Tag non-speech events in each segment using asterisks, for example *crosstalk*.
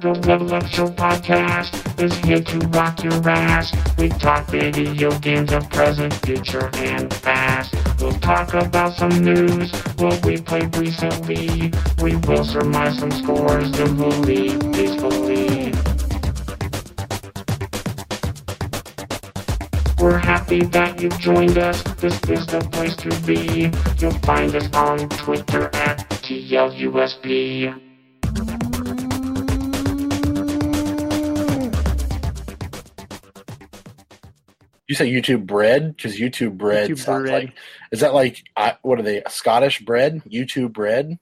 The Level Show podcast is here to rock your ass. We talk video games of present, future, and past. We'll talk about some news, what we played recently. We will surmise some scores, then we'll leave peacefully. We're happy that you've joined us. This is the place to be. You'll find us on Twitter at TLUSB. You say YouTube bread because YouTube bread YouTube sounds bread. like is that like what are they Scottish bread? YouTube bread.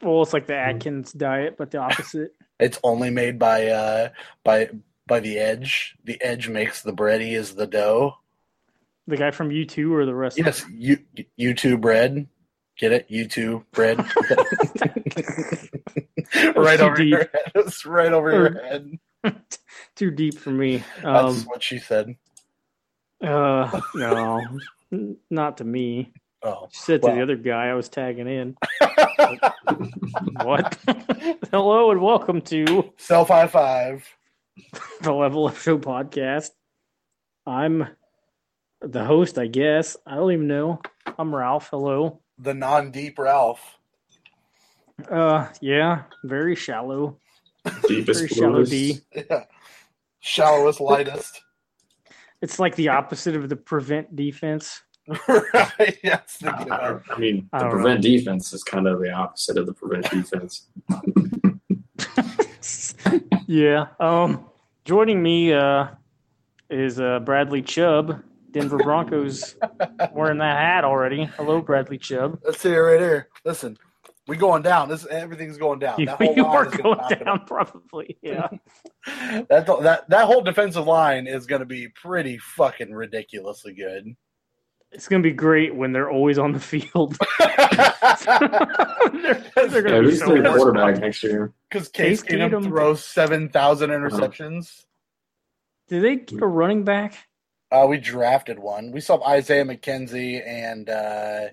Well, it's like the Atkins diet, but the opposite. *laughs* It's only made by uh by by the Edge. The Edge makes the bread. He is the dough. the guy from U2 or the rest Yes, you YouTube bread. Get it? YouTube bread. *laughs* *laughs* right over your head. It's right over your head. Too deep for me. That's Um, what she said. Uh, *laughs* no, not to me. Oh. She said to the other guy I was tagging in. *laughs* what? *laughs* Hello and welcome to Self high five. the Level Up Show podcast. I'm the host, I guess. I don't even know. I'm Ralph. Hello. The non deep Ralph. Uh, yeah, very shallow. Deepest Very shallow. D. Yeah. Shallowest, lightest. It's like the opposite of the prevent defense. *laughs* right. Yes. thinking I, I mean, I the don't prevent defense is kind of the opposite of the prevent defense. *laughs* yeah. Um, joining me uh, is uh, Bradley Chubb, Denver Broncos, *laughs* wearing that hat already. Hello, Bradley Chubb. Let's see it right here. Listen, we going down. This everything's going down. *laughs* You, That whole you line are is gonna going knock it down, probably. Yeah. *laughs* That that that whole defensive line is going to be pretty fucking ridiculously good. It's gonna be great when they're always on the field. *laughs* they're, they're gonna be so their quarterback next year? Because Case Case Keenum Keenum. throws seven thousand interceptions. Did they get a running back? Uh, we drafted one. We saw Isaiah McKenzie and uh,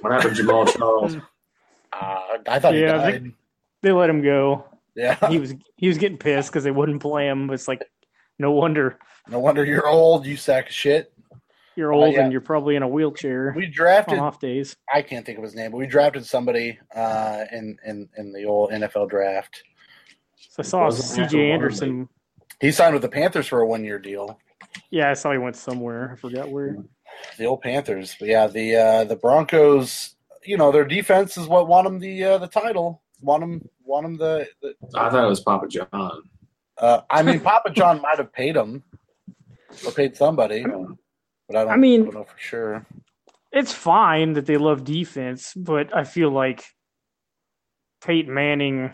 What happened to Jamaal Charles? Uh, I thought Yeah, they- died. They let him go. yeah, He was he was getting pissed because they wouldn't play him. It's like no wonder no wonder you're old, you sack of shit. you're Uh, old yeah. and you're probably in a wheelchair We drafted off days. I can't think of his name, but we drafted somebody uh, in in in the old NFL draft. So I saw C.J. Anderson. He signed with the Panthers for a one year deal. Yeah, I saw he went somewhere. I forgot where. The old Panthers, but yeah, the uh, the Broncos. You know, their defense is what won them the uh, the title. Won them, won them the. the I thought it was Papa John. uh, I mean, Papa John might have paid him or paid somebody, but I don't. I mean- I don't know for sure. It's fine that they love defense, but I feel like Peyton Manning,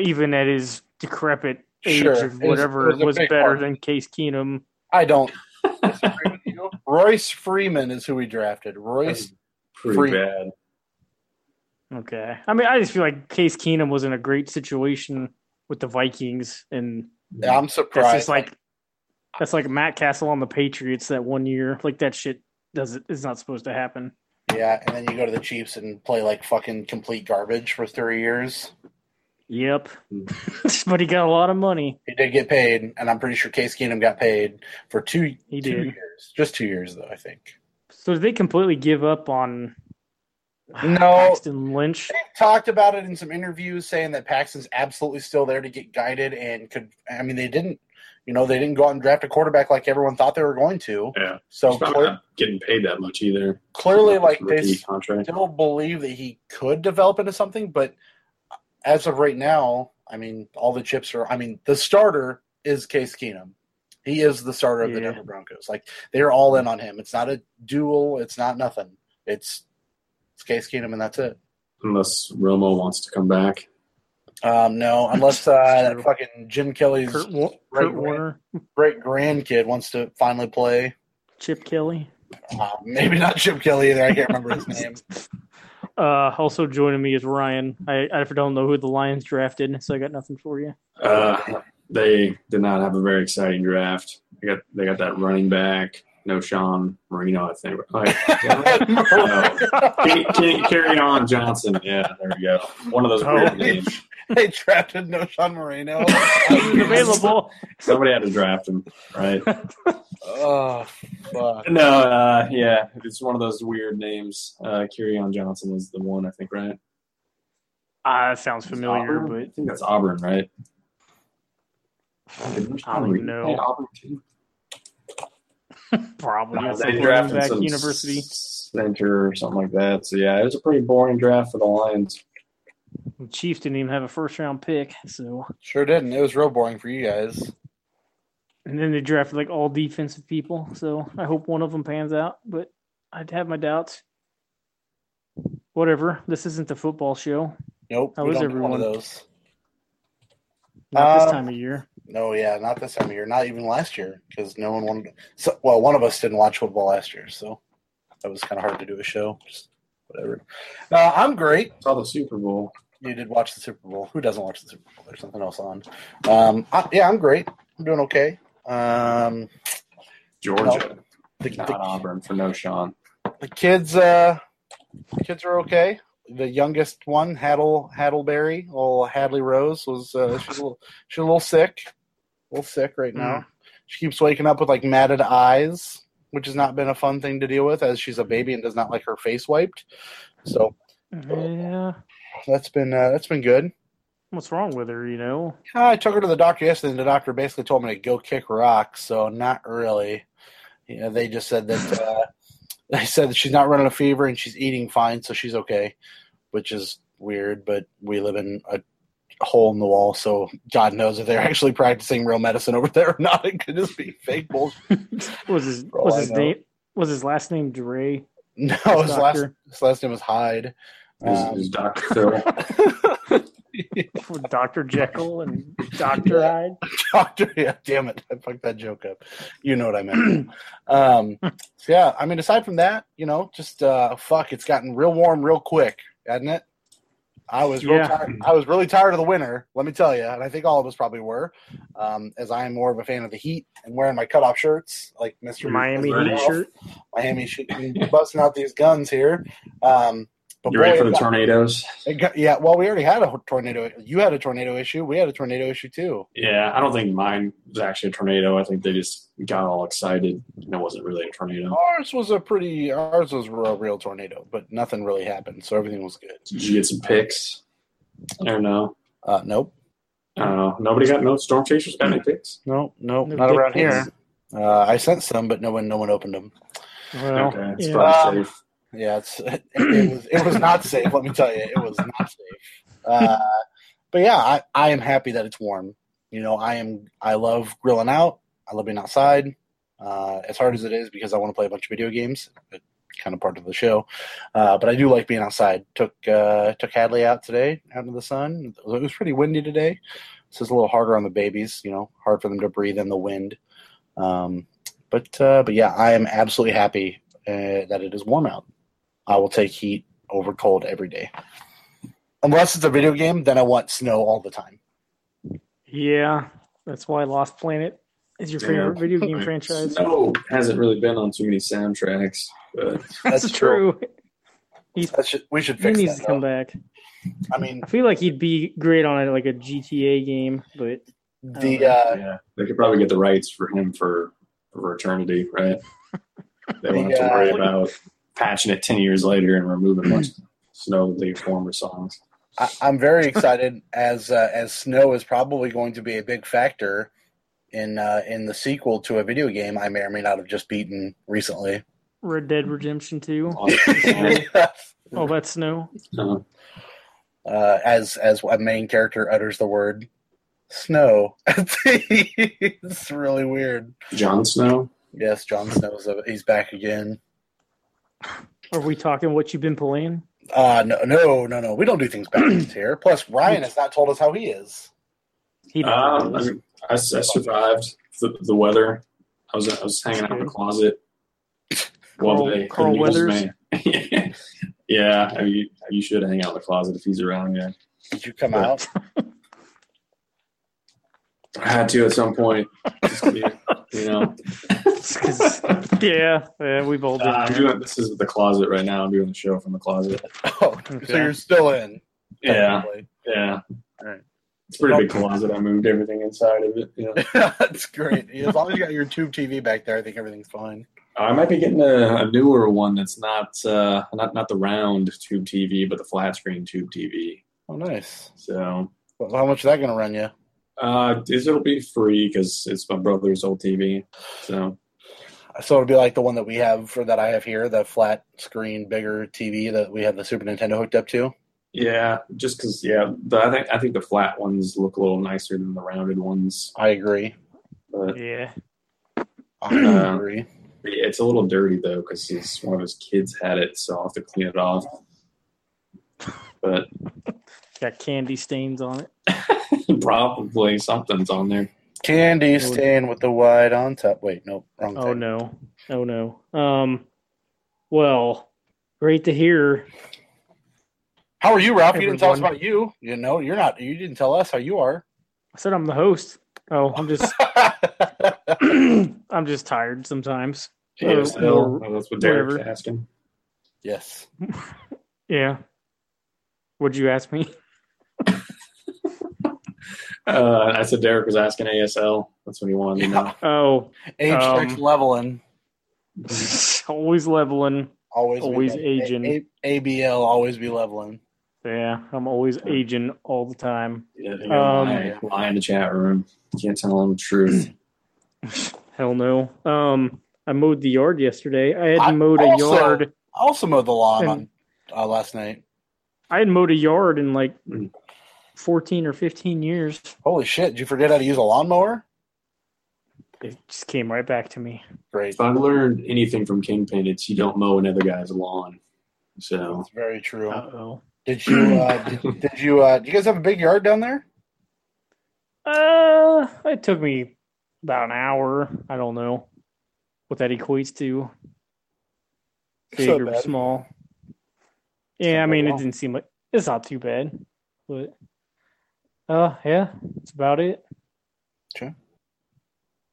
even at his decrepit age Sure. of It was- whatever, it was was better part. than Case Keenum. I don't *laughs* disagree with you. Royce Freeman is who we drafted. Royce. Pretty Free- bad. Okay. I mean, I just feel like Case Keenum was in a great situation with the Vikings, and I'm that's surprised. just like that's like Matt Cassel on the Patriots that one year. Like that shit doesn't is not supposed to happen. Yeah, and then you go to the Chiefs and play like fucking complete garbage for three years. Yep. Hmm. *laughs* but he got a lot of money. He did get paid, and I'm pretty sure Case Keenum got paid for two, He two did. years. Just two years, though, I think. So did they completely give up on No, Paxton Lynch? they talked about it in some interviews, saying that Paxton's absolutely still there to get guided and could. I mean, they didn't, you know, they didn't go out and draft a quarterback like everyone thought they were going to. Yeah. So He's probably clear, not getting paid that much either. clearly, like they Rookie contract. still believe that he could develop into something, but as of right now, I mean, all the chips are. I mean, the starter is Case Keenum. He is the starter of the Denver Broncos. Like they're all in on him. It's not a duel. It's not nothing. It's it's Case Keenum, and that's it. Unless Romo wants to come back. Um, no, unless uh, that fucking Jim Kelly's Kurt, Wa- Kurt right. Warner, great grandkid wants to finally play. Chip Kelly. Uh, maybe not Chip Kelly either. I can't remember his *laughs* name. Uh, also joining me is Ryan. I, I don't know who the Lions drafted, so I got nothing for you. Uh, they did not have a very exciting draft. They got they got that running back. No Sean Marino, I think. Oh, yeah. Kenny- Kenny- Kerryon Johnson. Yeah, there we go. One of those weird Oh. names. *laughs* they drafted No Sean Marino. *laughs* he was available. Somebody had to draft him, right? *laughs* oh, fuck. No, uh, yeah, it's one of those weird names. Uh, Kerryon Johnson was the one, I think, right? Ah, that sounds familiar, Auburn? I think that's Auburn, right? I don't know. Hey, Auburn too. probably Uh, it's they drafted back some university. center or something like that. So yeah, it was a pretty boring draft for the Lions. The Chiefs didn't even have a first round pick, so Sure didn't. It was real boring for you guys. and then they drafted like all defensive people. So I hope one of them pans out, but I'd have my doubts. Whatever. This isn't the football show. Nope. How we is don't do one of those. Not Uh, this time of year. No, yeah, not this time of year. Not even last year because no one wanted. So, well, one of us didn't watch football last year, so that was kind of hard to do a show. Just whatever. Uh, I'm great. Saw the Super Bowl. You did watch the Super Bowl. Who doesn't watch the Super Bowl? There's something else on. Um, I, yeah, I'm great. I'm doing okay. Um, Georgia, the, not the, Auburn for no Sean. the kids, uh, the kids are okay. The youngest one, Haddle Haddleberry, little Hadley Rose, was uh, she's a little she's a little sick, a little sick right now. She keeps waking up with like matted eyes, which has not been a fun thing to deal with, as she's a baby and does not like her face wiped. So Yeah. that's been uh, that's been good. What's wrong with her, you know? I took her to the doctor yesterday, and the doctor basically told me to go kick rocks. So not really. You know, they just said that *laughs* uh, they said that she's not running a fever and she's eating fine, so she's okay, which is weird. But we live in a hole in the wall, so God knows if they're *laughs* actually practicing real medicine over there or not. *laughs* It could just be fake bullshit. *laughs* was his was I his know. name was his last name Dre? No, his last his last name was Hyde. Is, Um, is Dr. Phil? Dr. Jekyll and Dr. Hyde. Doctor, yeah, damn it, I fucked that joke up. You know what I meant. *clears throat* um, so yeah, I mean, aside from that, you know, just uh, fuck, it's gotten real warm real quick, hasn't it? I was real Yeah. tired. I was really tired of the winter. Let me tell you, and I think all of us probably were, um, as I am more of a fan of the heat and wearing my cutoff shirts, like Mister Miami Heat shirt. Miami shooting, busting out these guns here. Um, but You ready for the got- tornadoes? it got- yeah, well, we already had a tornado. You had a tornado issue. We had a tornado issue too. Yeah, I don't think mine was actually a tornado. I think they just got all excited and it wasn't really a tornado. Ours was a pretty. Ours was a real tornado, but nothing really happened, so everything was good. Did you get some pics? I don't know. Uh, nope, I don't know. Nobody got no storm chasers got any pics? no, no, No not around pics. here. Uh, I sent some, but no one, no one opened them. Well, okay, it's yeah. probably Um, safe. Yeah, it's it, it was it was not safe. Let me tell you, it was not safe. Uh, but yeah, I, I am happy that it's warm. You know, I am I love grilling out. I love being outside. Uh, as hard as it is, because I want to play a bunch of video games. It's kind of part of the show. Uh, but I do like being outside. Took uh, took Hadley out today, out in the sun. It was pretty windy today, so it's a little harder on the babies. You know, hard for them to breathe in the wind. Um, but uh, but yeah, I am absolutely happy uh, that it is warm out. I will take heat over cold every day. Unless it's a video game, then I want snow all the time. yeah, that's why Lost Planet is your favorite video game franchise. Snow hasn't really been on too many soundtracks, but *laughs* That's, true. He's, That should, we should he needs that. to come though. back. I mean, I feel like he'd be great on a, like a GTA game, but the uh, yeah, they could probably get the rights for him for for eternity, right? *laughs* They won't have to The, uh, worry about patching it ten years later and removing much snow the former songs. I, I'm very excited as uh, as snow is probably going to be a big factor in uh, in the sequel to a video game I may or may not have just beaten recently. Red Dead Redemption 2. uh, Oh, that's snow. Uh, as as a main character utters the word snow, *laughs* it's really weird. Jon Snow. Yes, Jon Snow's uh, he's back again. Are we talking what you've been playing? Uh no, no, no, no. We don't do things backwards *clears throat* here. Plus, Ryan has not told us how he is. He never Um, I, I, I survived the, the weather. I was I was hanging out in the closet. Carl- they Carl couldn't Weathers? me. *laughs* yeah, I mean, you should hang out in the closet if he's around. Yeah, Did you come out? *laughs* I had to at some point. Just be, you know, 'Cause- *laughs* yeah, yeah, we've all Uh, I'm doing this is the closet right now. I'm doing the show from the closet. Oh, so you're still in. Yeah, technically. yeah. It's a pretty Well- big closet. I moved everything inside of it. You know. *laughs* That's great. As long as you got your tube TV back there, I think everything's fine. I might be getting a, a newer one that's not uh, not not the round tube TV, but the flat screen tube TV. Oh, nice. So Well, how much is that going to run you? Uh, this- it'll be free because it's my brother's old TV. So So it'll be like the one that we have for that I have here, the flat screen, bigger TV that we have the Super Nintendo hooked up to. yeah, just because yeah, the, I think I think the flat ones look a little nicer than the rounded ones, I agree. but Yeah. I Uh, agree. it's a little dirty though because one of his kids had it, so I'll have to clean it off. But Got candy stains on it. *laughs* probably something's on there. Candy stain with the white on top. Wait, no, wrong Thing. Oh no. Oh no. Um well, great to hear. How are you, Ralph? You didn't tell us about you. You know, you're not. You didn't tell us how you are. I said I'm the host. Oh, I'm just *laughs* *clears throat* I'm just tired sometimes. Or- ASL, or oh, that's what Derek's whatever. asking. yes. *laughs* Yeah. Would you ask me? Uh, I said Derek was asking ASL. That's what he wanted to know. Oh, Age Um, sex leveling. *laughs* always leveling. Always, always le- aging. A- A- ABL always be leveling. Yeah, I'm always aging all the time. Yeah, they gotta Um, lie, lie in the chat room. Can't tell them the truth. *laughs* Hell no. Um, I mowed the yard yesterday. I had I mowed a yard. I also mowed the lawn And- on uh, last night. I had mowed a yard in like Mm. 14 or 15 years. Holy shit! Did you forget how to use a lawnmower? It just came right back to me. Great. if I've learned anything from Kingpin, it's you don't mow another guy's lawn. So That's very true. Uh oh. Did you? Uh, *clears throat* did, did you? Uh, do you guys have a big yard down there? Uh, it took me about an hour. I don't know what that equates to. Big So or bad. small. Yeah, I mean, very it didn't seem like it's not too bad, but uh, yeah, that's about it. Sure.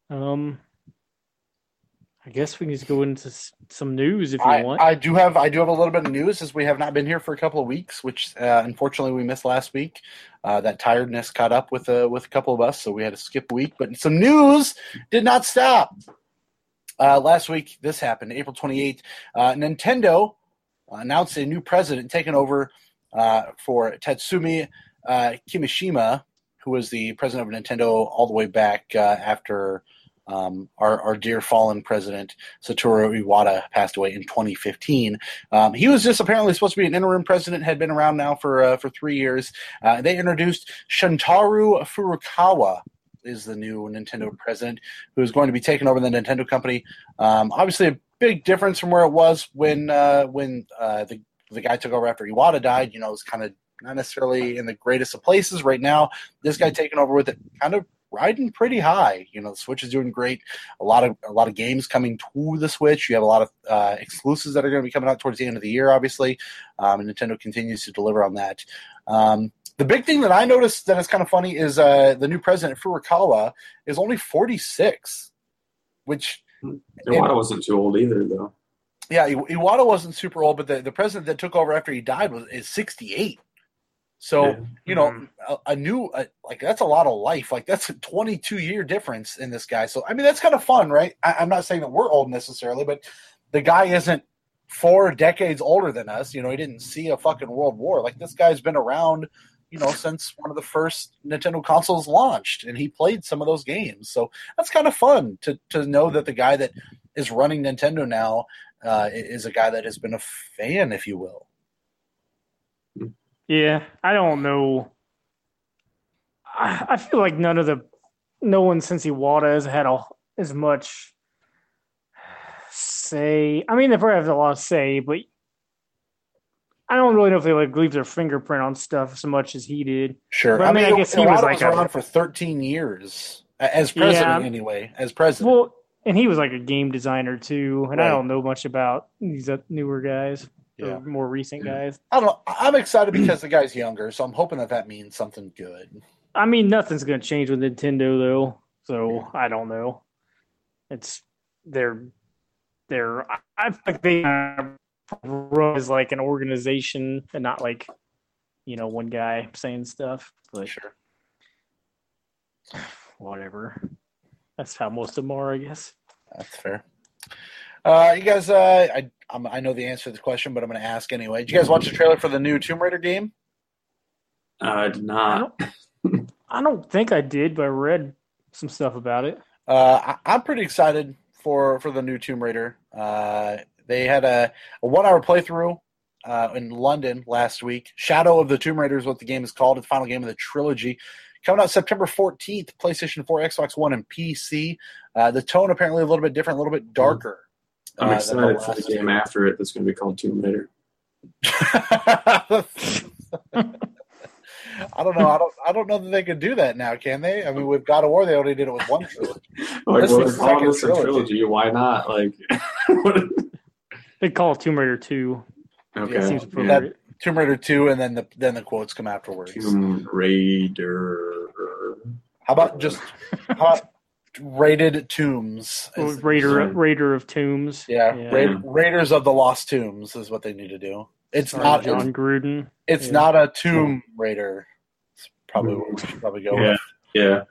Um, I guess we can just go into some news if you I, want. I do have I do have a little bit of news as we have not been here for a couple of weeks, which uh, unfortunately we missed last week. Uh, that tiredness caught up with uh, with a couple of us, so we had to skip a week. But some news did not stop. Uh, last week, this happened, April twenty eighth. Uh, Nintendo announced a new president taking over uh, for Tatsumi uh, Kimishima, who was the president of Nintendo all the way back uh, after um, our, our dear fallen president Satoru Iwata passed away in 2015. Um, he was just apparently supposed to be an interim president, had been around now for uh, for three years. Uh, they introduced Shuntaro Furukawa is the new Nintendo president, who is going to be taking over the Nintendo company. Um, obviously, a big difference from where it was when uh, when uh, the the guy took over after Iwata died. You know, it was kind of not necessarily in the greatest of places right now. This guy taking over with it, kind of riding pretty high. You know, the Switch is doing great. A lot of a lot of games coming to the Switch. You have a lot of uh, exclusives that are going to be coming out towards the end of the year, obviously. Um, and Nintendo continues to deliver on that. Um, the big thing that I noticed that is kind of funny is uh, the new president Furukawa is only 46, which Iwata wasn't too old either, though. yeah, Iwata wasn't super old, but the, the president that took over after he died was is 68. So Yeah. you know, Mhm. a, a new uh, like that's a lot of life. Like that's a 22 year difference in this guy. So I mean, that's kind of fun, right? I, I'm not saying that we're old necessarily, but the guy isn't four decades older than us. You know, he didn't see a fucking world war. Like this guy's been around, you know, since one of the first Nintendo consoles launched, and he played some of those games. So that's kind of fun to to know that the guy that is running Nintendo now uh, is a guy that has been a fan, if you will. Yeah, I don't know. I, I feel like none of the, no one since Iwata has had a, as much say. I mean, they probably have a lot of say, but I don't really know if they like leave their fingerprint on stuff so much as he did. Sure. But I mean, I guess he was Iwata like a- around for 13 years as president, Yeah. anyway. As president, Well, and he was like a game designer too, and I don't know much about these uh, newer guys Yeah. more recent guys. I don't know. I- I'm excited because the guy's younger, so I'm hoping that that means something good. I mean, nothing's going to change with Nintendo though, so I don't know. It's they're they're I I think they run as like an organization and not like you know one guy saying stuff, but Sure. whatever. That's how most of them are, I guess. That's fair. Uh, you guys, uh, I I'm, I know the answer to this question, but I'm going to ask anyway. Did you guys watch the trailer for the new Tomb Raider game? I did I not. don't, I don't think I did, but I read some stuff about it. Uh, I, I'm pretty excited for for the new Tomb Raider. Uh, they had a, a one hour playthrough uh, in London last week. Shadow of the Tomb Raider is what the game is called. It's the final game of the trilogy. Coming out September 14th, PlayStation 4, Xbox One, and PC. Uh, the tone apparently a little bit different, a little bit darker. I'm uh, excited for the last game after it that's going to be called Tomb Raider. *laughs* I don't know. I don't. I don't know that they could do that now, can they? I mean, with God of War, they only did it with one *laughs* trilogy. Like, This well, is they're calling second this trilogy. trilogy. Why not? Like, *laughs* They call it Tomb Raider 2. okay. It seems yeah. appropriate. Tomb Raider two, and then the then the quotes come afterwards. Tomb Raider. How about just how about rated tombs? Oh, Raider, Sorry. Raider of Tombs. yeah, Yeah. Ra- Raiders of the Lost Tombs is what they need to do. It's Sorry, not. Jon It's, Gruden. it's yeah. not a Tomb Raider. It's probably mm-hmm. what we should probably go Yeah. with. Yeah.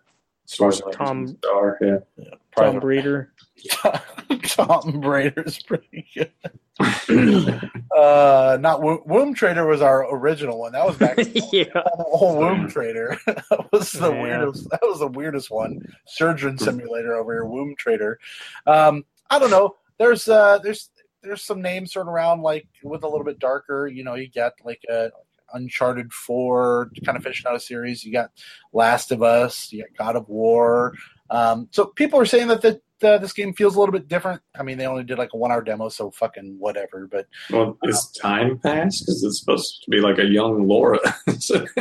Source Tom- Star. Yeah. Tom Probably Raider. *laughs* Tom Raider's pretty good. *clears throat* Uh, not Wo- Womb Trader was our original one. That was back. *laughs* yeah. Oh, Womb Trader. *laughs* that was the Yeah. weirdest. That was the weirdest one. Surgeon Simulator over here. Womb Trader. Um, I don't know. There's uh, there's there's some names thrown around like with a little bit darker. You know, you get like a Uncharted Four kind of finishing out a series. You got Last of Us. You got God of War. Um, so people are saying that the, the, this game feels a little bit different. I mean, they only did like a one hour demo, so fucking whatever. But Well, is time passed? Because it's supposed to be like a young Laura. So- *laughs*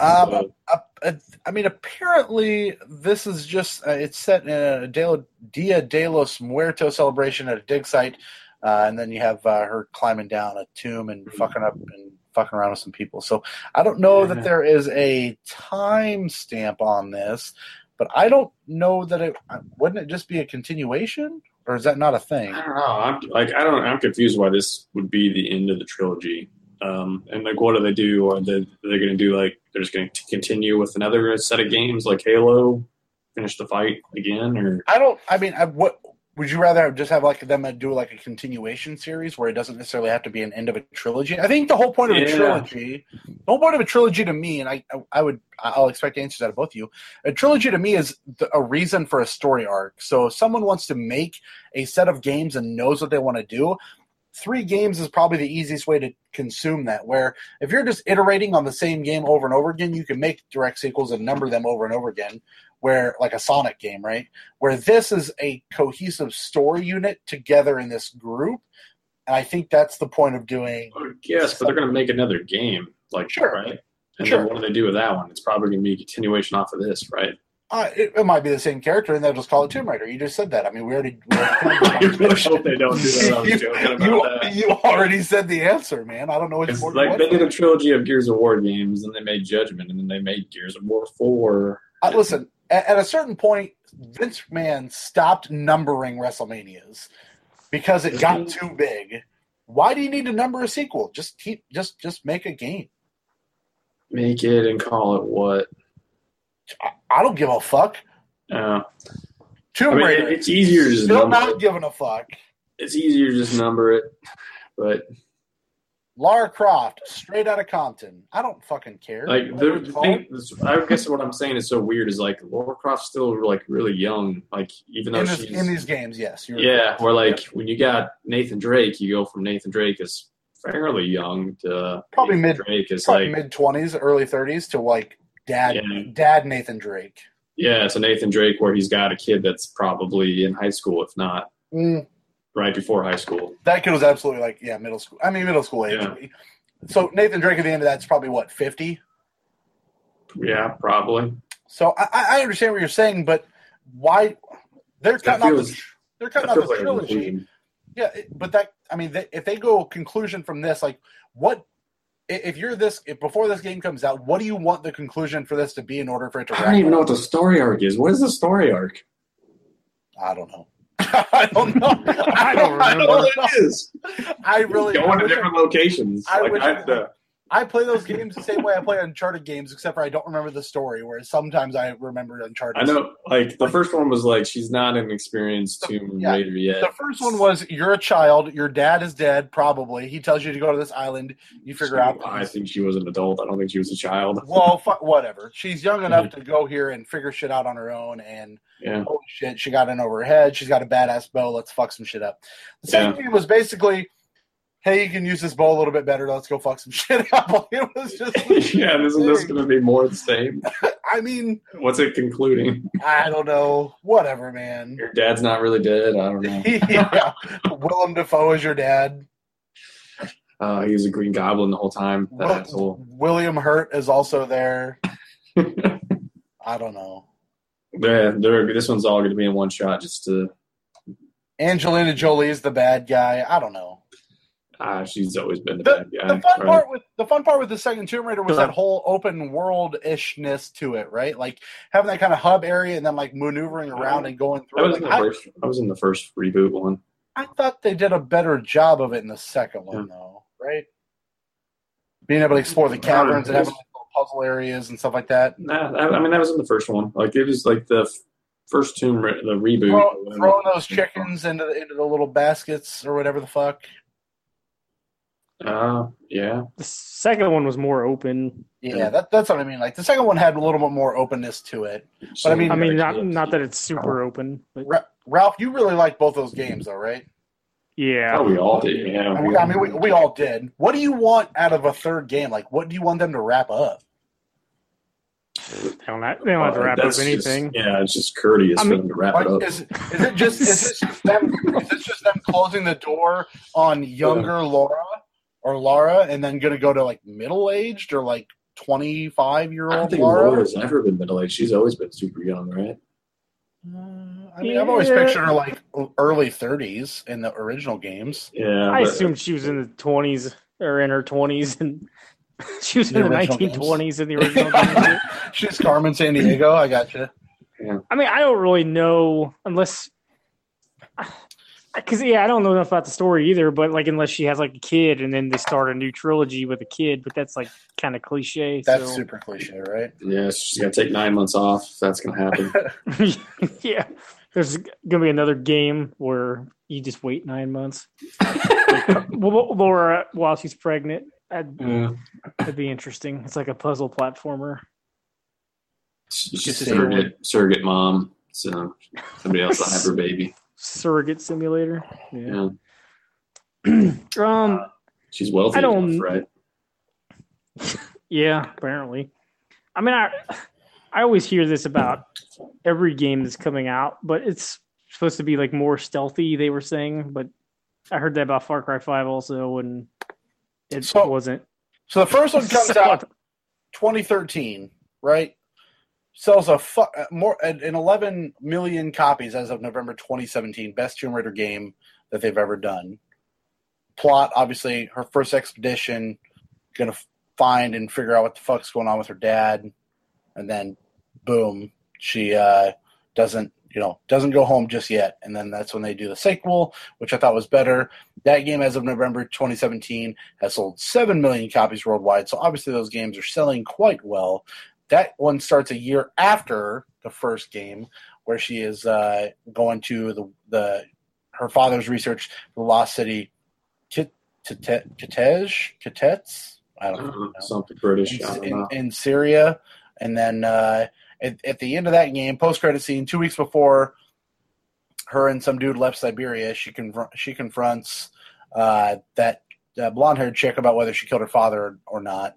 um, uh, uh, I mean, apparently this is just uh, it's set in a Dia de los Muertos celebration at a dig site, uh, and then you have uh, her climbing down a tomb and fucking up and fucking around with some people. So I don't know Yeah. that there is a time stamp on this, but I don't know that it wouldn't it just be a continuation, or is that not a thing? I don't know. I'm like I don't. I'm confused why this would be the end of the trilogy. Um, and like, what do they do? Are they they're going to do like they're just going to continue with another set of games like Halo, finish the fight again, or I don't. I mean, I, what would you rather just have like them uh, do like a continuation series where it doesn't necessarily have to be an end of a trilogy? I think the whole point of a trilogy, the whole point of a trilogy to me, and I, I would, I'll expect answers out of both of you. A trilogy to me is the, a reason for a story arc. So if someone wants to make a set of games and knows what they want to do. Three games is probably the easiest way to consume that. Where if you're just iterating on the same game over and over again, you can make direct sequels and number them over and over again. Where like a Sonic game, right? where this is a cohesive story unit together in this group. And I think that's the point of doing. yes, but they're going to make another game, like Sure. right? And Sure. then what do they do with that one? It's probably going to be a continuation off of this, right? Uh, it, it might be the same character, and they'll just call it Tomb Raider. You just said that. I mean, we already. We already *laughs* hope they don't do that. I was joking about you, that. you already said the answer, man. I don't know what It's more like they did a trilogy of Gears of War games, and they made Judgment, and then they made Gears of War Four. Uh, listen, at, at a certain point, Vince McMahon stopped numbering WrestleManias because it got too big. Why do you need to number a sequel? Just keep, just, just make a game. Make it and call it what? I, I don't give a fuck. Uh, Tomb I mean, Raider. it's easier to just Still not giving a fuck. It's easier to just number it, but Lara Croft, straight out of Compton. I don't fucking care. like the, the thing, I guess what I'm saying is so weird is like Lara Croft's still like really young. Like even though in, this, she's in these games, yes. Yeah, where like when you got Nathan Drake, you go from Nathan Drake is fairly young to Probably Nathan mid Drake is like mid twenties, early thirties to like dad, Yeah. dad Nathan Drake. yeah, so Nathan Drake where he's got a kid that's probably in high school, if not Mm, right before high school. that kid was absolutely like yeah, middle school. I mean, middle school age. Yeah. So Nathan Drake at the end of that's probably what fifty. Yeah, probably. So I, I understand what you're saying, but why they're cutting off the they're cutting out the feels like trilogy. Yeah, but that I mean, they, if they go conclusion from this, like what if you're this if before this game comes out, what do you want the conclusion for this to be in order for it to? I don't even know what the story arc is. What is the story arc? I don't know. *laughs* I don't know. I don't *laughs* remember. know. What it is. I really. I Going to wish, different locations. I like wish- I, the, I play those games the same way I play Uncharted games, except for I don't remember the story. Whereas sometimes I remember Uncharted. I know, like the first one was like she's not an experienced Tomb Yeah. Raider yet. The first one was you're a child, your dad is dead, probably. He tells you to go to this island. You figure out. that I think she was an adult. I don't think she was a child. *laughs* Well, fu- whatever. She's young enough *laughs* to go here and figure shit out on her own. And Yeah, holy shit, she got in over her head. She's got a badass bow. Let's fuck some shit up. The second game was basically, hey, you can use this bow a little bit better. Let's go fuck some *laughs* shit up. *laughs* It was just. *laughs* yeah. Isn't this going to be more the same? I mean, What's it concluding? I don't know. Whatever, man. Your dad's not really dead. I don't know. yeah. Willem Dafoe is your dad. Uh, he was a Green Goblin the whole time. That Will- asshole. William Hurt is also there. I don't know. Yeah, this one's all going to be in one shot. Just to, Angelina Jolie is the bad guy. I don't know. Ah, she's always been the, The, bad guy. the fun right? part with the fun part with the second Tomb Raider was Sure. that whole open world ishness to it, right? Like having that kind of hub area and then like maneuvering around and going That through. was in the I, first. I was in the first reboot one. I thought they did a better job of it in the second one, though, right? Being able to explore the caverns and having like, little puzzle areas and stuff like that. Nah, I, I mean that was in the first one. Like it was like the f- first Tomb Ra- the reboot. Throw, throwing those chickens into the, into the little baskets or whatever the fuck. Uh, yeah. The second one was more open. Yeah, Yeah. That, that's what I mean. Like the second one had a little bit more openness to it. But I mean- I mean, not not that it's super open, but Ra- Ralph, you really like both those games, though, right? yeah. Oh, we all did. Yeah. I mean, I mean we, we all did. What do you want out of a third game? Like, what do you want them to wrap up? They don't have, they don't have to wrap up That's just- anything. yeah, it's just courteous I for them to wrap Like, it up. is, is it just is it just them is this just them closing the door on younger Laura or Laura, and then going to go to like middle aged or like twenty five year old. I don't think Laura? Laura's never been middle aged. She's always been super young, right? Uh, I mean, I've always pictured her like early thirties in the original games. Yeah. I but- assumed she was in the twenties or in her twenties, and *laughs* she was The in the 1920s games. in the original *laughs* games. She's Carmen San Diego. I got you. I mean, I don't really know unless, because yeah, I don't know enough about the story either. But like, unless she has like a kid, and then they start a new trilogy with a kid, but that's like kind of cliche. That's so. super cliche, right? Yeah, she's gonna take nine months off. That's going to happen. *laughs* *laughs* yeah, there's gonna be another game where you just wait nine months. *laughs* Well, Laura, while she's pregnant, that'd, yeah. that'd be interesting. It's like a puzzle platformer. She's Just a a surrogate, surrogate mom. So somebody else will have her baby. Surrogate simulator. Yeah. Yeah. *clears throat* Um. She's wealthy I don't- enough, right? *laughs* Yeah. Apparently. I mean, I I always hear this about every game that's coming out, but it's supposed to be like more stealthy. They were saying, but I heard that about Far Cry Five also, and it So- wasn't. So the first one comes *laughs* So- out 2013, right? Sells a fu- uh, more an 11 million copies as of November 2017. Best Tomb Raider game that they've ever done. Plot, obviously, her first expedition, gonna find and figure out what the fuck's going on with her dad, and then, boom, she uh, doesn't, you know, doesn't go home just yet, and then that's when they do the sequel, which I thought was better. That game, as of November 2017, has sold 7 million copies worldwide. So obviously, those games are selling quite well. That one starts a year after the first game, where she is uh, going to the, the her father's research, the Lost City, Kit- Kite- Kitej, Kitets. I don't know Something British. In, Syria, and then at, the end of that game, post credit scene, two weeks before her and some dude left Siberia, she confr- she confronts uh, that uh, blonde haired chick about whether she killed her father or not.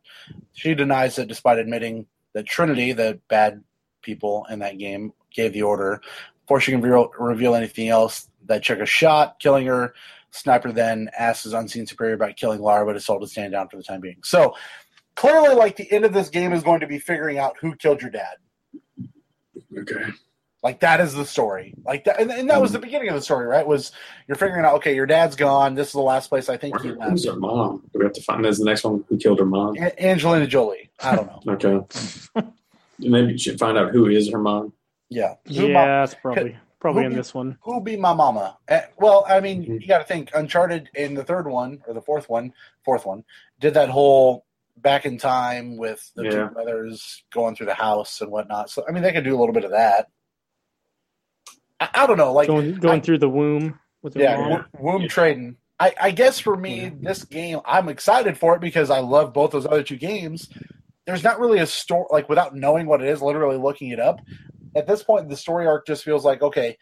She denies it, despite admitting that Trinity, the bad people in that game, gave the order. Before she can reveal, reveal anything else, that chick is shot, killing her. Sniper then asks his unseen superior about killing Lara, but is told to stand down for the time being. So clearly, like the end of this game is going to be figuring out who killed your dad. Okay. Like that is the story. Like that, and, and that was the beginning of the story, right? Was you're figuring out, okay, your dad's gone. This is the last place I think he Where- left. Who's her mom? Do we have to find that's the next one who killed her mom? A- Angelina Jolie. I don't know. *laughs* Okay. Maybe you should find out who is her mom. Yeah. Who, Yeah, ma- it's probably probably who in be- this one. who be my mama? Uh, well, I mean, Mhm. you got to think Uncharted in the third one or the fourth one, fourth one, did that whole back in time with the Yeah. two brothers going through the house and whatnot. So I mean, they could do a little bit of that. I, I don't know, like going going I- through the womb with the yeah, mom. womb trading. I, I guess for me, this game, I'm excited for it because I love both those other two games. There's not really a story, like without knowing what it is, literally looking it up. At this point, the story arc just feels like, okay,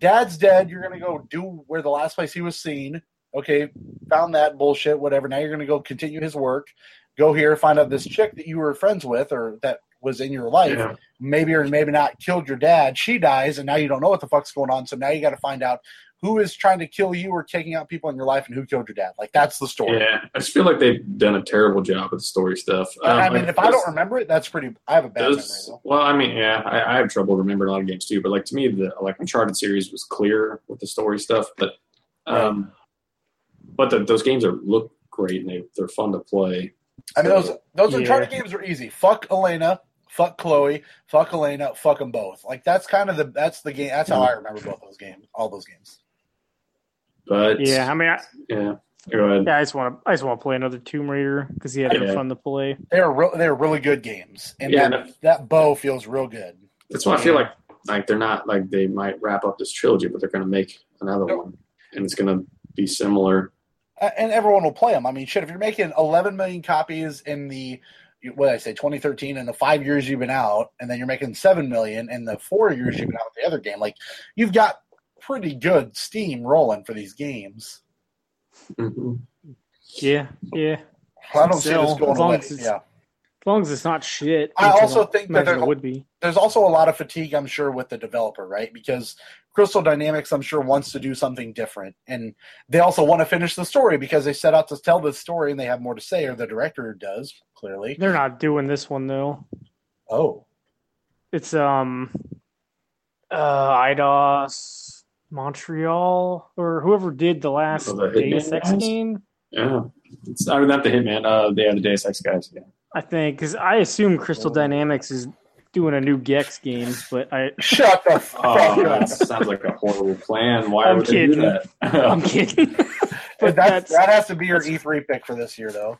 dad's dead. You're going to go do where the last place he was seen. Okay, found that bullshit, whatever. Now you're going to go continue his work. Go here, find out this chick that you were friends with or that was in your life Yeah. maybe or maybe not killed your dad. She dies, and now you don't know what the fuck's going on. So now you got to find out who is trying to kill you or taking out people in your life and who killed your dad. Like that's the story. Yeah, I just feel like they've done a terrible job with the story stuff. I- I Um, mean, if I don't remember it, that's pretty. I have a bad memory though. well, I mean, yeah, I, I have trouble remembering a lot of games too. But like to me, the like Uncharted series was clear with the story stuff. But um, but the, those games are look great and they they're fun to play. I mean, those those Yeah. Uncharted games are easy. Fuck Elena. Fuck Chloe. Fuck Elena. Fuck them both. Like that's kind of the that's the game. That's how I remember both those games. All those games. But Yeah, I mean, I, yeah, go ahead. yeah, I just want to I just want to play another Tomb Raider because yeah, they're Yeah. fun to play. They are real. They are really good games, and Yeah, that that bow feels real good. That's why I feel like like they're not like they might wrap up this trilogy, but they're going to make another Nope. one, and it's going to be similar. Uh, and everyone will play them. I mean, shit, if you're making 11 million copies in the what did I say 2013 and the five years you've been out, and then you're making seven million in the four years you've been out with the other game, like you've got pretty good steam rolling for these games. hmm Yeah, yeah. I don't see this going as long away. as it's- Yeah, As long as it's not shit. I also think that imagine there's it a- would be. there's also a lot of fatigue, I'm sure, with the developer, right? Because Crystal Dynamics, I'm sure, wants to do something different, and they also want to finish the story because they set out to tell this story and they have more to say, or the director does clearly. They're not doing this one though. Oh, It's um, uh, Eidos Montreal or whoever did the last Oh, the Hitman Deus Ex guys? game. Yeah, it's I mean not the Hitman. Uh, they have the Deus Ex guys. Yeah. I think because I assume Crystal Dynamics is doing a new Gex game, but I *laughs* shut the fuck Oh, up! that sounds like a horrible plan. Why I'm would they do kidding. that? *laughs* I'm kidding. *laughs* but That's, that's, that has to be your E3 pick for this year, though.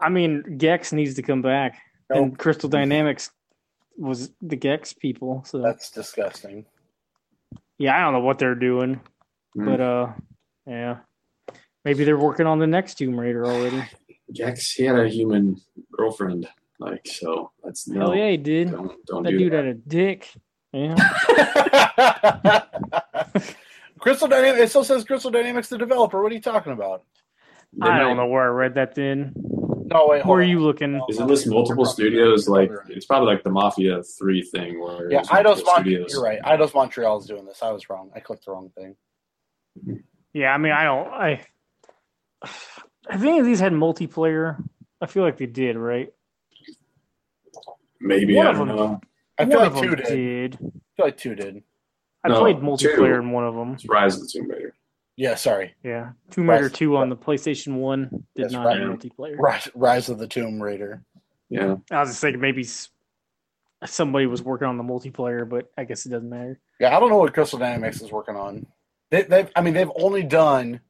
I mean, Gex needs to come back, and Crystal Dynamics was the Gex people. So That's disgusting. yeah, I don't know what they're doing, Hmm. but uh, yeah, maybe they're working on the next Tomb Raider already. *sighs* Gex, he had a human girlfriend, like so. That's no. Hell yeah, he did. Don't don't That do dude that. had a dick. Yeah. *laughs* Crystal Dynamics. It still says Crystal Dynamics, the developer. What are you talking about? They I don't know where I read that then. No, wait. hold Where are you looking? Isn't this multiple studios? Like it's probably like the Mafia Three thing, where Yeah, it's Eidos multiple You're right. Eidos Montreal is doing this. I was wrong. I clicked the wrong thing. Yeah, I mean, I don't. I. I think if these had multiplayer. I feel like they did, right? Maybe One I don't them. know. I feel like two did. did. I feel like two did. I No, played two. multiplayer in one of them. It's Rise of the Tomb Raider. Yeah, sorry. Yeah, Tomb Raider Rise- Two on the PlayStation One did That's not right. have multiplayer. Rise, Rise of the Tomb Raider. Yeah, I was just thinking maybe somebody was working on the multiplayer, but I guess it doesn't matter. Yeah, I don't know what Crystal Dynamics is working on. They, they've, I mean, they've only done.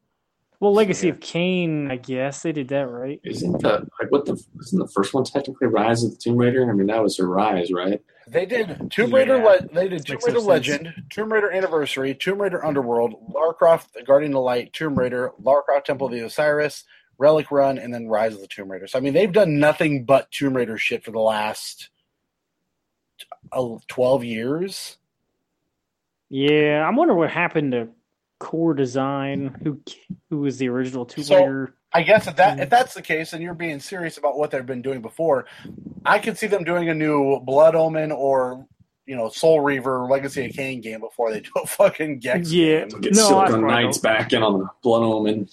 Well, Legacy Yeah. of Kane, I guess they did that right. isn't the like what the isn't the first one technically Rise of the Tomb Raider? I mean that was a Rise, right? They did Tomb Raider. Yeah. Le- they did Tomb Raider no sense. Legend, Tomb Raider Anniversary, Tomb Raider Underworld, Lara Croft, the Guardian of Light, Tomb Raider, Lara Croft Temple of the Osiris, Relic Run, and then Rise of the Tomb Raider. So I mean, they've done nothing but Tomb Raider shit for the last uh, twelve years. Yeah, I'm wondering what happened to Core Design, who who was the original Tomb So- I guess if that if mm. that's the case, and you're being serious about what they've been doing before, I could see them doing a new Blood Omen or you know Soul Reaver Legacy of Kain game before they *laughs* do a fucking Gex Yeah. game. Get No, I Silicon probably Knights back in on the Blood Omen.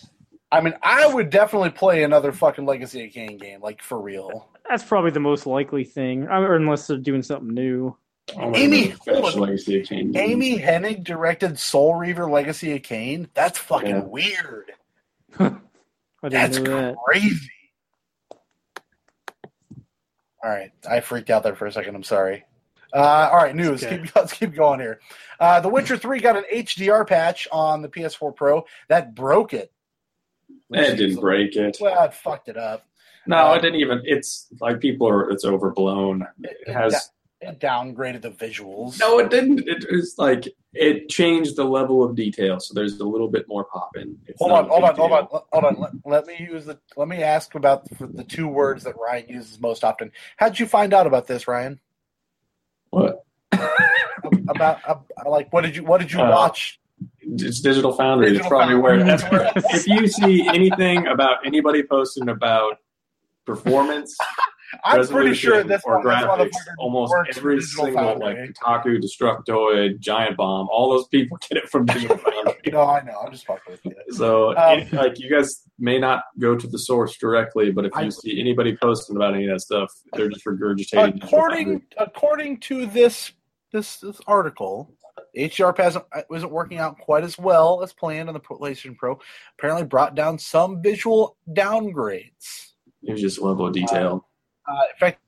I mean, I would definitely play another fucking Legacy of Kain game, like for real. That's probably the most likely thing, or unless they're doing something new. Oh, Amy, finish. Legacy of Kain. Amy Hennig directed Soul Reaver Legacy of Kain. That's fucking Yeah. weird. *laughs* That's know that. crazy. All right, I freaked out there for a second. I'm sorry. Uh, all right, news. Okay. Keep, *laughs* let's keep going here. Uh, the Witcher 3 got an HDR patch on the PS4 Pro that broke it. It didn't break it. Well, it fucked it up. No, it didn't even. It's like people are. It's overblown. It has. It downgraded the visuals. No, it didn't. It was like it changed the level of detail, so there's a little bit more popping. It's Hold not on, a hold on, hold on, hold on. Let, me use the. Let me ask about the, two words that Ryan uses most often. How did you find out about this, Ryan? What? About uh, like what did you what did you Uh, watch? It's Digital Foundry. Digital that's probably where. That's where. if you see anything about anybody posting about performance, I'm pretty sure this or one, graphics, almost every single Foundry. like Kotaku, Destructoid, Giant Bomb, all those people *laughs* get it from Digital *laughs* Foundry. No, I know. I'm just fucking with you. So, Um, it- like, you guys may not go to the source directly, but if you I- see anybody posting about any of that stuff, they're just regurgitating. According according to this this this article, HDR hasn't wasn't working out quite as well as planned on the PlayStation Pro. Apparently, brought down some visual downgrades. it was just a level of detail. Uh, in fact,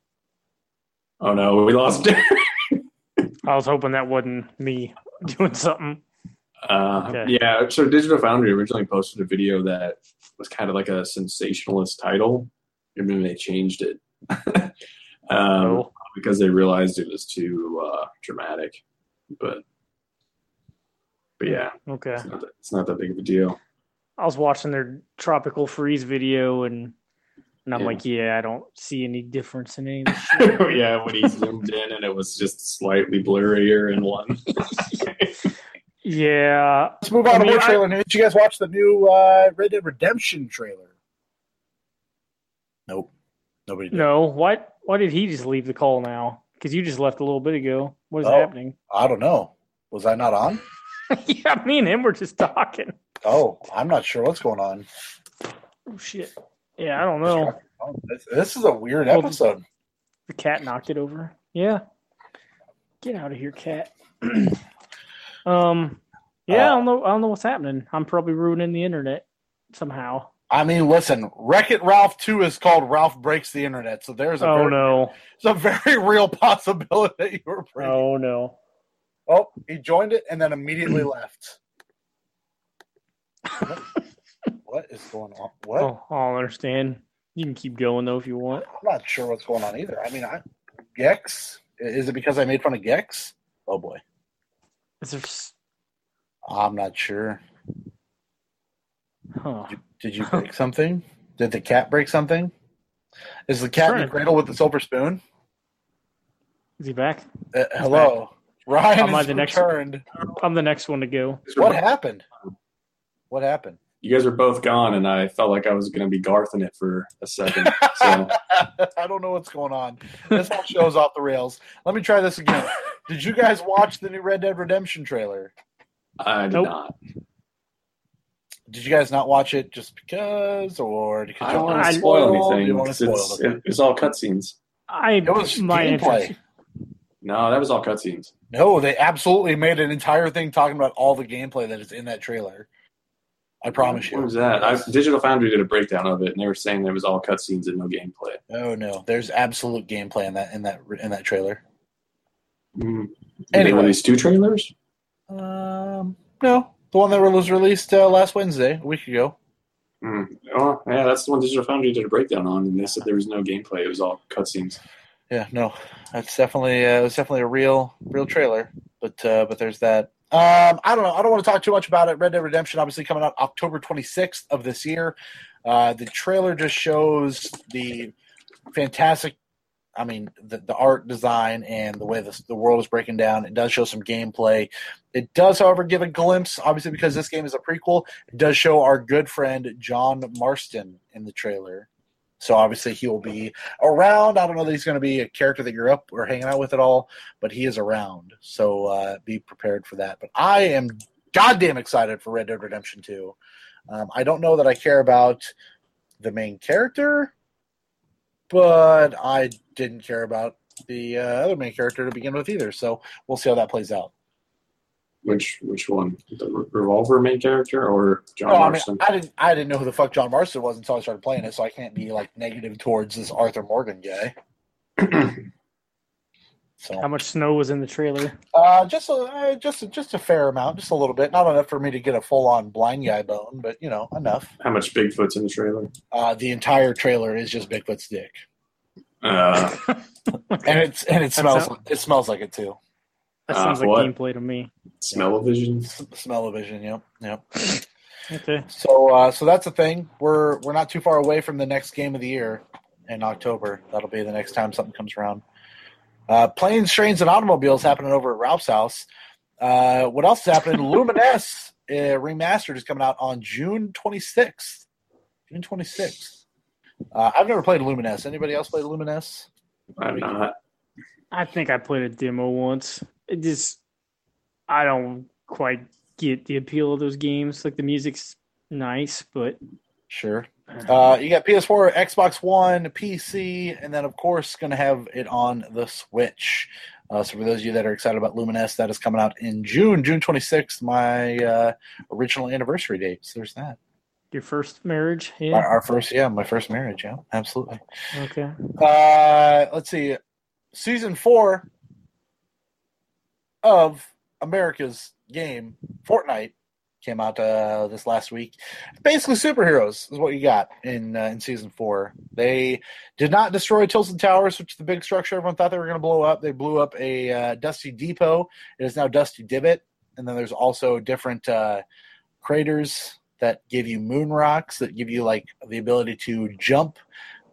oh no, we lost. *laughs* I was hoping that wasn't me doing something. Uh, Okay. Yeah, so Digital Foundry originally posted a video that was kind of like a sensationalist title, and then they changed it *laughs* um, Oh. because they realized it was too uh, dramatic. But but yeah, Okay. it's not, that, it's not that big of a deal. I was watching their tropical freeze video and and I'm Yeah. like, yeah, I don't see any difference in any of this *laughs* shit. yeah, when he zoomed in and it was just slightly blurrier in one. *laughs* yeah. let's move on I to mean, more I- trailer news. Did you guys watch the new uh, Red Dead Redemption trailer? Nope, nobody did. No. Why why did he just leave the call now? Because you just left a little bit ago. What is Oh. happening? I don't know. Was I not on? *laughs* yeah, me and him were just talking. Oh, I'm not sure what's going on. Oh shit. Yeah, I don't know. This, this is a weird Well, episode. The cat knocked it over. Yeah. Get out of here, cat. *clears throat* um yeah, I don't know I don't know what's happening. I'm probably ruining the internet somehow. I mean, listen, Wreck It Ralph 2 is called Ralph Breaks the Internet, so there's a, Oh very, no. it's a very real possibility that you were breaking. Oh no. Oh, he joined it and then immediately *clears throat* left. What? is going on? What? Oh, I don't understand. You can keep going though if you want. I'm not sure what's going on either. I mean, I, Gex? Is it because I made fun of Gex? Oh boy. Is there I'm not sure. huh. Did you break something? Did the cat break something? Is the cat in the cradle with the silver spoon? Is he back? Uh, hello. Ryan Am I has the next- I'm the next one to go. What happened? What happened? You guys are both gone, and I felt like I was going to be Garth in it for a second. So *laughs* I don't know what's going on. This whole show's off the rails. Let me try this again. Did you guys watch the new Red Dead Redemption trailer? I did Nope. not. Did you guys not watch it just because, or because I don't want to spoil anything. want to 'cause spoil It's, it. it- it's all cutscenes. I It was my gameplay. No, that was all cutscenes. No, they absolutely made an entire thing talking about all the gameplay that is in that trailer. I promise you. What was that? I, Digital Foundry did a breakdown of it, and they were saying there was all cutscenes and no gameplay. Oh no, there's absolute gameplay in that in that in that trailer. Mm. Anyway. they release two trailers? Um, no, the one that was released uh, last Wednesday, a week ago. Mm. Oh, yeah, that's the one Digital Foundry did a breakdown on, and they said there was no gameplay; it was all cutscenes. Yeah, no, that's definitely uh, was definitely a real real trailer. But uh, but there's that. Um, I don't know. I don't want to talk too much about it. Red Dead Redemption, obviously coming out October 26th of this year. Uh, the trailer just shows the fantastic. I mean, the, the art design and the way the, the world is breaking down. It does show some gameplay. It does, however, give a glimpse, obviously, because this game is a prequel. It does show our good friend John Marston in the trailer. So obviously he will be around. I don't know that he's going to be a character that you're up or hanging out with at all, but he is around. So uh, be prepared for that. But I am goddamn excited for Red Dead Redemption 2. Um, I don't know that I care about the main character, but I didn't care about the uh, other main character to begin with either. So we'll see how that plays out. Which which one? The Re- Revolver main character or John No, I mean, Marston? I didn't. I didn't know who the fuck John Marston was until I started playing it, so I can't be like negative towards this Arthur Morgan guy. *clears throat* So How much snow was in the trailer? uh, just a uh, just just a fair amount, just a little bit, not enough for me to get a full on blind guy bone, but you know enough. How much Bigfoot's in the trailer? Uh, the entire trailer is just Bigfoot's dick, Uh, and it's and it smells sound- it smells like it too. That Uh, sounds like gameplay to me. smell-o-vision. Smell-o-vision, yep, yep. *laughs* Okay. So uh, so that's a thing. We're we're not too far away from the next game of the year in October. That'll be the next time something comes around. Uh, planes, trains, and automobiles happening over at Ralph's house. Uh, what else is happening? *laughs* Lumines uh, remastered is coming out on June 26th. June 26th. Uh, I've never played Lumines. Anybody else played Lumines? I'm not. I think I played a demo once. It just, I don't quite get the appeal of those games. Like the music's nice, but Sure. Uh, you got PS4, Xbox One, PC, and then of course going to have it on the Switch. Uh, so for those of you that are excited about Lumines, that is coming out in June, June 26th, my uh, original anniversary date. So there's that. your first marriage, yeah. Our, our first, yeah, my first marriage. Yeah, absolutely. Okay. Uh, let's see. Season four of America's game, Fortnite, came out uh, this last week. Basically, superheroes is what you got in uh, in season four. They did not destroy Tilted Towers, which is the big structure everyone thought they were going to blow up. They blew up a uh, Dusty Depot. It is now Dusty Divot, and then there's also different uh, craters that give you moon rocks that give you like the ability to jump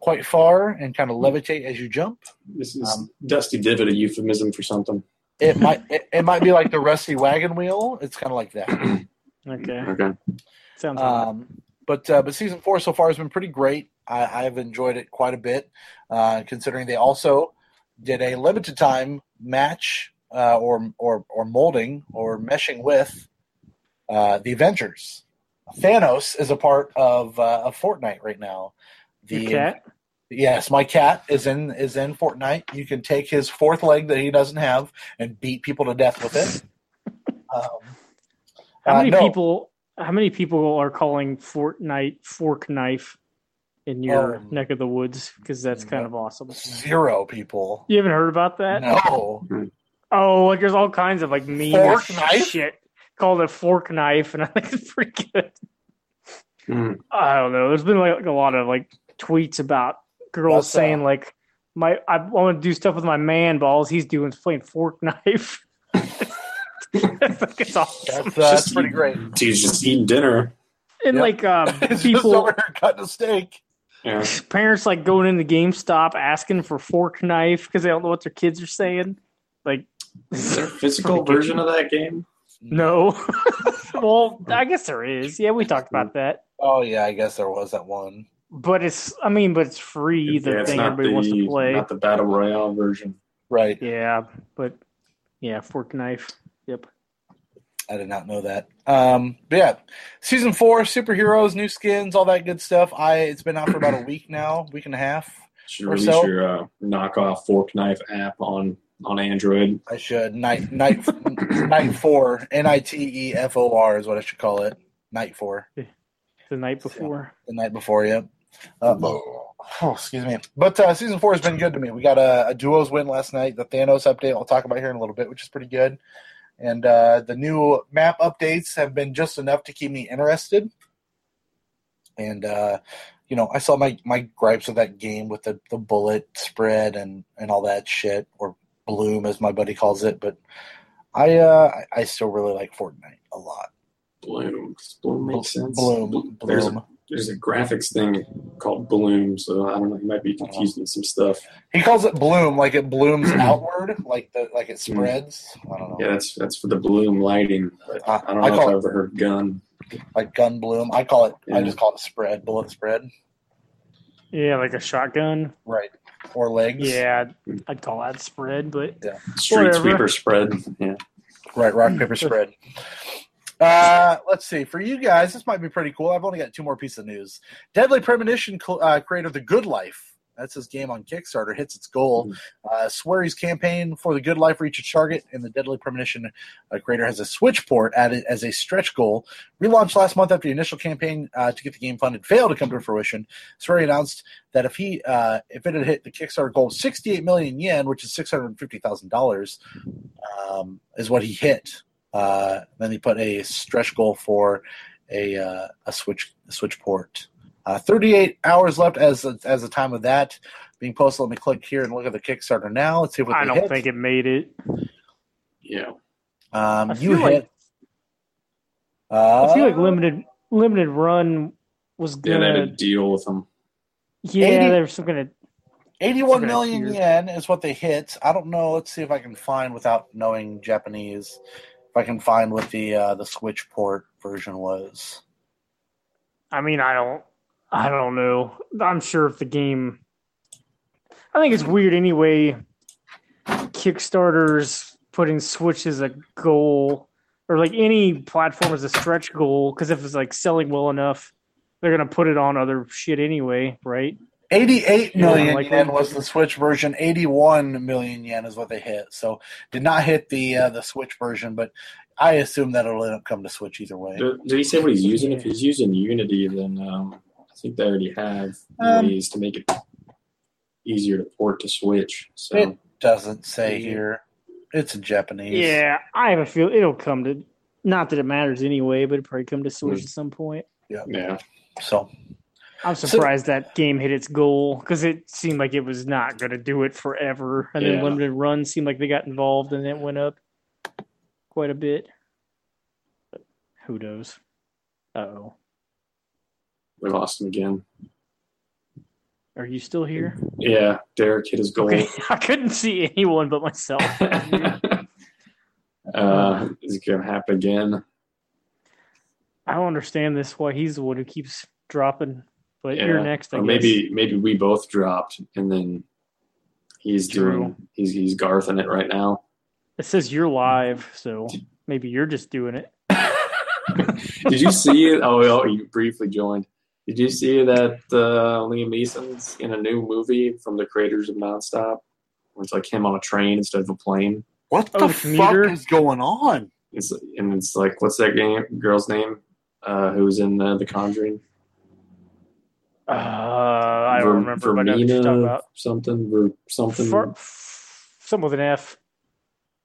quite far and kind of levitate as you jump. This is Um, Dusty Divot, a euphemism for something. It *laughs* might it, it might be like the rusty wagon wheel. It's kind of like that. *clears throat* Okay. Okay. Sounds hot. Um, but uh, but season four so far has been pretty great. I, I've enjoyed it quite a bit, uh, considering they also did a limited time match uh, or or or molding or meshing with uh, the Avengers. Thanos is a part of uh, of Fortnite right now. The Your cat? Yes, my cat is in is in Fortnite. You can take his fourth leg that he doesn't have and beat people to death with it. *laughs* Um, How uh, many no. people? How many people are calling Fortnite fork knife in your Um, neck of the woods? Because that's kind of awesome. Zero people. You haven't heard about that? No. Oh, like there's all kinds of like mean Fork knife? shit called a fork knife, and I think it's pretty good. Hmm. I don't know. There's been like a lot of like tweets about girls What's that? saying like my I want to do stuff with my man balls. He's doing playing fork knife. It's awesome. That's, uh, that's Just pretty eat- great. He's just eating dinner. And Yep. like um, *laughs* It's just people, over here cutting a steak. Yeah. *laughs* parents like going into GameStop asking for fork knife because they don't know what their kids are saying. Like, *laughs* Is there a physical version of that game? no. well, I guess there is. Yeah, we talked about that. Oh yeah, I guess there was that one. But it's, I mean, but it's free. The Yeah, it's thing not everybody wants to play. not the battle royale version. Right. Yeah, but yeah, fork knife. Yep. I did not know that. Um, but yeah, season four, superheroes, new skins, all that good stuff. I it's been out for about a week now, week and a half. Should Or release so. your uh, knockoff fork knife app on on Android. I should night night night four N I T E F O R is what I should call it. Night four, The night before. the night before. Yep. Uh, oh, excuse me. But uh, season four has been good to me. We got a, a duos win last night. The Thanos update I'll talk about here in a little bit, which is pretty good. And uh, the new map updates have been just enough to keep me interested. And uh, you know, I saw my my gripes with that game with the, the bullet spread and and all that shit, or bloom as my buddy calls it. But I uh, I still really like Fortnite a lot. Bloom. Bloom makes sense. Bloom, There's a, bloom. There's a graphics thing called Bloom, so I don't know. You might be uh-huh. confused with some stuff. He calls it bloom, like it blooms hmm. outward, like the like it hmm. spreads. I don't know, Yeah, that's that's for the bloom lighting. But I- I don't I know if I've ever heard gun. like gun bloom. I call it. I just call it spread, bullet spread. Yeah, like a shotgun. Right, or legs. Yeah, hmm. I'd call that spread, but Street Whatever. sweeper spread. Yeah. right. Rock paper spread. Uh, let's see. For you guys, this might be pretty cool. I've only got two more pieces of news. Deadly Premonition uh, creator The Good Life That's his game on Kickstarter. Hits its goal. Uh, Swery's campaign for the Good Life reaches target, and the Deadly Premonition uh, creator has a Switch port added as a stretch goal. Relaunched last month after the initial campaign uh, to get the game funded failed to come to fruition. Swery announced that if he uh, if it had hit the Kickstarter goal, 68 million yen, which is 650 thousand dollars, um, is what he hit. Uh, then he put a stretch goal for a uh, a switch a switch port. Uh, 38 hours left as as the time of that being posted. Let me click here and look at the Kickstarter now. Let's see what I don't hit. think it made it. Yeah. Um, you feel hit. like uh, I feel like limited limited run was Yeah, they had a gonna. deal with them. Yeah, 80 they were still gonna. 81 Okay, million here. yen is what they hit. I don't know. Let's see if I can find without knowing Japanese. I can find what the uh, the Switch port version was. I mean, I don't. I don't know. I'm sure if the game. I think it's weird anyway. Kickstarters putting Switch as a goal, or like any platform as a stretch goal, because if it's like selling well enough, they're gonna put it on other shit anyway, right? 88 Yeah, like- yen was the Switch version. 81 million yen is what they hit. So did not hit the uh, the Switch version, but I assume that it'll end up come to Switch either way. Did, did he say what he's using? If he's using Unity, then um, I think they already have Um, ways to make it easier to port to Switch. So It doesn't say here. It's in Japanese. Yeah, I have a feel it'll come to. Not that it matters anyway, but it'll probably come to Switch at some point. Yeah. Yeah, So I'm So- surprised that game hit its goal because it seemed like it was not going to do it forever. And then limited run seemed like they got involved and it went up quite a bit. But who knows? Uh oh. we lost him again. Are you still here? Yeah, Derek hit his goal. Okay, *laughs* I couldn't see anyone but myself. *laughs* uh, is it gonna happen again? I don't understand this. Why he's the one who keeps dropping. But Yeah. you're next. I or guess. maybe maybe we both dropped, and then he's True. doing he's he's Garthing it right now. it says you're live, so maybe you're just doing it. *laughs* Did you see it? Oh, oh, you briefly joined. Did you see that uh, Liam Neeson's in a new movie from the creators of Nonstop? Where it's like him on a train instead of a plane. what Oh, the the fuck commuter? is going on? It's and it's like what's that game girl's name? Uh, who's in uh, The Conjuring? Uh, I don't Ver- remember, but I know what you're talking about. something. Ver- something. Far, something with an F.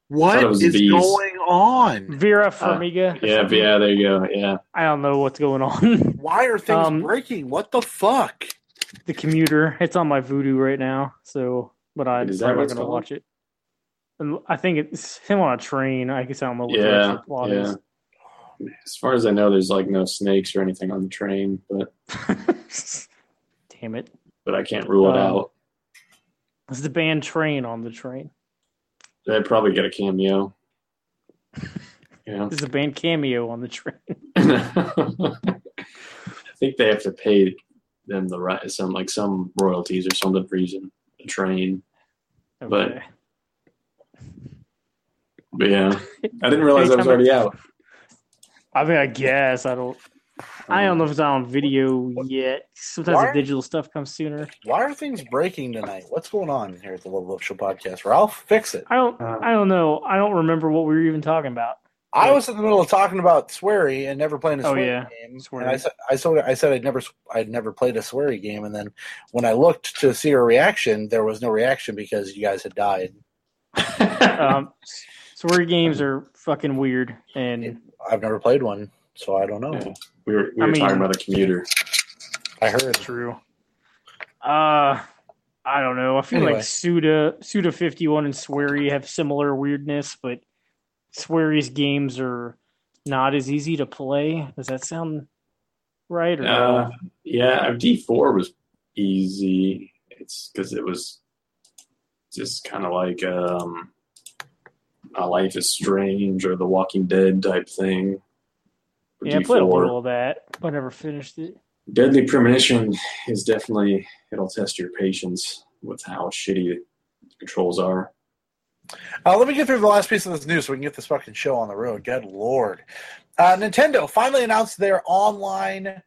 What Thought it was is bees. going on? Vera Farmiga. or yeah, something. yeah, there you go. Yeah, I don't know what's going on. *laughs* Why are things Um, breaking? What the fuck? the commuter. It's on my Vudu right now. So, but I'm Is that probably what not going to watch it. And I think it's him on a train. I guess I don't know what yeah, actual plot yeah. As far as I know, there's like no snakes or anything on the train, but is. *laughs* Damn it! but I can't rule it Um, out. Is the band Train on the train? They'd probably get a cameo. *laughs* Yeah. Is the band Cameo on the train? *laughs* *laughs* I think they have to pay them the right some like some royalties or some reason the train. But- Okay. But yeah, I didn't realize I was already out. I mean, I guess I don't. I don't know if it's on video yet. Sometimes Why? the digital stuff comes sooner. Why are things breaking tonight? What's going on here at the Level Up Show podcast? Ralph, fix it. I don't. Uh, I don't know. I don't remember what we were even talking about. I was in the middle of talking about Swery and never playing a Oh, Swery yeah. game. Swery. And I said, I said, I said I'd never, I'd never played a Swery game. And then when I looked to see a reaction, there was no reaction because you guys had died. *laughs* Um, story games are fucking weird, and I've never played one, so I don't know. Yeah. we were we I were talking about a commuter. I heard. true. Uh, I don't know. I feel Anyway. like Suda Suda fifty one and Swery have similar weirdness, but Swery's games are not as easy to play. Does that sound right? Or Uh, yeah, D four was easy. It's because it was just kind of like um, a Life is Strange or The Walking Dead type thing. For yeah, I played a D4. little of that, but I never finished it. Deadly Premonition is definitely it'll test your patience with how shitty the controls are. Uh, let me get through the last piece of this news so we can get this fucking show on the road. Good lord. Uh, Nintendo finally announced their online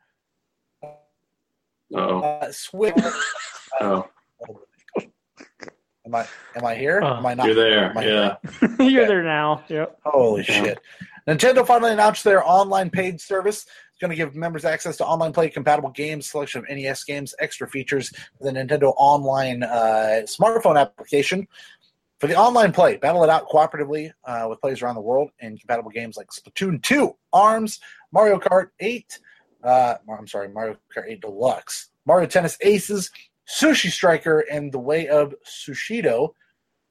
Oh, uh, Switch. *laughs* oh, Am I am I here? Oh. am I not? You're there. Am I Yeah. here? *laughs* You're there now. Yep. Holy Yeah. shit. Nintendo finally announced their online paid service. It's going to give members access to online play compatible games, selection of NES games, extra features for the Nintendo Online uh, smartphone application. For the online play, battle it out cooperatively uh, with players around the world in compatible games like Splatoon 2, ARMS, Mario Kart 8, uh, I'm sorry, Mario Kart 8 Deluxe, Mario Tennis Aces, Sushi Striker, and The Way of Sushido.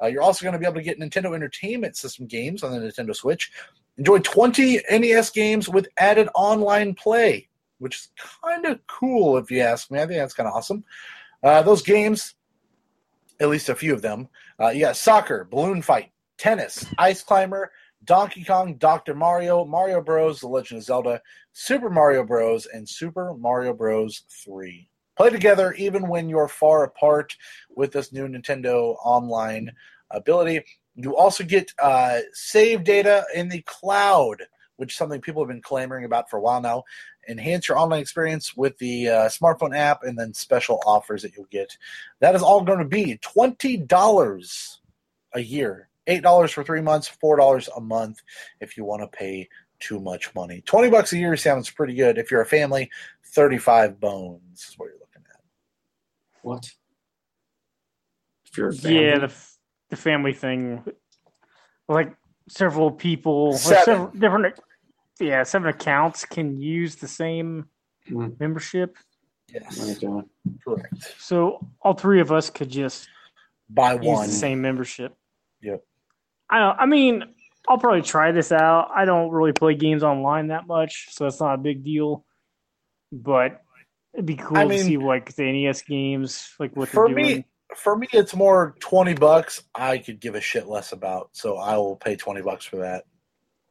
Uh, you're also going to be able to get Nintendo Entertainment System games on the Nintendo Switch. Enjoy 20 NES games with added online play, which is kind of cool if you ask me. I think that's kind of awesome. Uh, those games, at least a few of them, uh, you got soccer, balloon fight, tennis, ice climber, Donkey Kong, Dr. Mario, Mario Bros, The Legend of Zelda, Super Mario Bros, and Super Mario Bros 3. Play together even when you're far apart with this new Nintendo Online ability. You also get uh, save data in the cloud, which is something people have been clamoring about for a while now. Enhance your online experience with the uh, smartphone app and then special offers that you'll get. That is all going to be $20 a year. $8 for three months, $4 a month if you want to pay too much money. 20 bucks a year sounds pretty good. If you're a family, 35 bones is what you're looking at. What? If you're a family. Yeah, the f- the family thing, like several people, Seven. several different, yeah, seven accounts can use the same Mhm. membership. Yes, correct. So all three of us could just Buy use one. the same membership. Yep. I don't. I mean, I'll probably try this out. I don't really play games online that much, so it's not a big deal. But it'd be cool I to see like the NES games, like what For they're me, doing. For me, it's more 20 bucks. I could give a shit less about, so I will pay 20 bucks for that.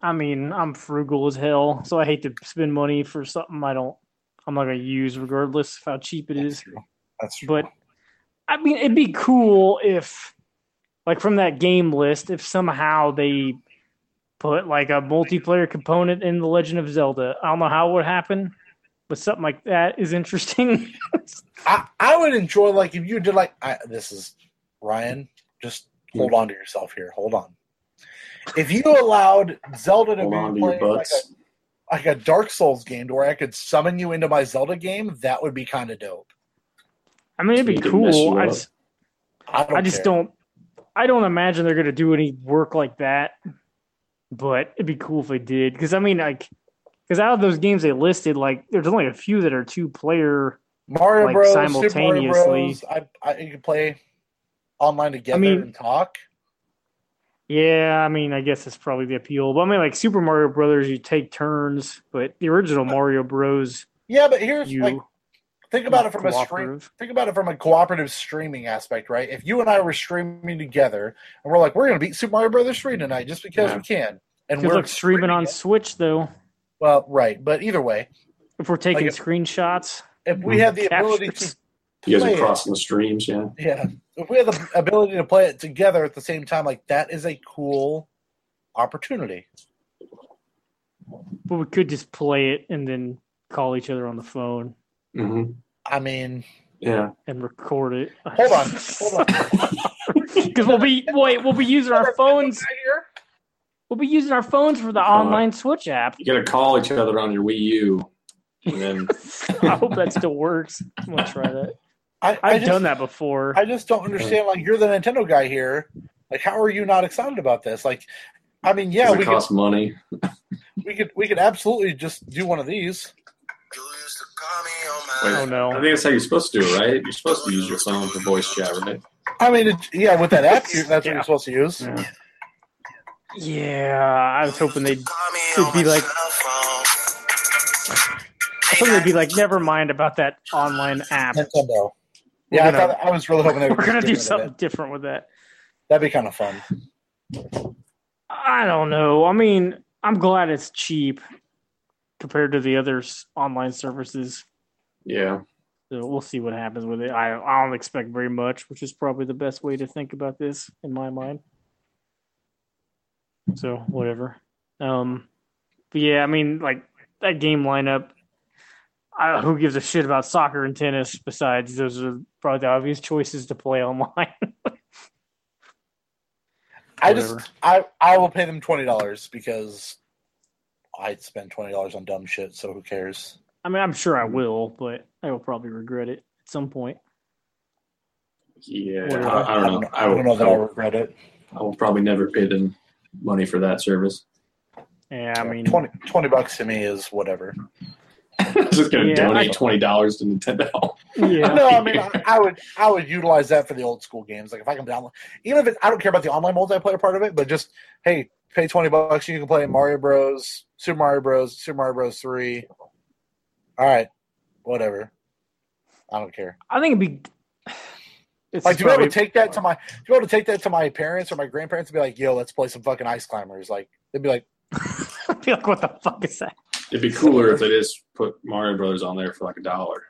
I mean, I'm frugal as hell, so I hate to spend money for something I don't. I'm not gonna use, regardless of how cheap it is. true. That's true. But I mean, it'd be cool if, like, from that game list, if somehow they put like a multiplayer component in The Legend of Zelda. I don't know how it would happen, but something like that is interesting. *laughs* I, I would enjoy like if you did like I, this is Ryan. Just hold on to yourself here. Hold on. If you allowed Zelda to Hold be on played like a, like a Dark Souls game to where I could summon you into my Zelda game, that would be kind of dope. I mean, it'd be You could cool. I just, I don't. I just care. don't. I don't imagine they're gonna do any work like that. But it'd be cool if they did, because I mean, like, because out of those games they listed, like, there's only a few that are two player. Mario like, Bros. Super Mario simultaneously. Bros. I, I you can play online together mean- and talk. Yeah, I mean, I guess that's probably the appeal. But I mean, like Super Mario Brothers, you take turns, but the original uh, Mario Bros, Yeah, but here's you like think about it from a stream. Think about it from a cooperative streaming aspect, right? If you and I were streaming together and we're like, we're going to beat Super Mario Brothers three tonight just because Yeah. we can, and we're luck streaming on it- Switch though. Well, right, but either way, If we're taking Like if- screenshots, if we have the ability captures. to You guys play are it, crossing the streams, yeah. yeah, if we have the ability to play it together at the same time, like that is a cool opportunity. but we could just play it and then call each other on the phone hmm I mean, Yeah. and record it. hold on, hold on. *laughs* Because we'll be wait, we'll be using our phones. We'll be using our phones for the Uh, online Switch app. You got to call each other on your Wii U. And then, *laughs* I hope that still works. I'm gonna try that. I, I've I just, done that before. I just don't understand. Like, you're the Nintendo guy here. Like, how are you not excited about this? Like, I mean, yeah, we it could, cost money? *laughs* we could, we could absolutely just do one of these. Wait, Oh, no. I think that's how you're supposed to do it, right? You're supposed to use your phone for voice chat, right? I mean, it, yeah, with that app, you, that's what you're supposed to use. Yeah. Yeah, I was hoping they'd it'd be like I thought they'd be like, never mind about that online app. Nintendo. Yeah, We're I thought I was really hoping they *laughs* We're gonna do get rid of something it. different with that. That'd be kind of fun. I don't know. I mean, I'm glad it's cheap compared to the other online services. Yeah. So we'll see what happens with it. I I don't expect very much, which is probably the best way to think about this in my mind. So whatever. Um, but yeah, I mean, like that game lineup. I, who gives a shit about soccer and tennis? Besides, those are probably the obvious choices to play *laughs* online. I just I I will pay them twenty dollars because I'd spend twenty dollars on dumb shit. So who cares? I mean, I'm sure I will, but I will probably regret it at some point. Yeah, Whatever. I, I don't know. I don't know that I'll regret it. I will probably never pay them money for that service. Yeah, I mean, 20, 20 bucks to me is whatever. *laughs* I'm just gonna Yeah, donate I- twenty dollars to Nintendo. *laughs* yeah, No, I mean I, I would I would utilize that for the old school games. Like if I can download, even if it, I don't care about the online multiplayer part of it, but just hey, pay twenty bucks, you can play Mario Bros, Super Mario Bros, Super Mario Bros three. All right, whatever. I don't care. I think it'd be. It's Like to be able probably- to take that to my to be able to take that to my parents or my grandparents and be like, yo, let's play some fucking ice climbers. Like they'd be like, I'd *laughs* be like, what the fuck is that? It'd be cooler if they just put Mario Brothers on there for like a dollar.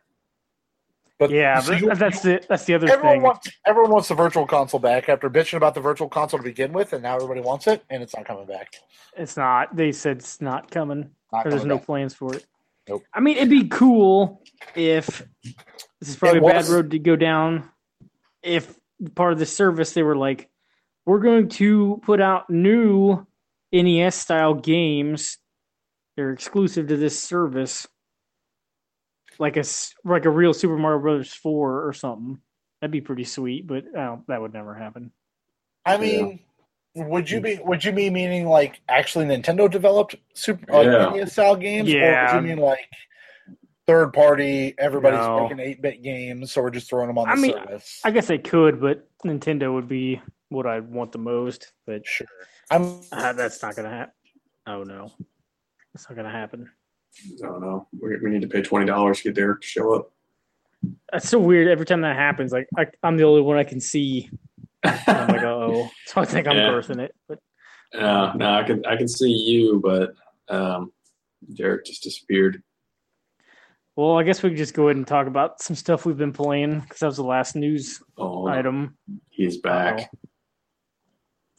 but Yeah, so but you- that's the that's the other everyone thing. wants everyone wants the virtual console back after bitching about the virtual console to begin with, and now everybody wants it, and it's not coming back. It's not. They said it's not coming. Not Or there's coming no back. plans for it. Nope. I mean, it'd be cool if this is probably It a bad road to go down. If part of the service they were like, we're going to put out new NES style games. They're exclusive to this service, like a like a real Super Mario Brothers four or something. That'd be pretty sweet, but uh, that would never happen. I mean, would you be would you be meaning like actually Nintendo developed super like Yeah. NES style games, or Yeah. would you mean like third party? Everybody's No. making eight bit games, so we're just throwing them on the I mean, service. I guess they could, but Nintendo would be what I'd want the most. But sure. I'm Uh, that's not gonna happen. Oh no, that's not gonna happen. I don't know. We, we need to pay twenty dollars to get Derek to show up. That's so weird. Every time that happens, like I, I'm the only one I can see. I'm like, oh, *laughs* so I think I'm Yeah. birthing it. But No, no, I can I can see you, but um, Derek just disappeared. Well, I guess we could just go ahead and talk about some stuff we've been playing because that was the last news Oh, item. he's back.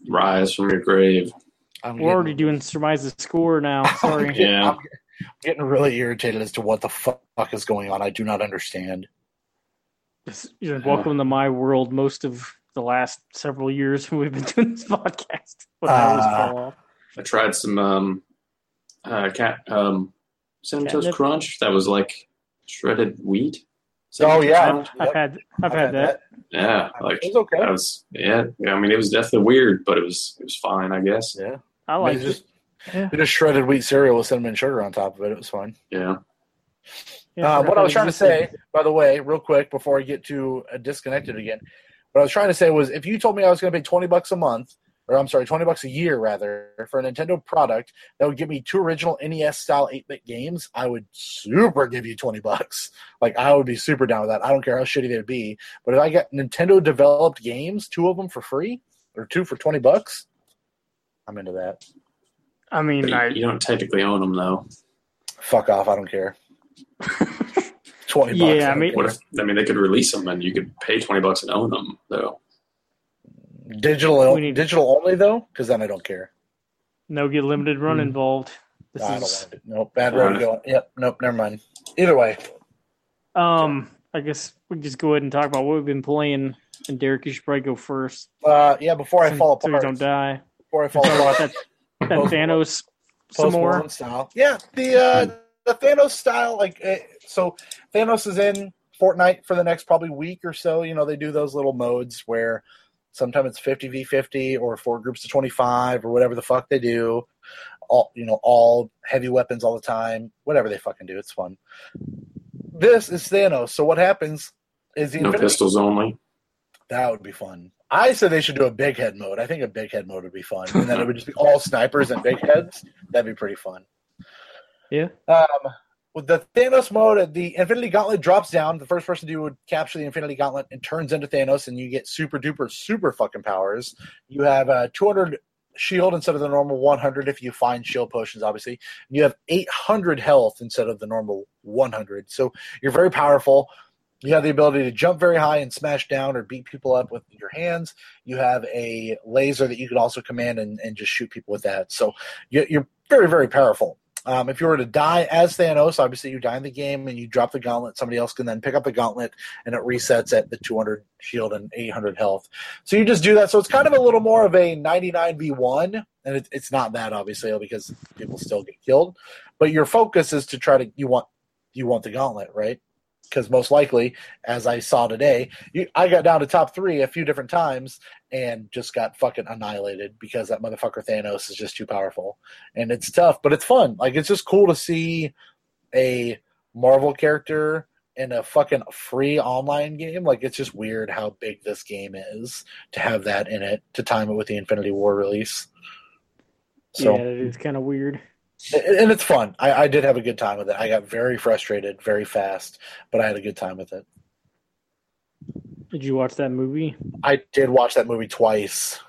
Rise from your grave. I'm We're already doing surmise the score now. *laughs* Sorry. Yeah. I'm getting really irritated as to what the fuck is going on. I do not understand. Just, you know, welcome to my world. Most of the last several years *laughs* we've been doing this podcast. When I Uh. I tried some um, uh, cat um, cinnamon toast crunch. That was like shredded wheat. Oh, yeah. Toast Crunch. I've had I've, had, that. yeah. Like It was okay. that was yeah. yeah. I mean, it was definitely weird, but it was it was fine, I guess. Yeah. I like They it. just, Yeah. just shredded wheat cereal with cinnamon sugar on top of it. It was fine. Yeah. Yeah, uh, what I was trying to say, by the way, real quick before I get to uh, disconnected again, what I was trying to say was if you told me I was going to pay 20 bucks a month, or I'm sorry, 20 bucks a year rather, for a Nintendo product that would give me two original NES style 8 bit games, I would super give you 20 bucks. Like, I would be super down with that. I don't care how shitty they'd be. But if I get Nintendo developed games, two of them for free, or two for 20 bucks, I'm into that. I mean, But I you, you don't technically own them though. Fuck off. I don't care. *laughs* 20 bucks. Yeah, I don't mean- What if I mean they could release them and you could pay twenty bucks and own them though? Digital, We need- digital only, though? Because then I don't care. no get limited run Hmm. involved. This I don't is want to. Nope, bad road to go. Yep, nope, never mind. Either way, um. I guess we can just go ahead and talk about what we've been playing. And Derek, you should probably go first. uh, yeah. Before I so- fall so you apart, don't die. before I fall about apart, that, that Post- Thanos some more. Malone style. Yeah, the uh, the Thanos style. Like, eh, so Thanos is in Fortnite for the next probably week or so. You know, they do those little modes where sometimes it's fifty v fifty or four groups of twenty five or whatever the fuck they do. All you know, all heavy weapons all the time. Whatever they fucking do, it's fun. This is Thanos. So what happens is the No Infinity pistols only. That would be fun. I said they should do a big head mode. I think a big head mode would be fun, and then it would just be all snipers and big heads. That'd be pretty fun. Yeah. Um, with the Thanos mode, the Infinity Gauntlet drops down. The first person to would capture the Infinity Gauntlet and turns into Thanos, and you get super duper super fucking powers. You have uh, a 200 shield instead of the normal 100 if you find shield potions, obviously. You have 800 health instead of the normal 100. So you're very powerful. You have the ability to jump very high and smash down or beat people up with your hands. You have a laser that you could also command and, and just shoot people with that. So you're very, very powerful. Um, if you were to die as Thanos, obviously you die in the game and you drop the gauntlet. Somebody else can then pick up the gauntlet and it resets at the 200 shield and 800 health. So you just do that. So it's kind of a little more of a 99 v one, and it, it's not that obviously because people still get killed. But your focus is to try to you want you want the gauntlet, right? Because most likely, as I saw today, you, I got down to top three a few different times and just got fucking annihilated because that motherfucker Thanos is just too powerful. And it's tough, but it's fun. Like it's just cool to see a Marvel character in a fucking free online game. Like it's just weird how big this game is to have that in it to time it with the Infinity War release. So yeah, it is kind of weird. And it's fun. I, I did have a good time with it. I got very frustrated very fast, but I had a good time with it. Did you watch that movie? I did watch that movie twice.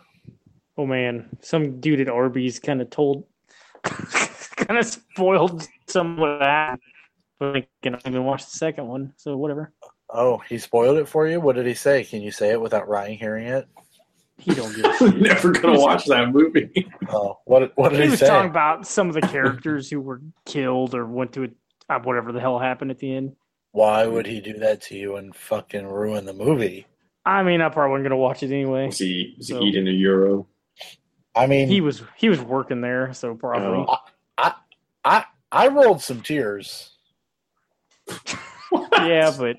Oh man, some dude at Arby's kind of told, *laughs* kind of spoiled some of that. But I can't even watch the second one, so whatever. Oh, he spoiled it for you. What did he say? Can you say it without Ryan hearing it? He don't give a *laughs* shit. Never gonna watch that movie. *laughs* Oh, what what did he he, was say? talking about some of the *laughs* characters who were killed or went to a, uh, whatever the hell happened at the end. Why would he do that to you and fucking ruin the movie? I mean, I probably wasn't gonna watch it anyway. Was he, was he eating a euro? I mean, He was he was working there, so probably. Oh. I I rolled some tears. yeah, but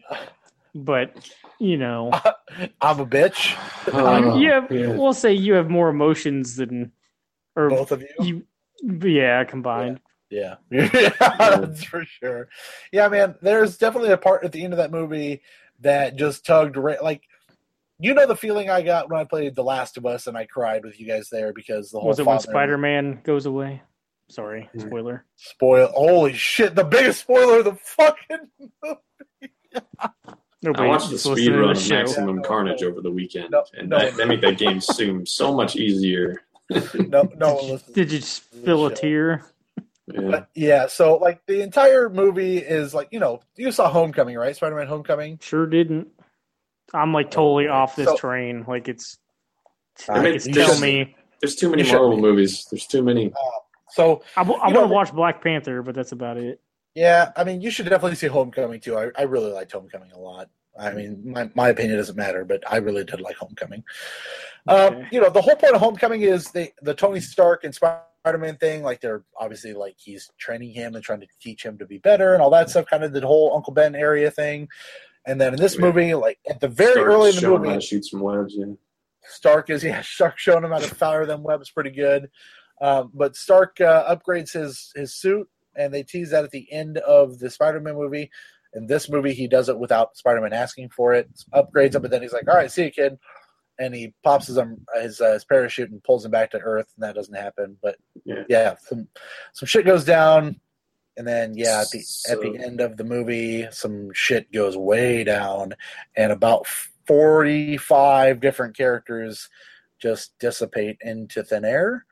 but you know, *laughs* I'm a bitch. Oh, you have, yeah. we'll say you have more emotions than or Both of you. you yeah combined. Yeah, *laughs* yeah, that's for sure. Yeah, man. There's definitely a part at the end of that movie that just tugged right, like. You know the feeling I got when I played The Last of Us and I cried with you guys there because the whole Was it when Spider Man goes away? Sorry, Hmm. spoiler. spoil? Holy shit! The biggest spoiler of the fucking *laughs* Nobody I watched the is speed run of. Maximum Carnage over the weekend, No, and no. that, that made that game seem so much easier. *laughs* no no. Did you spill a tear? Yeah. Yeah, so like the entire movie is like you know you saw Homecoming right? Spider-Man Homecoming. Sure didn't. I'm like totally oh, off this So- train. Like it's I mean, it's tell me. There's too many You Marvel movies. There's too many. Uh, so I, w- I want to watch Black Panther, but that's about it. Yeah, I mean you should definitely see Homecoming too. I, I really liked Homecoming a lot. I mean my my opinion doesn't matter, but I really did like Homecoming. Um, you know the whole point of Homecoming is the the Tony Stark and Spider-Man thing. Like they're obviously like he's training him and trying to teach him to be better and all that stuff. Kind of the whole Uncle Ben area thing. And then in this Yeah. movie, like at the very Start early in the movie, how to shoot some webs. Yeah. Stark is *laughs* yeah, Stark showing him how to fire them webs pretty good. Um, but Stark uh, upgrades his his suit, and they tease that at the end of the Spider-Man movie. In this movie, he does it without Spider-Man asking for it. Upgrades him, but then he's like, "All right, see you, kid," and he pops his um, his, uh, his parachute and pulls him back to Earth, and that doesn't happen. But Yeah. yeah, some some shit goes down, and then yeah, at the at the end of the movie, some shit goes way down, and about forty five different characters just dissipate into thin air.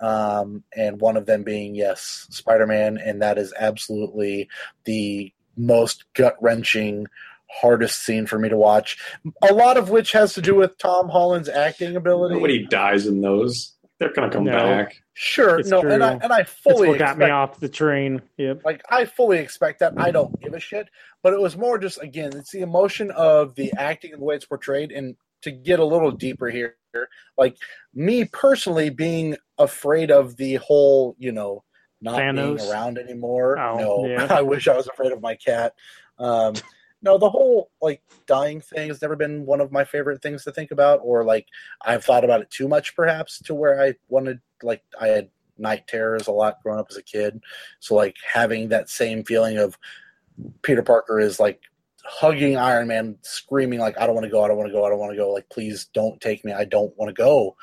Um, and one of them being yes, Spider Man, and that is absolutely the most gut wrenching, hardest scene for me to watch. A lot of which has to do with Tom Holland's acting ability. Nobody dies in those. They're gonna come No. back. Sure, It's no, and I and I That's fully what got me off the train. Yep. like I fully expect that. I don't give a shit. But it was more just again, it's the emotion of the acting and the way it's portrayed. And to get a little deeper here, like me personally being afraid of the whole, you know, not Thanos? being around anymore. Oh, no, yeah. *laughs* I wish I was afraid of my cat. Um, no, the whole like dying thing has never been one of my favorite things to think about, or like I've thought about it too much, perhaps, to where I wanted like I had night terrors a lot growing up as a kid. So like having that same feeling of Peter Parker is like hugging Iron Man, screaming like I don't want to go, I don't want to go, I don't want to go. Like please don't take me, I don't want to go.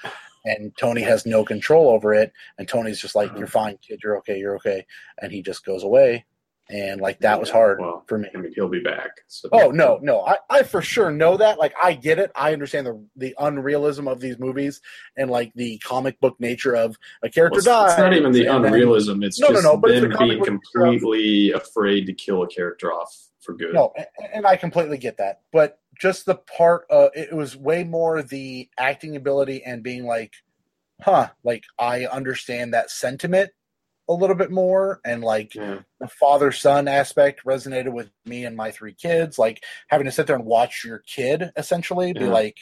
And Tony has no control over it, and Tony's just like, "You're mm-hmm. fine, kid. You're okay. You're okay." And he just goes away, and like that was hard Well, for me. I mean, he'll be back. So Oh no, no, I, I for sure know that. Like I get it. I understand the the unrealism of these movies and like the comic book nature of a character Well, it's, dies. it's not even the and then- unrealism. It's No, no, just no, but it's them the being book nature of- completely afraid to kill a character off for good. No, a- and I completely get that. But just the part, of it was way more the acting ability and being like, huh, like I understand that sentiment a little bit more, and like Yeah. the father son aspect resonated with me and my three kids. Like having to sit there and watch your kid essentially be Yeah. like,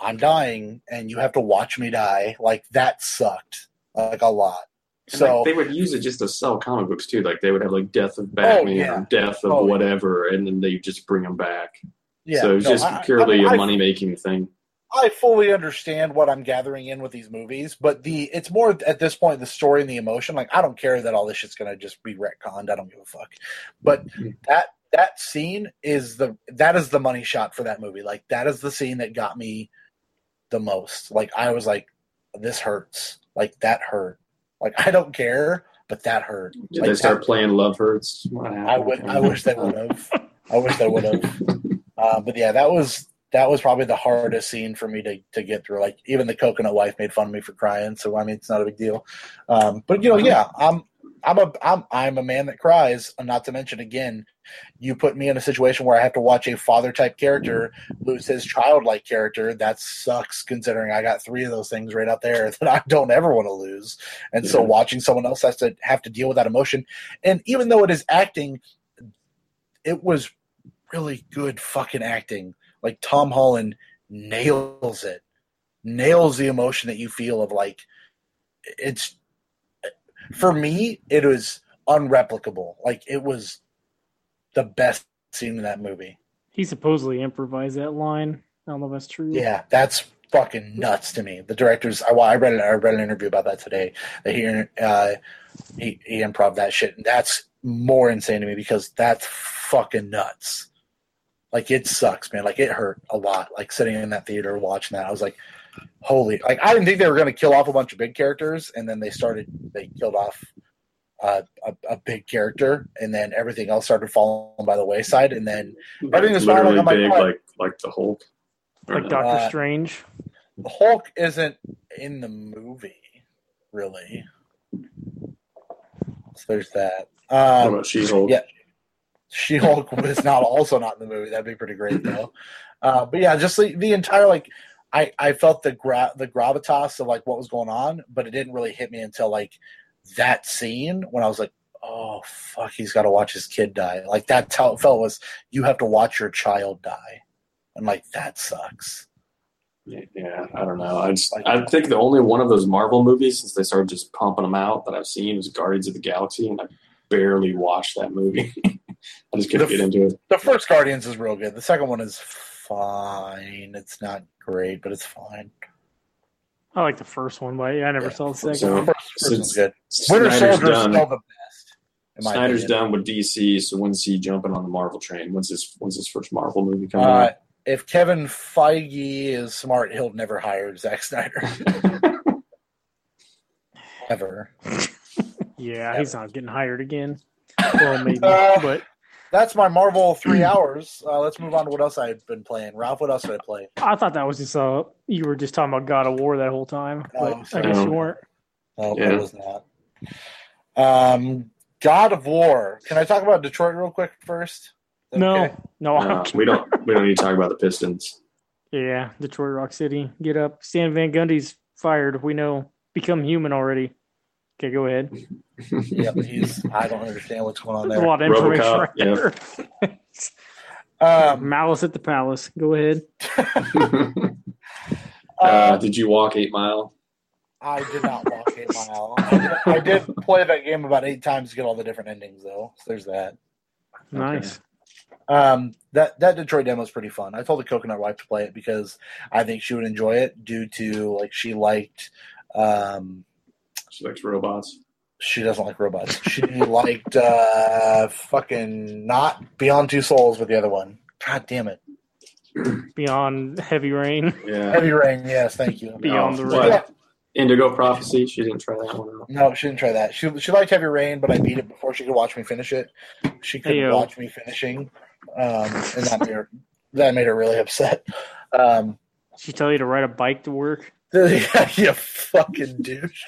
I'm dying and you have to watch me die. Like that sucked like a lot. And, So like, they would use it just to sell comic books too. Like they would have like Death of oh, Batman, yeah. or Death of Oh, yeah. whatever, and then they just bring them back. Yeah, so it's no, just I- I purely mean, a I- money making thing. I fully understand what I'm gathering in with these movies, but the it's more at this point the story and the emotion. Like I don't care that all this shit's gonna just be retconned. I don't give a fuck. But mm-hmm. that that scene is the that is the money shot for that movie. Like that is the scene that got me the most. Like I was like, this hurts. Like that hurt. Like I don't care, but that hurt. Did Like, they start playing Love Hurts? Happened? I would. I wish they would have. I wish they would have. *laughs* Uh, but yeah, that was that was probably the hardest scene for me to, to get through. Like even the coconut wife made fun of me for crying, so I mean it's not a big deal. Um, but you know, yeah, I'm I'm a I'm I'm a man that cries. Not to mention again, you put me in a situation where I have to watch a father type character lose his childlike character. That sucks considering I got three of those things right out there *laughs* that I don't ever want to lose. And so watching someone else has to have to deal with that emotion. And even though it is acting, it was really good fucking acting. Like Tom Holland nails it, nails the emotion that you feel of like it's for me. It was unreplicable. Like it was the best scene in that movie. He supposedly improvised that line. I don't know if that's true. Yeah, that's fucking nuts to me. The directors, I, I read, I read an interview about that today. That he, uh, he, he improv that shit, and that's more insane to me because that's fucking nuts. Like it sucks, man. Like it hurt a lot. Like sitting in that theater watching that, I was like, holy! Like I didn't think they were going to kill off a bunch of big characters, and then they started. They killed off. Uh, a, a big character, and then everything else started falling by the wayside, and then Everything is fine, like, literally I'm like, big, all right. like like the Hulk. Like no? Doctor Uh, Strange. the Hulk isn't in the movie, really. So there's that. What Um, about She Hulk? yeah. She Hulk *laughs* was not also not in the movie. That'd be pretty great though. Uh, but yeah, just the, the entire like, I I felt the gra- the gravitas of like what was going on, but it didn't really hit me until like that scene when I was like, oh fuck, he's got to watch his kid die. Like that's how it felt was you have to watch your child die, and like that sucks. Yeah, I don't know. I just I think the only one of those Marvel movies since they started just pumping them out that I've seen was Guardians of the Galaxy, and I barely watched that movie. *laughs* I just couldn't The- get into it. The first Guardians is real good. The second one is fine. It's not great, but it's fine. I like the first one, but yeah, I never Yeah. saw the second So- one. First, first one's good. Winter Snyder's Soldier is done, still the best. Snyder's opinion. done with DC, so when's he jumping on the Marvel train? When's his when's his first Marvel movie coming Uh, out? if Kevin Feige is smart, he'll never hire Zack Snyder. *laughs* Ever. *laughs* Yeah, he's not getting hired again. *laughs* Well, maybe, Uh, but That's my Marvel three hours. Uh, let's move on to what else I've been playing. Ralph, what else did I play? I thought that was just uh, you were just talking about God of War that whole time. But Oh, I guess you weren't. No, Yeah. it was not. Um, God of War. Can I talk about Detroit real quick first? Is No, okay? no, No, don't we don't we don't need to talk about the Pistons. Yeah, Detroit Rock City. Get up. Stan Van Gundy's fired. We know. Become human already. Okay, go ahead. *laughs* Yep, he's. I don't understand what's going on There's a there. lot of information RoboCop, right there. *laughs* Um, Malice at the Palace. Go ahead. uh, *laughs* uh, did you walk Eight Mile? I did not walk Eight Mile. I did, I did play that game about eight times to get all the different endings, though. So there's that. Nice. Um, that that Detroit demo is pretty fun. I told the Coconut Wife to play it because I think she would enjoy it due to like she liked. Um, She likes robots. she doesn't like robots. She *laughs* liked uh, fucking not Beyond Two Souls with the other one. God damn it, *clears throat* Beyond Heavy Rain. Yeah. Heavy Rain. Yes, thank you. *laughs* Beyond the? Rain. Yeah. Indigo Prophecy. She didn't try that one out. No, she didn't try that. She she liked Heavy Rain, but I beat it before she could watch me finish it. She couldn't Heyo. watch me finishing, um, and that made her that made her really upset. Um, She tell you to ride a bike to work. *laughs* yeah, you fucking douche.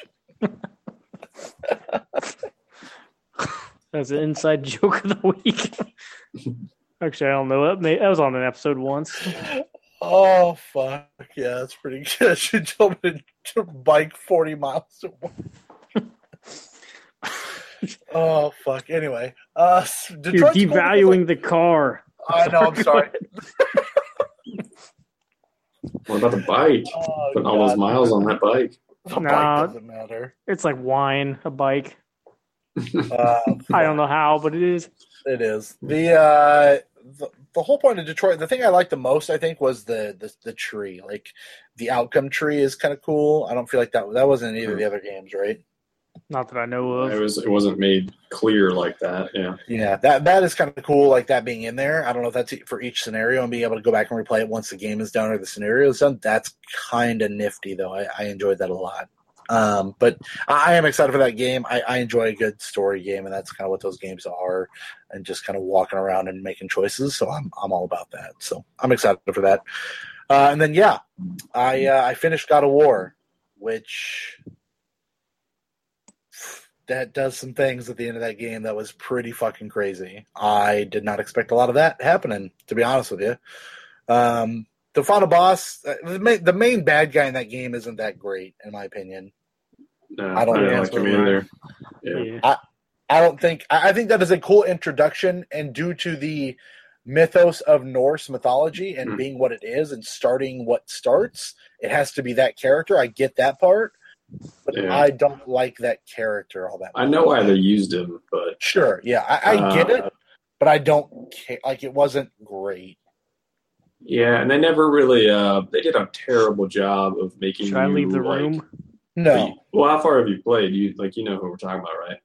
That's an inside joke of the week. Actually, I don't know. That, may, that was on an episode once. Oh fuck yeah, that's pretty good. *laughs* She told me to bike forty miles to work. Oh fuck. Anyway, uh, You're Detroit's cool because, devaluing the car. I know. I'm sorry. What about the bike? Oh, Putting all those miles on that bike. The bike doesn't matter. It's like wine, a bike. Uh, I don't know how, but it is. It is the uh, the the whole point of Detroit. The thing I liked the most, I think, was the the, the tree. Like the outcome tree is kind of cool. I don't feel like that that wasn't in either of the other games, right? Not that I know of. It was. It wasn't made clear like that. Yeah. Yeah, that that is kind of cool. Like that being in there. I don't know if that's for each scenario and being able to go back and replay it once the game is done or the scenario is done. That's kind of nifty, though. I, I enjoyed that a lot. Um, but I I am excited for that game. I, I enjoy a good story game, and that's kind of what those games are, and just kind of walking around and making choices. So I'm I'm all about that. So I'm excited for that. Uh, and then yeah, I uh, I finished God of War, which that does some things at the end of that game that was pretty fucking crazy. I did not expect a lot of that happening, to be honest with you. Um, the final boss, uh, the main, the main bad guy in that game isn't that great, in my opinion. No, I don't didn't think like that's him either. Yeah. Yeah. I don't think I I think that is a cool introduction, and due to the mythos of Norse mythology and Hmm. being what it is, and starting what starts, it has to be that character. I get that part, but Yeah. I don't like that character all that. Much. I know why they used him, but Sure, yeah, I, I get uh, it, but I don't care. Like it wasn't great. Yeah, and they never really. Uh, they did a terrible job of making. Should I leave the like- room? No, Well, how far have you played? You like you know who we're talking about, right?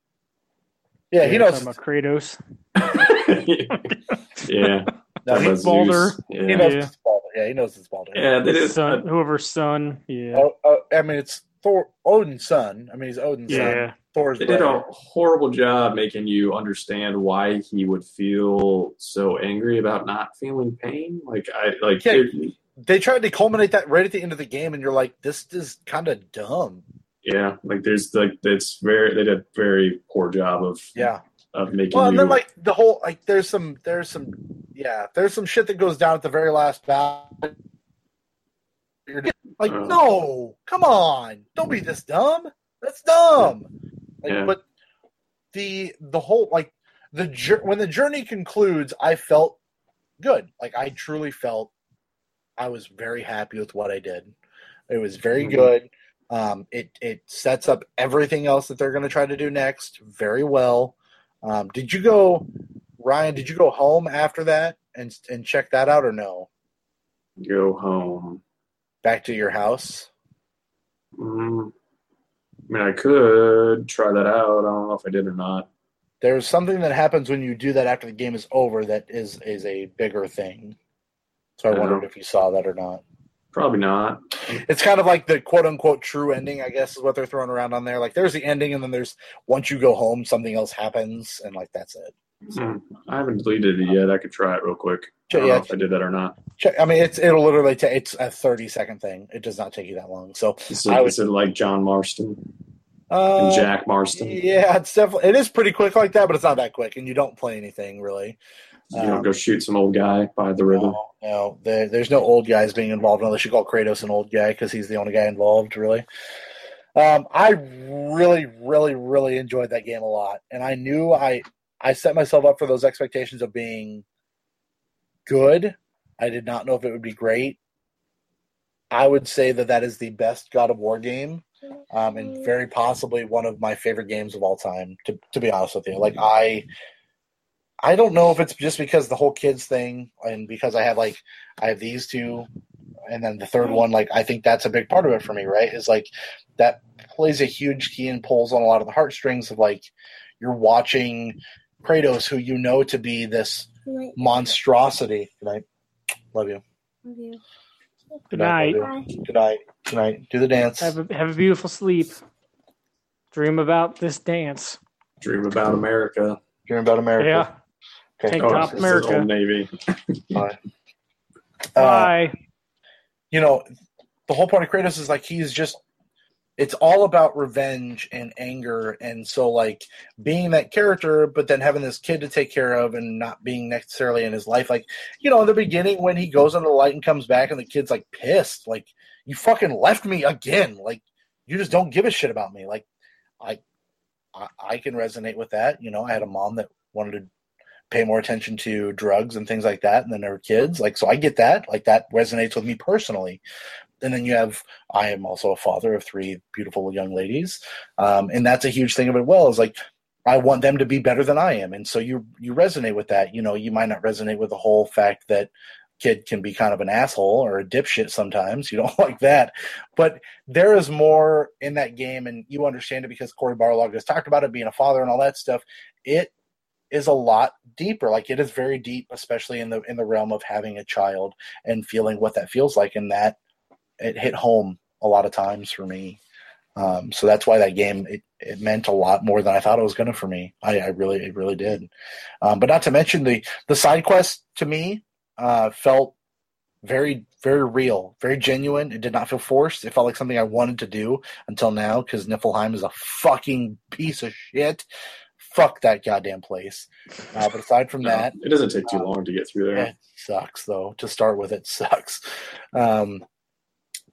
yeah, he knows. Talking about Kratos. *laughs* yeah. No, he, Talking about Baldur. He Yeah. knows Yeah. it's Baldur. Yeah, he knows it's Baldur. Yeah, they did. Son, whoever's son. Yeah. Oh, oh, I mean, it's Thor, Odin's son. I mean, he's Odin's son. yeah. Thor's They did a horrible job making you understand why he would feel so angry about not feeling pain. Like I like Yeah. it- They tried to culminate that right at the end of the game, and you're like, this is kind of dumb. yeah, like there's like it's very they did a very poor job of Yeah. of making Well, and you then like the whole like there's some there's some yeah there's some shit that goes down at the very last battle. You're *laughs* like, Uh. no, come on, don't be this dumb. That's dumb. Like, Yeah. but the the whole like the when the journey concludes, I felt good. Like I truly felt I was very happy with what I did. It was very Mhm. good. Um, it it sets up everything else that they're going to try to do next very well. Um, did you go, Ryan? Did you go home after that and and check that out or no? go home. Back to your house. Mm, I mean, I could try that out. I don't know if I did or not. There's something that happens when you do that after the game is over that is is a bigger thing. So I Oh. wondered if you saw that or not. Probably not. It's kind of like the quote unquote true ending, I guess, is what they're throwing around on there. Like there's the ending, and then there's once you go home, something else happens, and like that's it. I haven't deleted it yet. I could try it real quick. I don't know yeah, if I did that or not. check, I mean, it's it'll literally take it's a 30 second thing. It does not take you that long. So, Is I would- is it like John Marston uh, and Jack Marston? yeah, it's definitely it is pretty quick like that, but it's not that quick, and you don't play anything really. You don't Um, go shoot some old guy by the river. No, no there, there's no old guys being involved unless you call Kratos an old guy because he's the only guy involved, really. Um, I really, really, really enjoyed that game a lot, and I knew I I set myself up for those expectations of being good. I did not know if it would be great. I would say that that is the best God of War game, um, and very possibly one of my favorite games of all time. To to be honest with you, like I, I don't know if it's just because the whole kids thing, and because I have like I have these two, and then the third one. Like I think that's a big part of it for me. Right? Is like that plays a huge key and pulls on a lot of the heartstrings of like you're watching Kratos, who you know to be this monstrosity. Good night. Love you. Good night. love you. Good night. Good night. Good night. Do the dance. Have a, have a beautiful sleep. Dream about this dance. Dream about America. Dream about America. Yeah. Okay. Take Oh, top America. Old Navy. Bye. *laughs* Uh, Bye. you know, the whole point of Kratos is like he's just it's all about revenge and anger. And so like being that character but then having this kid to take care of and not being necessarily in his life. Like you know in the beginning when he goes under the light and comes back and the kid's like pissed like you fucking left me again. Like you just don't give a shit about me. Like i I, I can resonate with that. You know, I had a mom that wanted to pay more attention to drugs and things like that and then were kids. Like so i get that. Like that resonates with me personally and then you have i am also a father of three beautiful young ladies. Um, and that's a huge thing of it. Well is like i want them to be better than i am. And so you you resonate with that. You know you might not resonate with the whole fact that kid can be kind of an asshole or a dipshit sometimes. You *laughs* don't like that. But there is more in that game and you understand it because Cory Barlog has talked about it being a father and all that stuff. It is a lot deeper. Like it is very deep especially in the in the realm of having a child and feeling what that feels like. And that it hit home a lot of times for me um, so that's why that game it, it meant a lot more than I thought it was going to for me. I, I really it really did. Um, but not to mention the the side quest to me uh, felt very very real, very genuine. It did not feel forced. It felt like something I wanted to do until now because Niflheim is a fucking piece of shit fuck that goddamn place. Uh, but aside from No, that, it doesn't take too long to get through there. it sucks though. To start with, it sucks. Um,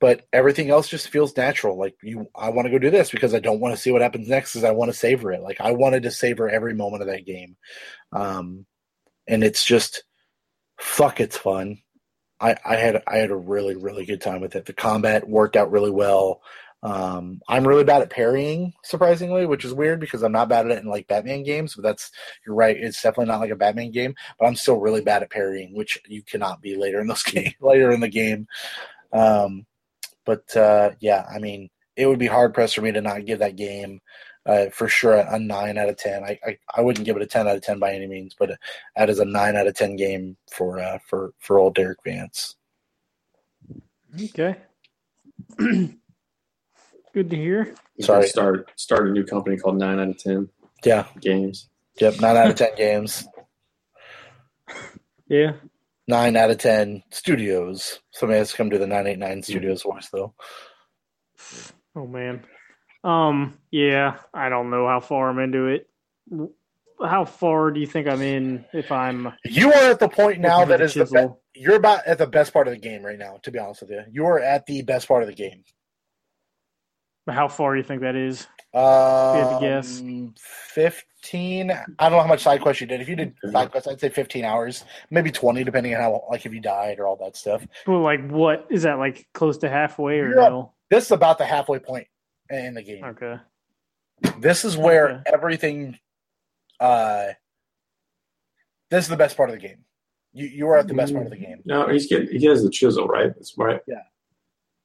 but everything else just feels natural. Like you, I want to go do this because I don't want to see what happens next. Because I want to savor it. Like I wanted to savor every moment of that game, um, and it's just fuck. It's fun. I, I had I had a really really good time with it. The combat worked out really well. Um, I'm really bad at parrying, surprisingly, which is weird because I'm not bad at it in like Batman games. But that's you're right; it's definitely not like a Batman game. But I'm still really bad at parrying, which you cannot be later in this *laughs* game. later in the game, um, but uh, yeah, I mean, it would be hard pressed for me to not give that game uh, for sure a nine out of ten. I, I I wouldn't give it a ten out of ten by any means, but that is a nine out of ten game for uh, for for old Derek Vance. Okay. *clears throat* Good to hear. Sorry. Start start a new company called Nine Out of Ten Yeah, Games. yep, nine out of ten games. *laughs* Yeah. Nine out of ten studios. Somebody has to come to the nine eight nine studios voice though. Oh man. Um. Yeah. I don't know how far I'm into it. How far do you think I'm in? If I'm You are at the point now looking that at is the be- you're about at the best part of the game right now. To be honest with you, you are at the best part of the game. How far do you think that is? Um, to guess. Fifteen. I don't know how much side quests you did. If you did side quests, I'd say fifteen hours, maybe twenty, depending on how like if you died or all that stuff. Well, like, what is that? Like close to halfway or You're up. no? This is about the halfway point in the game. Okay. This is where Okay. everything. Uh, this is the best part of the game. You you are at the best part of the game. No, he's getting he has the chisel, right? That's right. Yeah.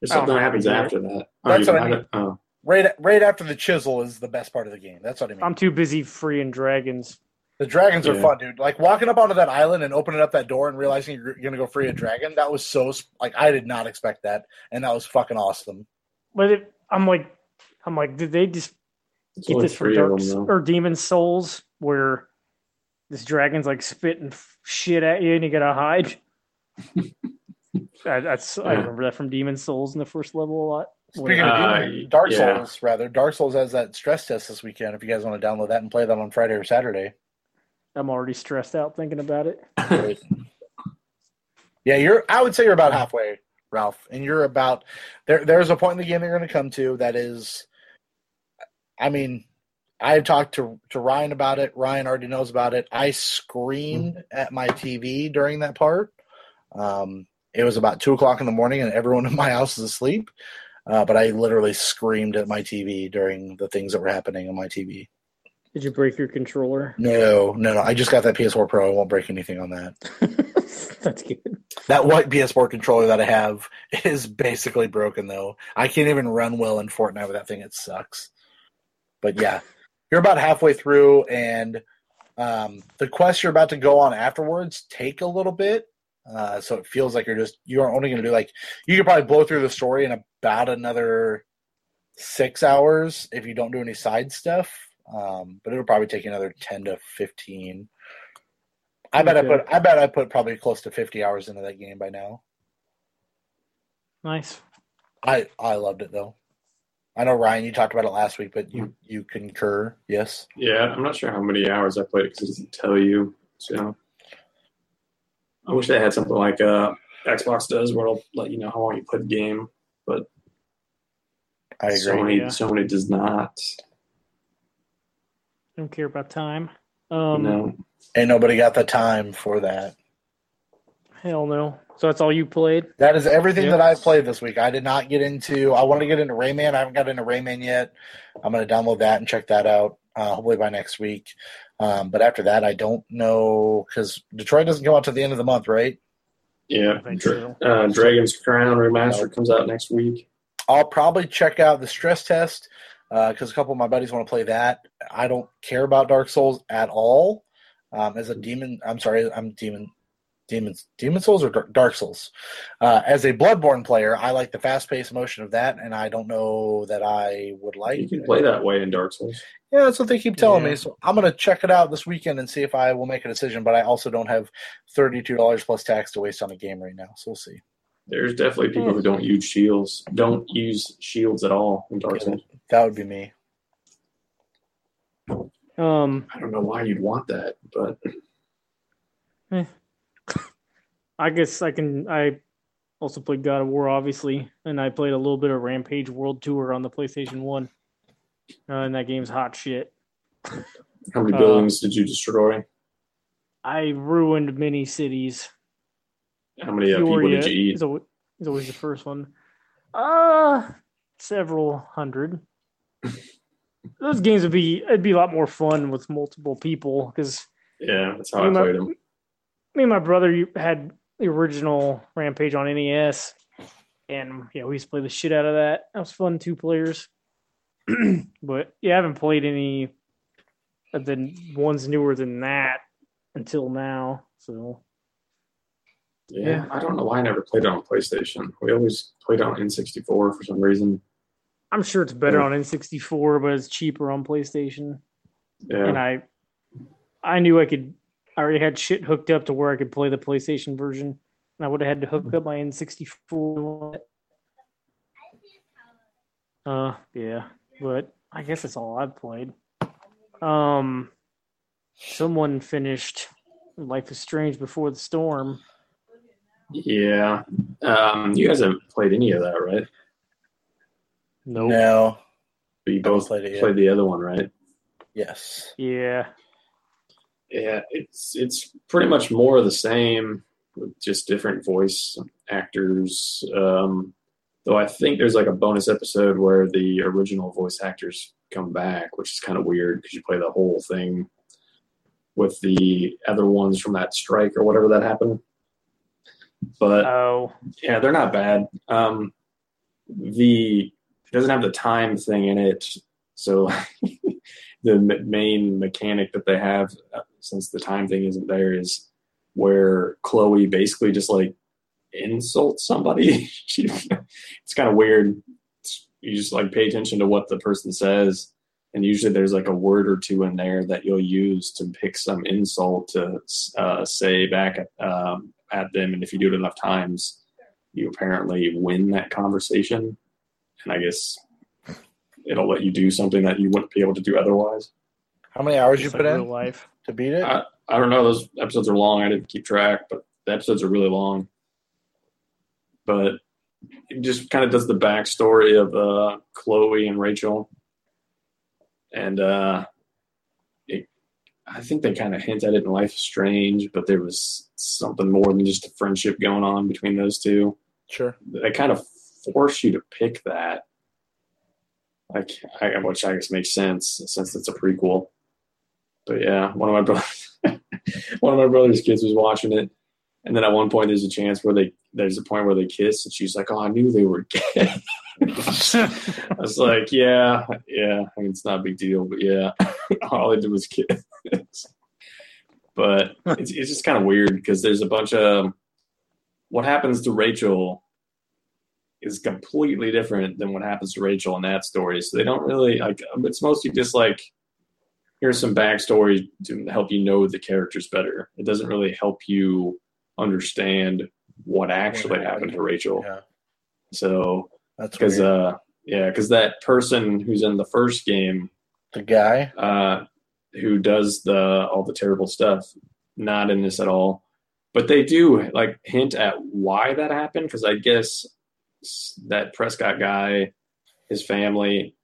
There's something know that happens how after that. Oh, That's what I don't- oh. Right right after the chisel is the best part of the game. That's what I mean. I'm too busy freeing dragons. the dragons are Yeah. fun, dude. Like walking up onto that island and opening up that door and realizing you're gonna go free a dragon. That was so like I did not expect that, and that was fucking awesome. But it, I'm like, I'm like, did they just It's get this from Dark them, S- though. or Demon Souls, where this dragon's like spitting shit at you and you gotta hide? *laughs* I, that's I remember that from Demon Souls in the first level a lot. Speaking When- of Uh, demon- Dark yeah. Souls, rather Dark Souls has that stress test this weekend. If you guys want to download that and play that on Friday or Saturday. I'm already stressed out thinking about it. Yeah, you're. I would say you're about halfway, Ralph, and you're about there. There's a point in the game that you're going to come to that is. I mean, I talked to to Ryan about it. Ryan already knows about it. I screamed at my TV during that part. Um, it was about two o'clock in the morning, and everyone in my house is asleep. Uh, but I literally screamed at my TV during the things that were happening on my TV. Did you break your controller? No, no, no. I just got that PS4 Pro. I won't break anything on that. *laughs* That's good. That white PS4 controller that I have is basically broken, though. I can't even run well in Fortnite with that thing. It sucks. But yeah, you're about halfway through, and um, the quest you're about to go on afterwards take a little bit. Uh, so it feels like you're just you're only going to do like you could probably blow through the story in about another six hours if you don't do any side stuff. Um, but it'll probably take another ten to fifteen. I bet I put I bet I put probably close to fifty hours into that game by now. Nice. I I loved it though. I know Ryan, you talked about it last week, but you you concur, yes? Yeah, I'm not sure how many hours I played because it doesn't tell you. So I wish they had something like uh, Xbox does, where it'll let you know how long you played the game. But I agree. Sony, Yeah. Sony does not. don't care about time. Um, no, Ain't nobody got the time for that. Hell no. So that's all you played? That is everything Yep. that I've played this week. I did not get into. I want to get into Rayman. I haven't got into Rayman yet. I'm going to download that and check that out. Uh, hopefully by next week. Um, but after that, I don't know because Detroit doesn't come out to the end of the month, right? yeah. Dra- uh, Dragon's Crown remaster comes out next week. I'll probably check out the stress test because a couple of my buddies want to play that. I don't care about Dark Souls at all. Um, as a demon, I'm sorry, I'm demon, demons, demon Souls or Dark Souls. Uh, as a Bloodborne player, I like the fast-paced motion of that, and I don't know that I would like. You can play that way in Dark Souls. Yeah, that's what they keep telling Yeah. me. So I'm gonna check it out this weekend and see if I will make a decision. But I also don't have thirty-two dollars plus tax to waste on a game right now, so we'll see. There's definitely people who don't use shields, don't use shields at all in Dark Souls. That would be me. Um, I don't know why you'd want that, but I guess I can. I also played God of War, obviously, and I played a little bit of Rampage World Tour on the PlayStation One. Uh, and that game's hot shit. how many Uh, buildings did you destroy? I ruined many cities. How many uh, people did you eat? Is always, is always the first one. Uh several hundred. *laughs* Those games would be it'd be a lot more fun with multiple people because Yeah, that's how I and my- played them. me and my brother you- had the original Rampage on NES, and yeah, we used to play the shit out of that. That was fun, two players. *clears throat* but yeah, I haven't played any of the ones newer than that until now. So Yeah, Yeah. I don't know why I never played it on PlayStation. We always played on N64 for some reason. I'm sure it's better Yeah. on N64, but it's cheaper on PlayStation. Yeah, And I, I knew I could. I already had shit hooked up to where I could play the PlayStation version, and I would have had to hook up my N64. Uh, yeah, but I guess that's all I've played. Um, someone finished Life is Strange before the storm. yeah. Um, you guys haven't played any of that, right? Nope. No. But you both played it played the other one, right? Yes. Yeah. Yeah, it's it's pretty much more of the same, with just different voice actors. Um, though I think there's like a bonus episode where the original voice actors come back, which is kind of weird because you play the whole thing with the other ones from that strike or whatever that happened. But Oh. yeah, they're not bad. Um, the it doesn't have the time thing in it, so *laughs* the main mechanic that they have, uh, since the time thing isn't there, is where Chloe basically just like insults somebody. *laughs* It's kind of weird. You just like pay attention to what the person says, and usually there's like a word or two in there that you'll use to pick some insult to uh, say back at, um, at them, and if you do it enough times, you apparently win that conversation. And I guess it'll let you do something that you wouldn't be able to do otherwise. How many hours you Just put like in life. To beat it? I, I don't know. Those episodes are long. I didn't keep track, but the episodes are really long. But it just kind of does the backstory of uh, Chloe and Rachel, and uh, it, I think they kind of hint at it in Life is Strange, but there was something more than just a friendship going on between those two. Sure. They kind of force you to pick that, like, I, which I guess makes sense since it's a prequel. But yeah, one of my brothers, *laughs* one of my brother's kids was watching it, and then at one point there's a chance where they there's a point where they kiss, and she's like, "Oh, I knew they were gay." *laughs* I was like, "Yeah, yeah, I mean, it's not a big deal, but yeah, *laughs* all they did was kiss." but it's it's just kind of weird because there's a bunch of what happens to Rachel is completely different than what happens to Rachel in that story. So they don't really like. It's mostly just like here's some backstory to help you know the characters better. It doesn't really help you understand what actually happened to Rachel. Yeah. So That's because uh yeah, because that person who's in the first game the guy. uh, who does the all the terrible stuff. Not in this at all, but they do like hint at why that happened because I guess that Prescott guy, his family,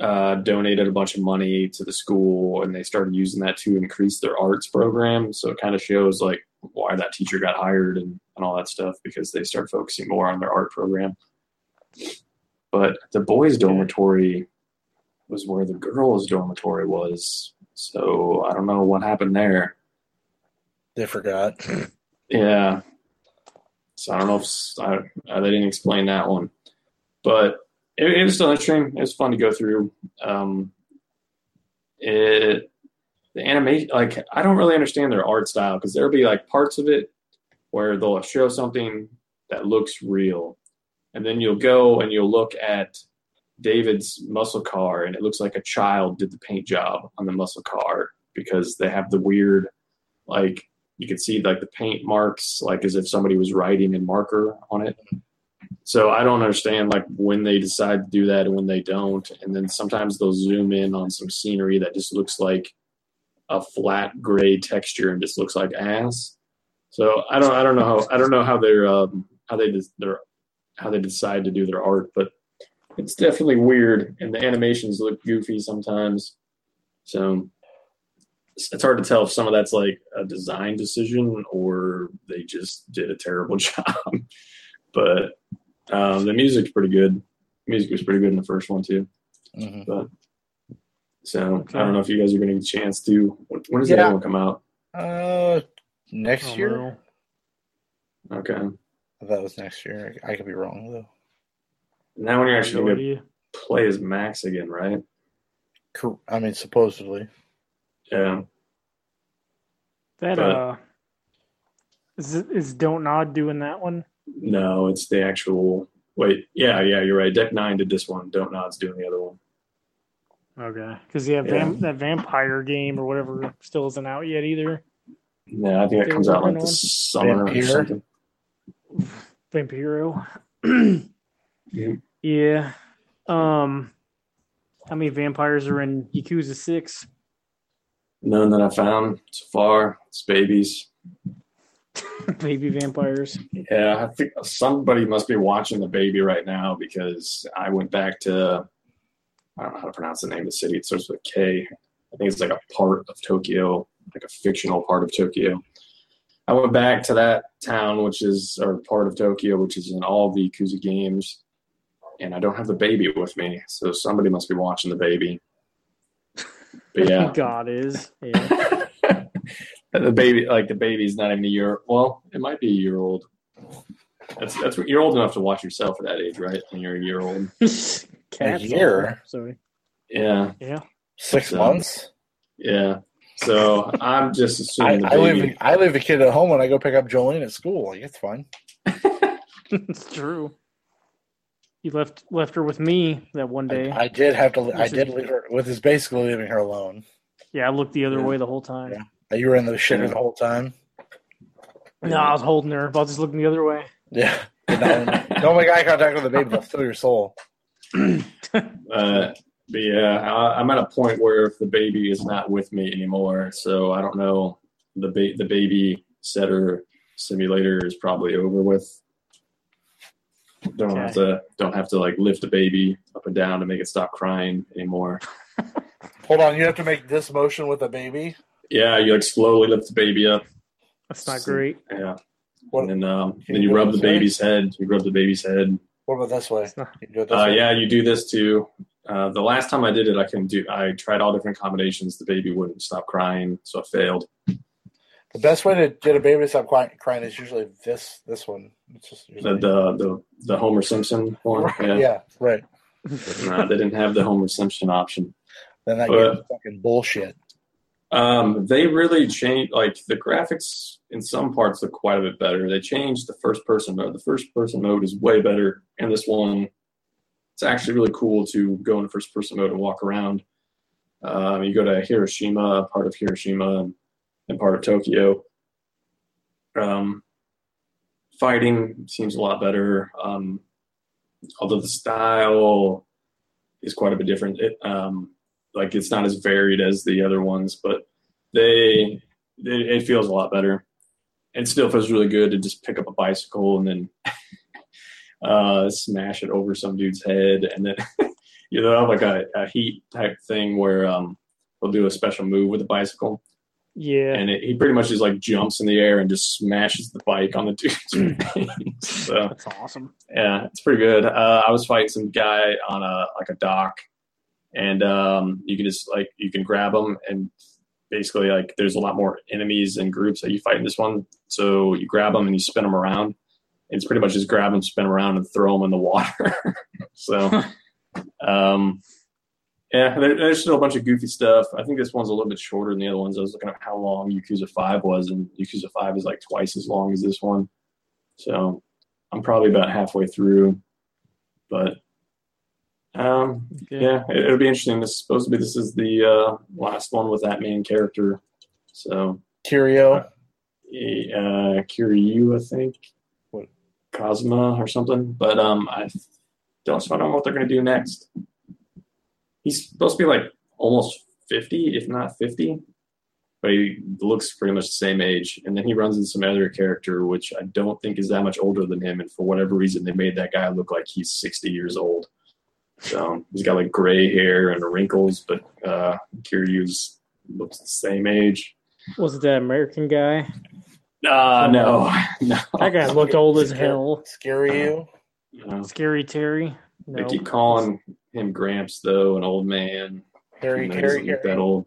uh, donated a bunch of money to the school, and they started using that to increase their arts program. So it kind of shows like why that teacher got hired and, and all that stuff because they started focusing more on their art program. But the boys' dormitory was where the girls' dormitory was. So I don't know what happened there. They forgot. Yeah. So I don't know if I, uh, they didn't explain that one, but it, it was still interesting. It was fun to go through. Um, it the animation, like I don't really understand their art style because there'll be like parts of it where they'll show something that looks real, and then you'll go and you'll look at David's muscle car, and it looks like a child did the paint job on the muscle car because they have the weird, like you can see like the paint marks, like as if somebody was writing in marker on it. So I don't understand like when they decide to do that and when they don't, and then sometimes they'll zoom in on some scenery that just looks like a flat gray texture and just looks like ass. So I don't I don't know how I don't know how they're um, how they their how they decide to do their art, but it's definitely weird, and the animations look goofy sometimes. So it's it's hard to tell if some of that's like a design decision or they just did a terrible *laughs* job. but um, the music's pretty good. music was pretty good in the first one too. hmm But so Okay. I don't know if you guys are going to get a chance to. When, when does the Yeah. other one come out? Uh, next Oh, year. no. Okay. I thought it was next year. I could be wrong though. Now when you're actually going to play as Max again, right? Cor- I mean, supposedly. Yeah. That But- uh, is is Dontnod doing that one? No, it's the actual. Wait, yeah, yeah, you're right. Deck Nine did this one. Dontnod's doing the other one. Okay, because yeah, vam- that vampire game or whatever still isn't out yet either. Yeah, I think it They comes out like working the on- summer or Vampire? something. Vampiro. *clears throat* Yeah. Yeah. Um, how many vampires are in Yakuza Six? None that I found so far. It's babies. *laughs* Baby vampires. Yeah, I think somebody must be watching the baby right now because I went back to I don't know how to pronounce the name of the city. It starts with a K. I think it's like a part of Tokyo, like a fictional part of Tokyo. I went back to that town, which is or part of Tokyo, which is in all the Yakuza games, and I don't have the baby with me, so somebody must be watching the baby. But *laughs* yeah, God is. Yeah. *laughs* the baby, like the baby's not even a year. Well, it might be a year old. That's that's what you're old enough to watch yourself at that age, right? When you're a year old. *laughs* Cats year? Sorry. Yeah, Yeah. Six So- months. yeah. So I'm just I, assuming the I leave. baby. I leave the kid at home when I go pick up Jolene at school. Like it's fine. *laughs* it's true. You left left her with me that one day. I, I did have to. I did leave her with his basically leaving her alone. yeah, I looked the other Yeah. way the whole time. Yeah. You were in the shitter Yeah. the whole time. No, I was holding her. I was just looking the other way. Yeah. Don't, don't make eye contact with the baby. They'll steal your soul. *clears throat* Uh, but yeah, I, I'm at a point where if the baby is not with me anymore, so I don't know. The ba- the baby setter simulator is probably over with. Don't have to don't have to like lift the baby up and down to make it stop crying anymore. *laughs* Hold on. You have to make this motion with the baby. Yeah, you like slowly lift the baby up. That's not great. Yeah. What? And then um, Can then you you rub the this way? baby's head. You rub the baby's head. What about this way? Not- You do it this Uh, way? yeah, you do this too. Uh, the last time I did it, I can do. I tried all different combinations. The baby wouldn't stop crying, so I failed. The best way to get a baby to stop crying, crying is usually this. This one. It's just The usually, the the, the Homer Simpson one. yeah. Yeah, right. Nah, they didn't have the Homer Simpson option. Then that But- fucking bullshit. Um, they really changed. Like the graphics in some parts look quite a bit better. They changed the first person mode. The first person mode is way better, and this one, it's actually really cool to go into first person mode and walk around. Um, you go to Hiroshima, part of Hiroshima, and, and part of Tokyo. Um, fighting seems a lot better. Um, although the style is quite a bit different. It, um, like it's not as varied as the other ones, but they it, it feels a lot better. It still feels really good to just pick up a bicycle and then *laughs* uh, smash it over some dude's head, and then *laughs* you know, like a, a heat type thing where um he'll do a special move with the bicycle, Yeah. and it, he pretty much just like jumps in the air and just smashes the bike on the dude's *laughs* face. So That's awesome. yeah, it's pretty good. Uh, I was fighting some guy on a like a dock, and um, you can just like you can grab them, and basically like there's a lot more enemies and groups that you fight in this one. So you grab them and you spin them around. It's pretty much just grab them, spin them around, and throw them in the water. *laughs* so, um, yeah, there, there's still a bunch of goofy stuff. I think this one's a little bit shorter than the other ones. I was looking at how long Yakuza Five was, and Yakuza Five is like twice as long as this one. So I'm probably about halfway through, but um, Okay. yeah, it, it'll be interesting. This is supposed to be this is the uh, last one with that main character. So Curio. uh, Kiryu, I think, What? Cosma or something. But um, I don't, so I don't know what they're gonna do next. He's supposed to be like almost fifty, if not fifty, but he looks pretty much the same age. And then he runs into some other character, which I don't think is that much older than him. And for whatever reason, they made that guy look like he's sixty years old. So he's got like gray hair and wrinkles, but uh, Kiryu's looks the same age. Was it that American guy? Uh, no, no. *laughs* That guy looked old as hell. Scary you. No. Scary Terry. They keep calling him Gramps, though, an old man. Harry, Even though Harry, Harry. that old.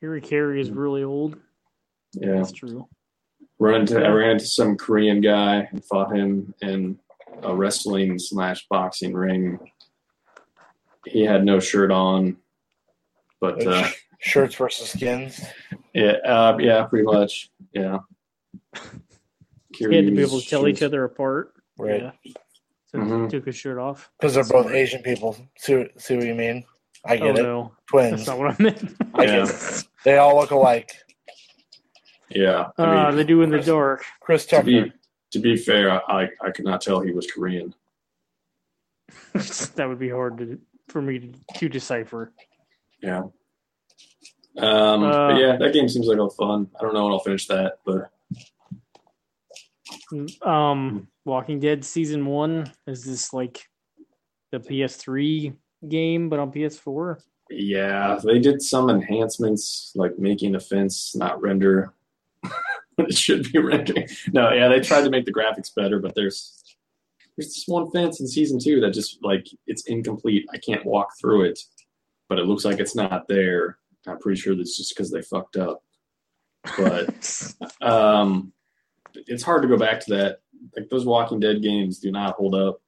Harry Carey is really old. Yeah. That's true. Run into, I ran into some Korean guy and fought him in a wrestling slash boxing ring. He had no shirt on, but uh, *laughs* Shirts versus skins. yeah, uh, yeah, pretty much, yeah. They had to be able to tell each other apart. Right. Yeah. So Mhm. he took his shirt off. Because they're both Asian people. See, see what you mean? I Oh get it. no, Twins. that's not what I meant. *laughs* I Yeah. get. They all look alike. Yeah, I Uh, mean, they do in the dark. Chris to Tucker. be to be fair, I I could not tell he was Korean. *laughs* that would be hard to for me to, to decipher. Yeah. Um, Uh, but yeah, that game seems like a fun. I don't know when I'll finish that, but Um, Walking Dead season one is this like the PS3 game, but on PS4. yeah, they did some enhancements like making a fence not render *laughs* it should be rendering. No, yeah, they tried to make the graphics better, but there's there's this one fence in season two that just like it's incomplete. I can't walk through it, but it looks like it's not there. I'm pretty sure that's just because they fucked up. But *laughs* um, it's hard to go back to that. Like those Walking Dead games do not hold up.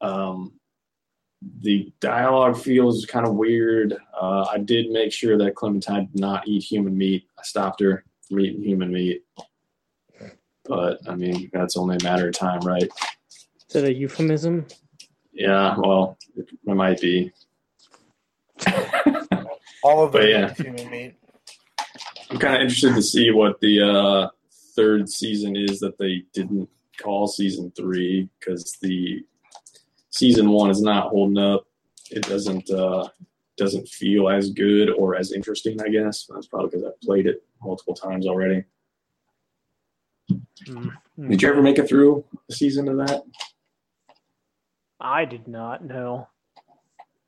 Um, the dialogue feels kind of weird. Uh, I did make sure that Clementine did not eat human meat. I stopped her from eating human meat. But I mean, that's only a matter of time, right? Is that a euphemism? Yeah, well, it, it might be. all of them but yeah. human meat. I'm kind of interested to see what the uh, third season is that they didn't call season three because the season one is not holding up. It doesn't uh, doesn't feel as good or as interesting. I guess that's probably because I've played it multiple times already. Mm. Did you ever make it through a season of that? I did not know.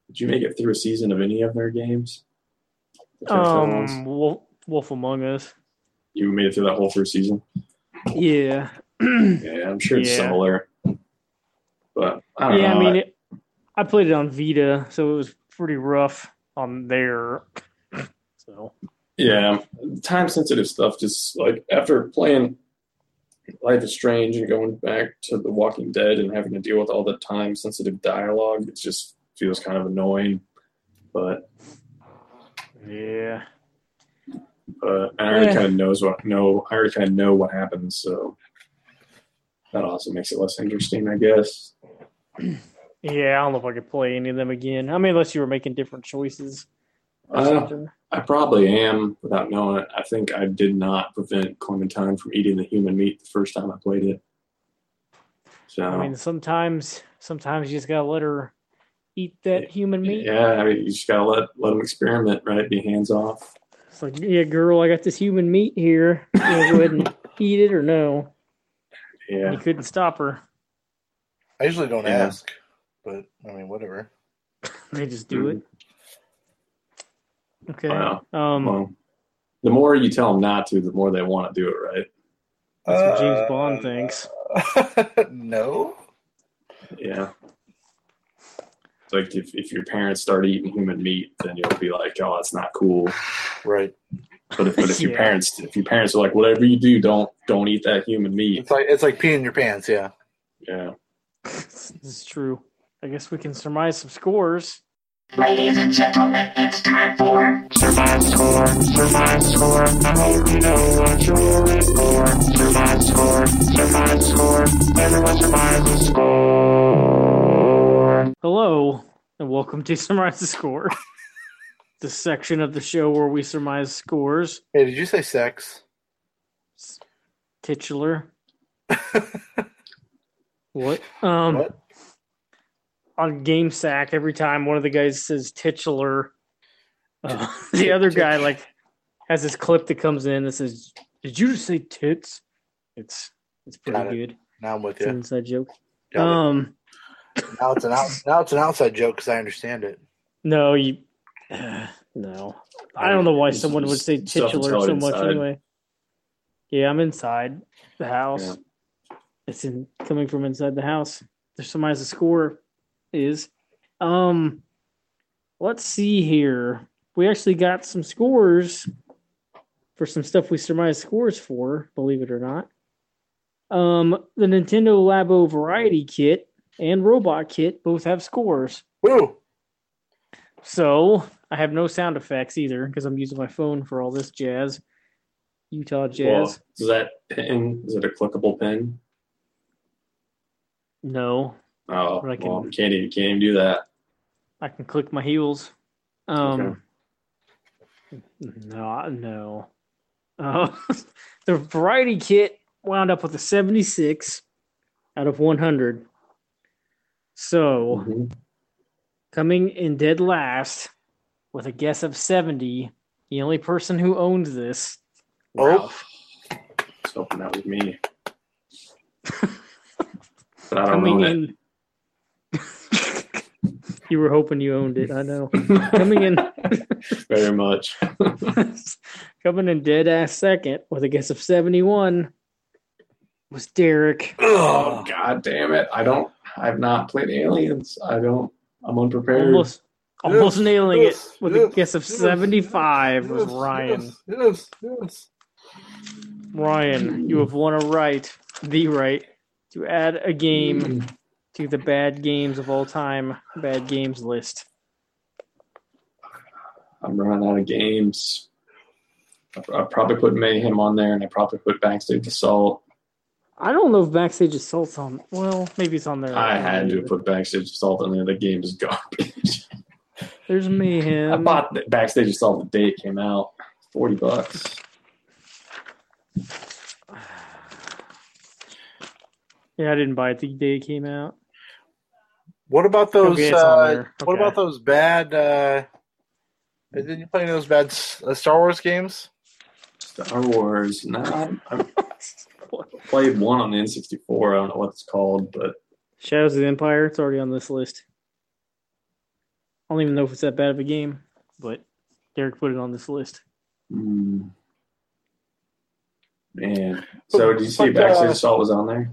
Did you make it through a season of any of their games? The Um, Wolf, Wolf Among Us. you made it through that whole first season. Yeah. *clears throat* Yeah, I'm sure it's Yeah. similar. But I don't yeah, know. I mean, it, I played it on Vita, so it was pretty rough on there. So Yeah, time sensitive stuff. Just like after playing Life is Strange and going back to The Walking Dead and having to deal with all the time sensitive dialogue, it just feels kind of annoying. But yeah, but I already Yeah. kind of knows what know. I already kind of know what happens, so that also makes it less interesting, I guess. yeah. I don't know if I could play any of them again. I mean, unless you were making different choices or Uh, something. I probably am without knowing it. I think I did not prevent Clementine from eating the human meat the first time I played it. So I mean, sometimes, sometimes you just gotta let her eat that human meat. Yeah, I mean, you just gotta let let them experiment, right? Be hands off. It's like, yeah, girl, I got this human meat here. You wanna go ahead and *laughs* eat it or no? Yeah, You couldn't stop her. I usually don't Yeah. ask, but I mean, whatever. *laughs* They just do it. Okay. Wow. Um, Well, the more you tell them not to, the more they want to do it, right? that's what James Uh, Bond thinks. *laughs* no. Yeah. It's like if, if your parents start eating human meat, then you'll be like, oh, that's not cool. Right. But if, but if your *laughs* parents if your parents are like, whatever you do, don't don't eat that human meat. It's like it's like peeing your pants. Yeah. Yeah. *laughs* this is true. I guess we can surmise some scores. Ladies and gentlemen, it's time for Survive Score, Survive Score. I hope you know what you're in for. Survive Score, Survive Score. Everyone survives the score. Hello, and welcome to Surmise the Score, the section of the show where we surmise scores. Hey, did you say sex? Titular. *laughs* What? Um, what? On Game Sack, every time one of the guys says titular, uh, *laughs* *laughs* the other guy like has this clip that comes in that says, "Did you just say tits?" It's it's pretty Got it. good. Now I'm with It's an you. inside joke. Got it. Um, now it's an out, now it's an outside joke because I understand it. no, you, *sighs* no. I don't know why someone would say titular until so much inside. anyway. Yeah, I'm inside the house. Yeah. It's in coming from inside the house. There's somebody somebody's a score is. Um let's see here. We actually got some scores for some stuff we surmised scores for, believe it or not. Um the Nintendo Labo Variety Kit and Robot Kit both have scores. Woo! So I have no sound effects either because I'm using my phone for all this jazz. Utah Well, jazz. is that pin? Is it a clickable pin? no, Oh, I can- well, can't even can't even do that. I can click my heels. Um, no, no. Uh, *laughs* the variety kit wound up with a 76 out of 100. So Mhm. coming in dead last with a guess of 70, the only person who owns this, Oh. Ralph. Just hoping that was me. *laughs* but I don't coming own it. in. You were hoping you owned it. I know. Coming in. *laughs* very much. *laughs* Coming in dead ass second with a guess of 71 was Derek. Oh god damn it! I don't. I've not played Aliens. I don't. I'm unprepared. Almost almost Yes, nailing yes, it with a guess of yes, 75 was Ryan. Yes, yes, yes. Ryan, you have won a right, the right, to add a game hmm. To the bad games of all time bad games list. I'm running out of games. I, probably put Mayhem on there, and I probably put Backstage Assault. I don't know if Backstage Assault's on. Well, maybe it's on there. I had to put Backstage Assault on there. The game is garbage. *laughs* There's Mayhem. I bought Backstage Assault the day it came out. Forty bucks. *sighs* Yeah, I didn't buy it the day it came out. What about those? Okay, it's on uh, there. What about those bad? Uh, did you play any of those bad uh, Star Wars games? Star Wars. No, I, I *laughs* played one on the N64. I don't know what it's called, but Shadows of the Empire. It's already on this list. I don't even know if it's that bad of a game, but Derek put it on this list. mm, man. So did you see But, Backstage uh, Assault was on there?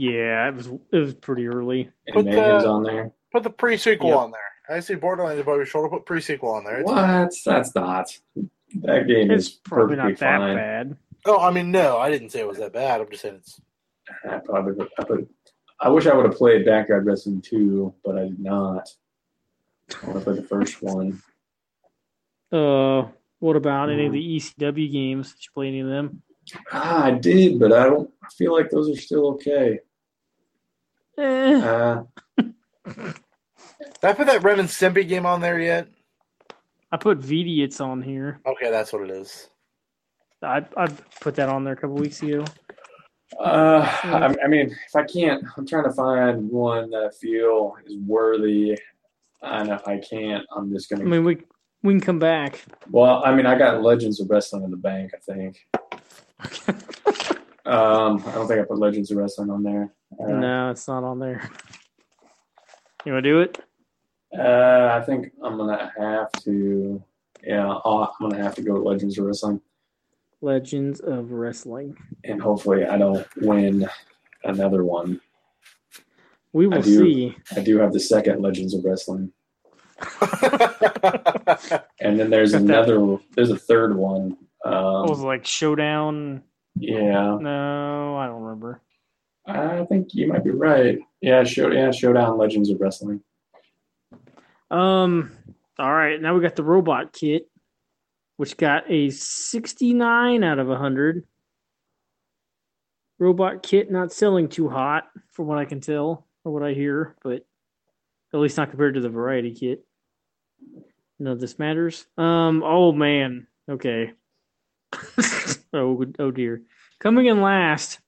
Yeah, it was it was pretty early. And Put Mayhem's the- on there. Put the pre-sequel Yep. on there. I see Borderlands above your shoulder. Put pre-sequel on there. It's- What? That's not. That game It's is probably not that fine. bad. Oh, I mean, no, I didn't say it was that bad. I'm just saying it's. I probably I, put, I wish I would have played Backyard Wrestling 2, but I did not. I want to play the first one. Uh, what about any of the ECW games? Did you play any of them? Ah, I did, but I don't I feel like those are still okay. Eh, Uh, Did I put that Ren and Stimpy game on there yet? I put Vidiots on here. Okay, that's what it is. I I put that on there a couple weeks ago. uh, I, I mean, if I can't, I'm trying to find one that I feel is worthy. And if I can't, I'm just gonna. I mean, we we can come back. well, I mean, I got Legends of Wrestling in the bank. I think. *laughs* Um, I don't think I put Legends of Wrestling on there. Uh, no, it's not on there. *laughs* You want to do it? Uh, I think I'm gonna have to. Yeah, I'll- I'm gonna have to go with Legends of Wrestling, Legends of Wrestling. and hopefully I don't win another one. We will do. see. I do have the second Legends of Wrestling, *laughs* and then there's Got that. another. There's a third one. What was it, Um, like Showdown? yeah, No, I don't remember. I think you might be right. Yeah, show yeah, Showdown Legends of Wrestling. Um. All right, now we got the robot kit, which got a 69 out of 100. Robot kit not selling too hot, from what I can tell or what I hear, but at least not compared to the variety kit. No, this matters. Um. Oh man. Okay. *laughs* oh. Oh dear. Coming in last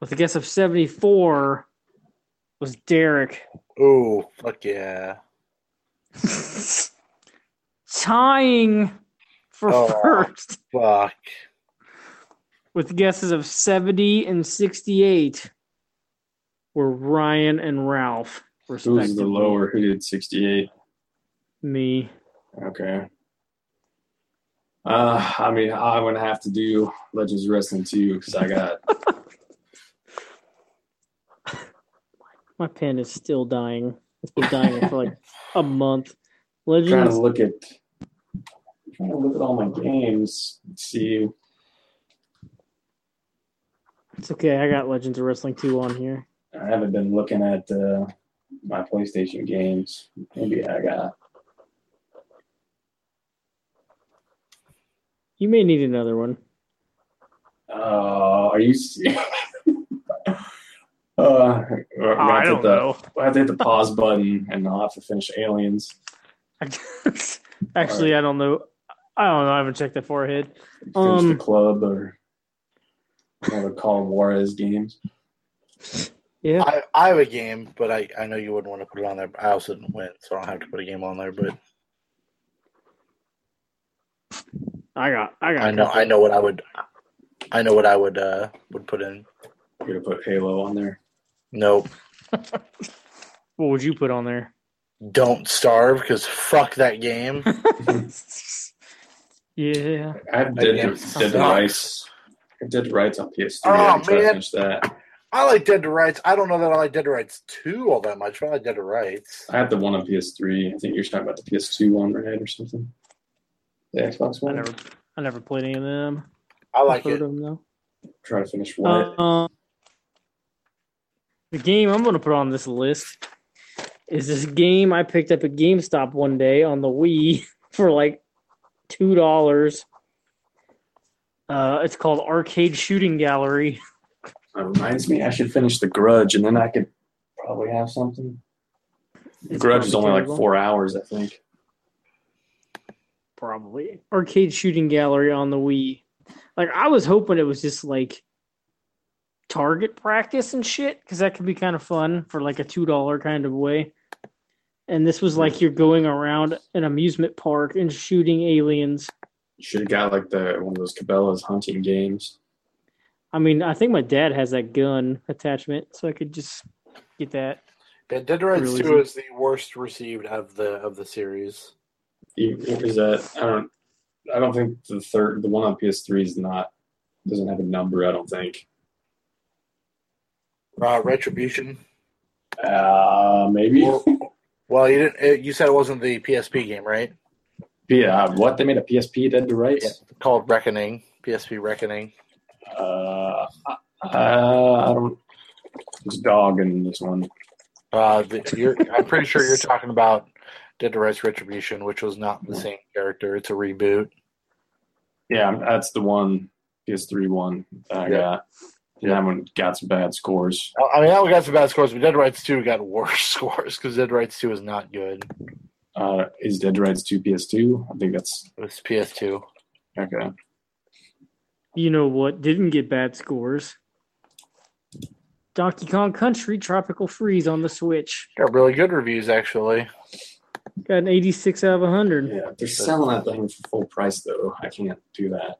with a guess of 74 was Derek. Oh, fuck yeah. *laughs* tying for Oh. first Fuck. with guesses of 70 and 68 were Ryan and Ralph, Who's respectively. the lower? Who did 68? Me. Okay. Uh, I mean, I'm gonna have to do Legends of Wrestling too because I got *laughs* My pen is still dying. It's been dying for like a month. trying to Legends. look at trying to look at all my games. Let's See, It's okay. I got Legends of Wrestling 2 on here. I haven't been looking at uh, my PlayStation games. Maybe I got. You may need another one. Uh, are you serious? *laughs* uh, I'm gonna I have to don't hit the, know. I have to hit the pause button and I'll have to finish Aliens. *laughs* Actually, I don't know. I don't know. I haven't checked that far ahead. Finish Um, the club or one of Call of Juarez games. Yeah. I, I have a game, but I, I know you wouldn't want to put it on there. I also didn't win, so I don't have to put a game on there. But I got. I got. I know I know what I would I know what I would uh would put in. You're gonna put Halo on there. Nope. *laughs* What would you put on there? Don't starve because fuck that game. *laughs* Yeah. I have That Dead, game Dead to. Rights. I have Dead to Rights on PS3. Oh, I'm to man. finish that. I like Dead to Rights. I don't know that I like Dead to Rights 2 all that much, but I like Dead to Rights. I have the one on PS3. I think you're talking about the PS2 one, right, or something. The Xbox I one. never. I never played any of them. I like Heard it. of them though. Try to finish what? Um, the game I'm going to put on this list is this game I picked up at GameStop one day on the Wii *laughs* for like two dollars. Uh, it's called Arcade Shooting Gallery. That reminds me, I should finish The Grudge, and then I could probably have something. The Grudge is only like four hours, I think. Probably Arcade Shooting Gallery on the Wii. Like I was hoping it was just like target practice and shit because that could be kind of fun for like a two dollar kind of way. And this was like you're going around an amusement park and shooting aliens. You should have got like the one of those Cabela's hunting games. I mean, I think my dad has that gun attachment, so I could just get that. Yeah, Dead to Rights Really 2 is the worst received of the of the series. Is that I don't I don't think the third the one on PS3 is not doesn't have a number. I don't think. Uh, Retribution. Uh, maybe. Well, well, you didn't. uh, You said it wasn't the PSP game, right? Yeah, what they made a PSP Dead to Rights? Called Reckoning. PSP Reckoning. Uh, uh, I don't. There's a dog in this one. Uh, the, you're, I'm pretty sure you're talking about Dead to Rights Retribution, which was not the same character. It's a reboot. Yeah, that's the one PS3 one I Yeah. got. And that one got some bad scores. I mean, that one got some bad scores, but Dead Rights 2 got worse *laughs* scores because Dead Rights 2 is not good. Uh, is Dead Rights 2 PS2? I think that's It's PS2. okay. You know what? Didn't get bad scores. Donkey Kong Country Tropical Freeze on the Switch Got really good reviews, actually. got an 86 out of 100. Yeah, they're selling that thing for full price though. I can't do that.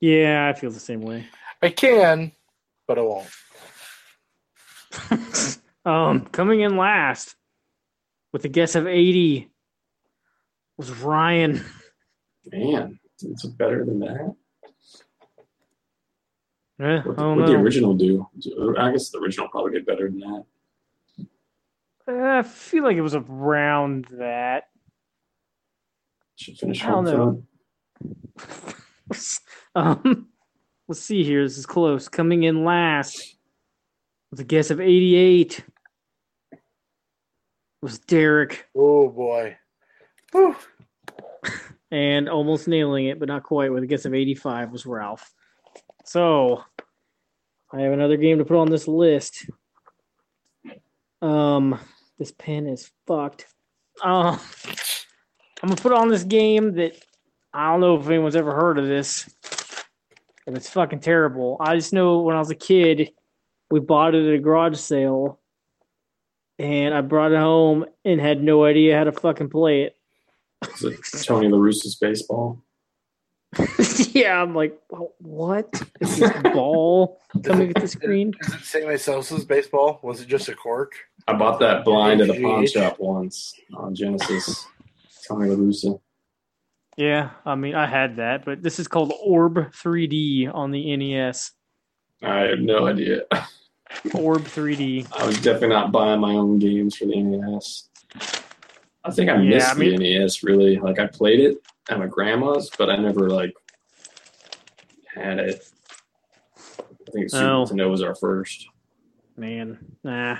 Yeah, I feel the same way. I can, but I won't. *laughs* um, coming in last with a guess of 80 was Ryan. Man, it's better than that. Eh, What, don't the original do? I guess the original probably did better than that. Eh, I feel like it was around that. Should finish I don't know. *laughs* um, let's see here. This is close. Coming in last with a guess of 88 was Derek, Oh boy. Whew. *laughs* and almost nailing it, but not quite. With a guess of 85 was Ralph. So I have another game to put on this list. Um, this pen is fucked. Um, I'm gonna put on this game that I don't know if anyone's ever heard of this, and it's fucking terrible. I just know when I was a kid, we bought it at a garage sale, and I brought it home and had no idea how to fucking play it. Is it Tony La Russa's baseball? *laughs* yeah, I'm like, "Wh- what is this ball coming at the screen? Is it Sammy Sosa's baseball? Was it just a cork? I bought that blind at a pawn shop once on Genesis. Tony La Russa. Yeah, I mean, I had that, but this is called Orb 3D on the NES. I have no idea. Orb 3D. I was definitely not buying my own games for the NES. I think I Yeah, missed I mean- the NES really. Like I played it at my grandma's, but I never like had it. I think Super Oh. Nintendo was our first. Man, nah.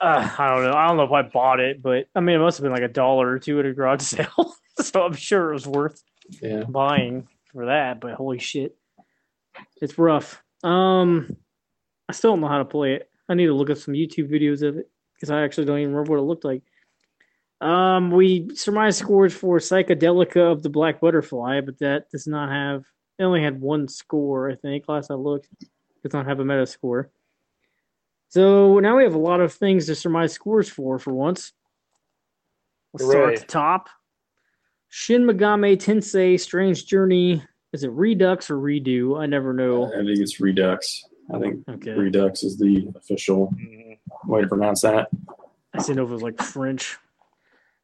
Uh, I don't know. I don't know if I bought it, but I mean, it must have been like a dollar or two at a garage *laughs* sale. *laughs* so I'm sure it was worth Yeah. buying for that. But holy shit, it's rough. Um, I still don't know how to play it. I need to look up some YouTube videos of it because I actually don't even remember what it looked like. Um, we surmise scores for Psychedelica of the Black Butterfly, but that does not have. It only had one score, I think. Last I looked, does not have a meta score. So now we have a lot of things to surmise scores for. For once, let's start at the top. Shin Megami Tensei Strange Journey. Is it Redux or Redo? I never know. I think it's Redux. I think Okay. Redux is the official way to pronounce that. I didn't know if it was like French.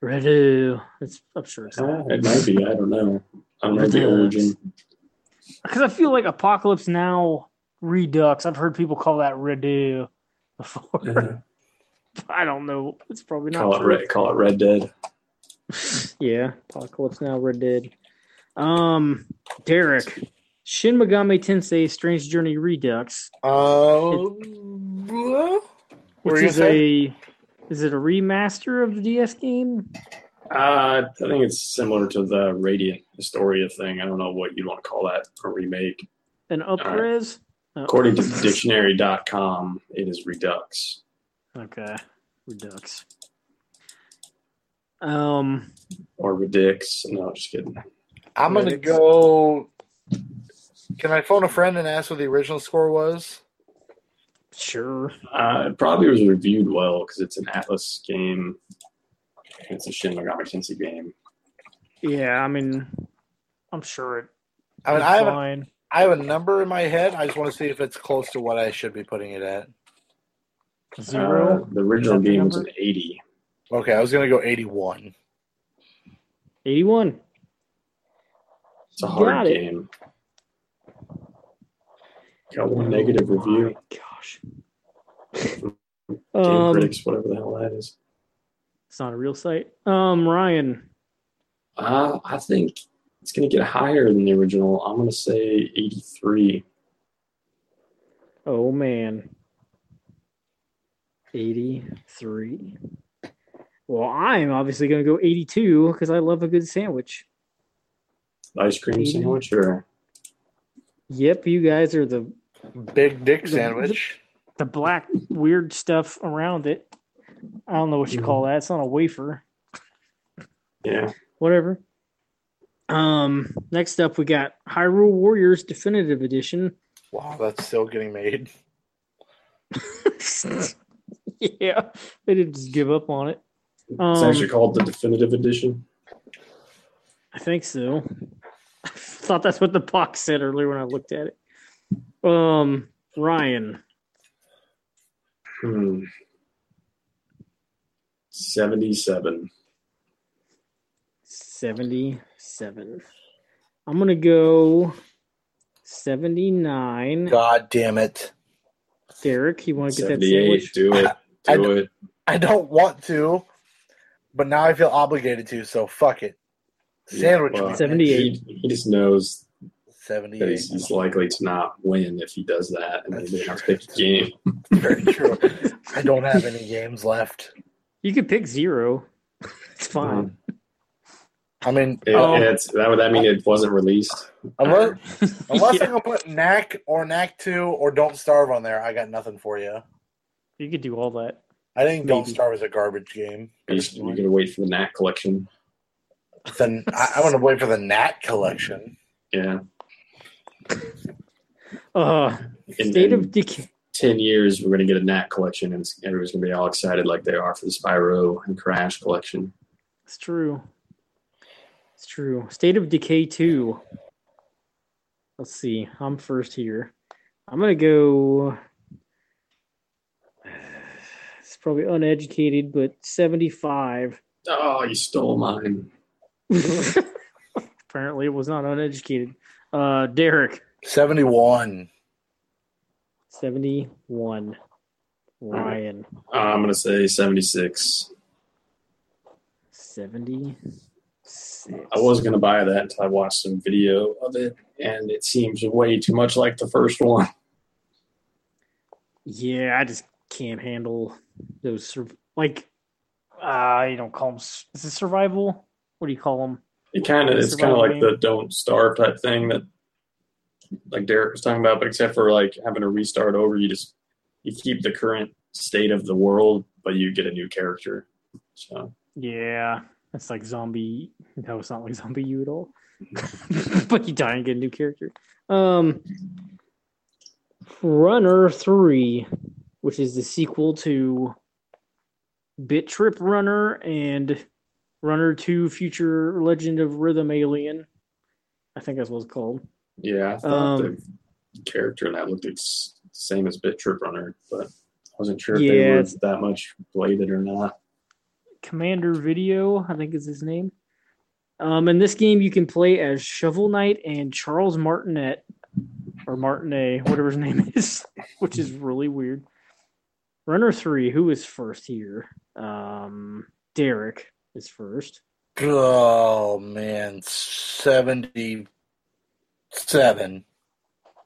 Redo. It's I'm sure it's Uh, it might be. I don't know. I don't know the origin. because I feel like Apocalypse Now Redux. I've heard people call that Redo before. Yeah. *laughs* I don't know. It's probably not Call it. Red. Call it Red Dead. Yeah, Apocalypse Now, Red Dead. Um, Derek, Shin Megami Tensei Strange Journey Redux, Uh, what were which is a is it a remaster of the DS game? Uh, I think it's similar to the Radiant Historia thing. I don't know what you'd want to call that. A remake. An upres? Oh. According to *laughs* dictionary.com, it is Redux. Okay, Redux. Um, Or Redix. No, just kidding. I'm gonna Redux. go. Can I phone a friend and ask what the original score was? sure. Uh, it probably was reviewed well because it's an Atlus game. It's a Shin Megami Tensei game. Yeah, I mean, I'm sure it. I mean, I have, a, have a number in my head. I just want to see if it's close to what I should be putting it at. Zero. Uh, the original Is that the game was an 80. Okay, I was gonna go 81. 81. It's a Got hard it. game. Got one negative review. Oh gosh. Game Um, Critics, whatever the hell that is. it's not a real site. Um, Ryan, Uh, I think it's going to get higher than the original. I'm going to say 83. Oh man. 83. Well, I'm obviously going to go 82 because I love a good sandwich. Ice cream 80. sandwich or Yep, you guys are the Big dick The- sandwich. the black weird stuff around it. I don't know what you call that. It's not a wafer. yeah. Whatever. Um, next up we got Hyrule Warriors Definitive Edition. Wow, that's still getting made. *laughs* yeah, they didn't just give up on it. It's Um, actually called the definitive edition. I think so. I thought that's what the box said earlier when I looked at it. Um, Ryan, Hmm. 77. 77. I'm going to go 79. God damn it! Derek, you want to get that sandwich? Do it. Do d- it. I don't want to, but now I feel obligated to. So fuck it. Sandwich. Well, me. 78. He, he just knows that Seventy-eight. he's, he's likely to not win if he does that, and That's he didn't have to pick a game. Very true. I don't have any games left. You could pick zero. It's fine. I mean, um, It, it's, that would that mean it wasn't released? unless *laughs* unless Yeah. I'm gonna put Knack or Knack Two or Don't Starve on there, I got nothing for you. You could do all that. I think Don't Maybe. Starve is a garbage game. You just- You're gonna wait for the Knack collection. Then I, I'm gonna wait for the Knack collection. Yeah. Uh, In, State in of Decay. ten years, we're gonna get a Knack collection, and everyone's gonna be all excited like they are for the Spyro and Crash collection. It's true. It's true. State of Decay 2. Let's see. I'm first here. I'm going to go. It's probably uneducated, but 75. Oh, you stole mine. *laughs* Apparently, it was not uneducated. Uh, Derek, Seventy-one. 71. Ryan, Uh, I'm gonna say 76. 76. I was gonna buy that until I watched some video of it, and it seems way too much like the first one. Yeah, I just can't handle those like uh you don't call them is it survival? What do you call them? It kind of it's kind of like game. the don't starve type thing that like Derek was talking about, but except for like having to restart over, you just you keep the current state of the world, but you get a new character. So Yeah, it's like zombie. No, it's not like zombie you at all. *laughs* but you die and get a new character. Um, Runner Three, which is the sequel to Bit Trip Runner and Runner Two: Future Legend of Rhythm Alien. I think that's what it's called. yeah, I thought Um, the character in that looked the same as Bit Trip Runner, but I wasn't sure if Yeah, they were that much related or not. Commander Video, I think is his name. Um, in this game, you can play as Shovel Knight and Charles Martinet, or Martinet, whatever his name *laughs* is, which is really weird. Runner three, who is first here? Um, Derek is first. Oh man, seventy-seven.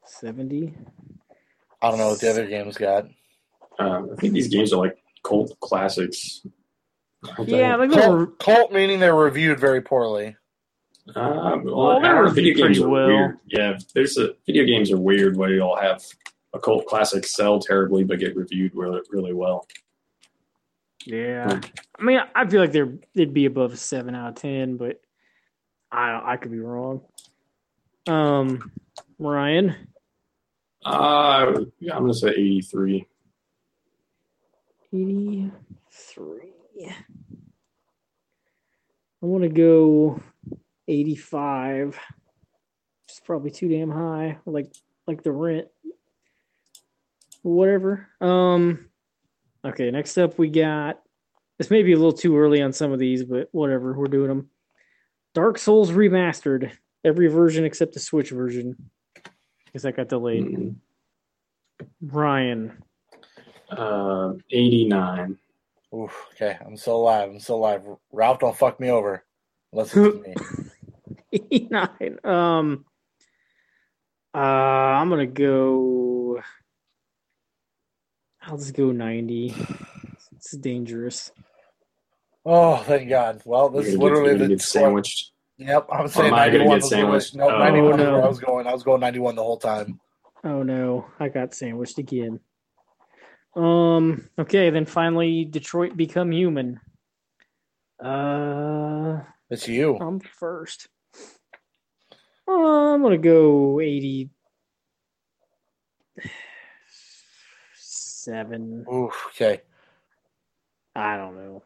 Seventy. I don't know what the other games got. Um, I think these games are like cult classics. Yeah, like they're, Cult, cult meaning they're reviewed very poorly. Uh, Well, well, they're video games are well. weird. Yeah, there's a video games are weird where you'll have a cult classic sell terribly but get reviewed really, really well. yeah. I mean, I feel like they're they'd be above a seven out of ten, but I I could be wrong. Um, Ryan. Uh, yeah, I'm gonna say 83. 83. I want to go 85. It's probably too damn high, like like the rent. Whatever. Um okay, next up we got this may be a little too early on some of these, but whatever, we're doing them. Dark Souls remastered, every version except the Switch version. Because that got delayed. Mm, Ryan. Uh, 89. Oof, okay, I'm still alive. I'm still alive. Ralph, don't fuck me over. Unless it's me. *laughs* 89. Um uh I'm gonna go I'll just go 90. It's dangerous. Oh, thank God. Well, this is You're gonna get- literally the get sandwiched. Yep, I'm saying am I gonna 91 get was the way- sandwiched? No, Oh. 91 is no. where I was *laughs* going. I was going 91 the whole time. Oh no, I got sandwiched again. Um okay, then finally Detroit Become Human. Uh It's you. I'm first. Uh, I'm gonna go 80 seven. Oof, okay. I don't know.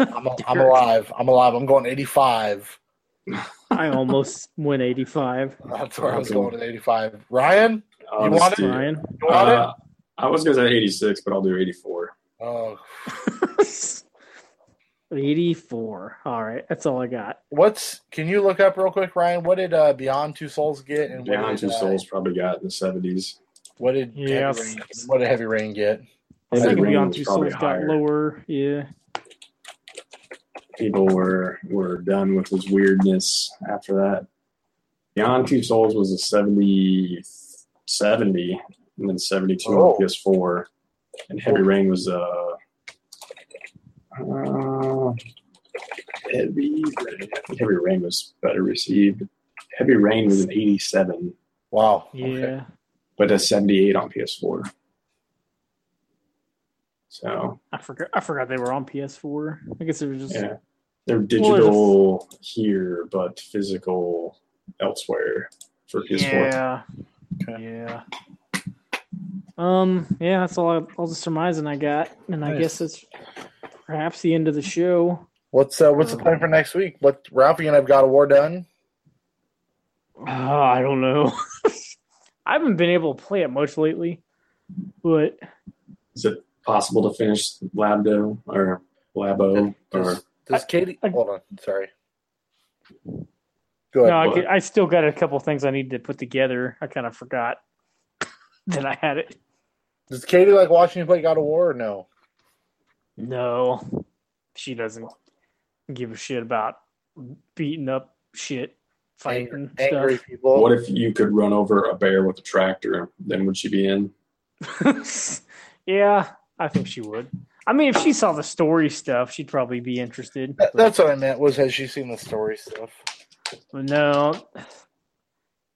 I'm, I'm, I'm *laughs* alive. I'm alive. I'm going 85. I almost went 85. That's where I was going at 85. Ryan, I'll You want it? Ryan. you want Uh, I was gonna say 86, but I'll do 84. Oh, *laughs* 84. All right, that's all I got. What's can you look up real quick, Ryan? What did uh, Beyond Two Souls get? And what Beyond did, Two uh, Souls probably got in the seventies. What did Yeah. Heavy Rain, what did Heavy Rain get? Heavy thinking Rain Beyond was Two probably Souls got higher. lower. Yeah. People were were done with his weirdness after that. Beyond Two Souls was a 70, 70 and then 72 Oh. on PS4. And Heavy Rain was uh, uh Heavy Rain. Heavy Rain was better received. Heavy Rain was an 87, Wow. Yeah. Okay. But a 78 on PS4. So I forgot. I forgot they were on PS4. I guess it was just. yeah, they're there's a- digital here, but physical elsewhere for PS4. Yeah. Okay. Yeah. Um. Yeah. That's all. I, all the surmising I got, and I guess it's perhaps the end of the show. What's uh, what's the plan for next week? What Ralphie and I've got a war done. Uh, I don't know. *laughs* I haven't been able to play it much lately, but Is it possible to finish Labdo or Labo or Does, does I- Katie? I- hold on. Sorry. Go ahead. no, I, what? could- I still got a couple things I need to put together. I kind of forgot *laughs* that I had it. Does Katie like watching you play God of War or no? No, she doesn't give a shit about beating up shit, fighting Angry stuff. people. what if you could run over a bear with a tractor? Then would she be in? *laughs* yeah, I think she would. I mean, if she saw the story stuff, she'd probably be interested. That- but- that's what I meant. Was has she seen the story stuff? No,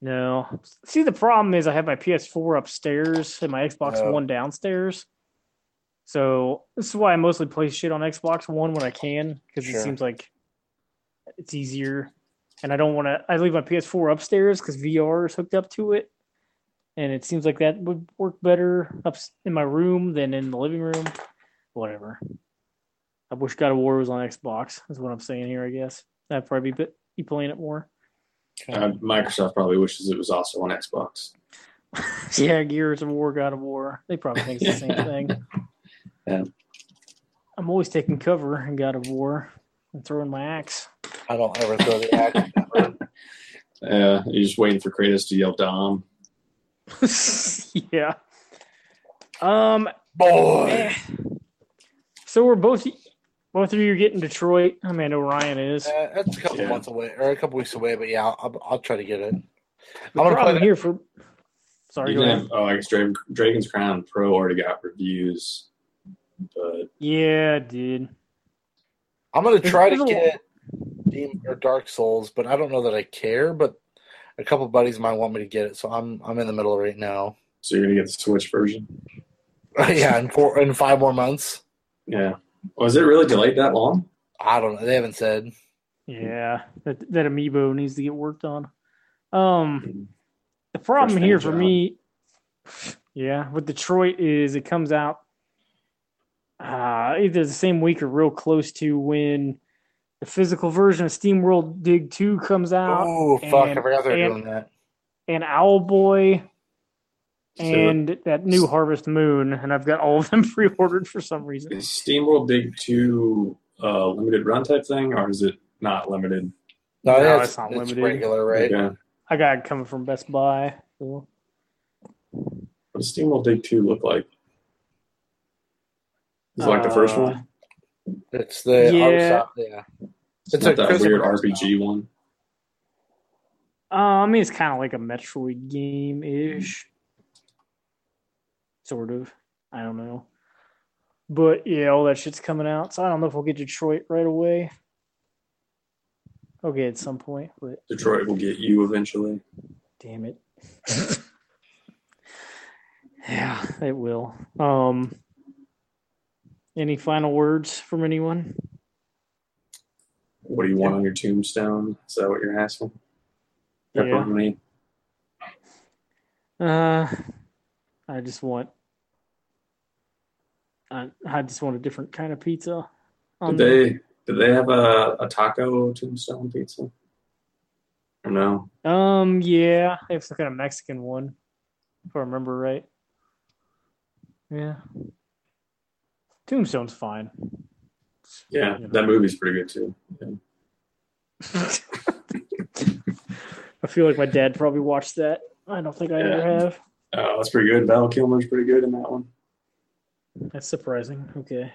no. See, the problem is I have my PS4 upstairs and my Xbox Oh. One downstairs. So this is why I mostly play shit on Xbox One when I can because Sure. it seems like it's easier. And I don't want to. I leave my PS4 upstairs because VR is hooked up to it, and it seems like that would work better up in my room than in the living room. Whatever. I wish God of War was on Xbox. Is what I'm saying here. I guess I'd probably be, be playing it more. Uh, Microsoft probably wishes it was also on Xbox. *laughs* yeah, Gears of War, God of War. They probably think it's the same thing. *laughs* Yeah. I'm always taking cover in God of War and throwing my axe. I don't ever throw the axe. *laughs* Uh, you're just waiting for Kratos to yell Dom. *laughs* yeah. Um. Boy. eh. So we're both both of you are getting Detroit. I mean, I know Ryan is. Uh, that's a couple Yeah. months away or a couple weeks away, but yeah, I'll, I'll try to get it. The I'm gonna play problem here for. Sorry, go have, oh, I guess Dragon, Dragon's Crown Pro already got reviews, but Yeah, dude. I'm gonna try to There's a- get Demon or Dark Souls, but I don't know that I care. But a couple buddies might want me to get it, so I'm I'm in the middle right now. so you're gonna get the Switch version. *laughs* yeah, in four in five more months. Yeah. Was it really delayed that long? I don't know. They haven't said. Yeah, that that amiibo needs to get worked on. Um, the problem day here for job. me, yeah, with Detroit is it comes out uh, either the same week or real close to when the physical version of SteamWorld Dig Two comes out, Oh fuck! I and- forgot they were and- doing that. and Owlboy, So- and that new Harvest Moon, and I've got all of them *laughs* pre-ordered for some reason. Is SteamWorld Dig 2 uh, limited run type thing, or is it not limited? No, No, it's it's, not it's limited. regular, right? Okay. I got it coming from Best Buy. So. What does SteamWorld Dig 2 look like? Is it like the first Uh, one? It's the Yeah. yeah. yeah. It's, it's not a that weird Nolan RPG one. Uh, I mean, it's kind of like a Metroid game ish. Sort of. I don't know. But yeah, all that shit's coming out. So I don't know if we'll get Detroit right away. Okay, at some point, but Detroit will get you eventually. damn it. *laughs* yeah, it will. Um any final words from anyone? What do you want on your tombstone? Is that what you're asking? Yeah. Uh, I just want. I, I just want a different kind of pizza. Did the- they did they have a, a taco tombstone pizza? Or no? Um, yeah, have some kind of Mexican one, if I remember right. Yeah, Tombstone's fine. Yeah, You know. that movie's pretty good too. *laughs* I feel like my dad probably watched that. I don't think I ever have. Uh, that's pretty good. Val Kilmer's pretty good in that one. That's surprising. Okay.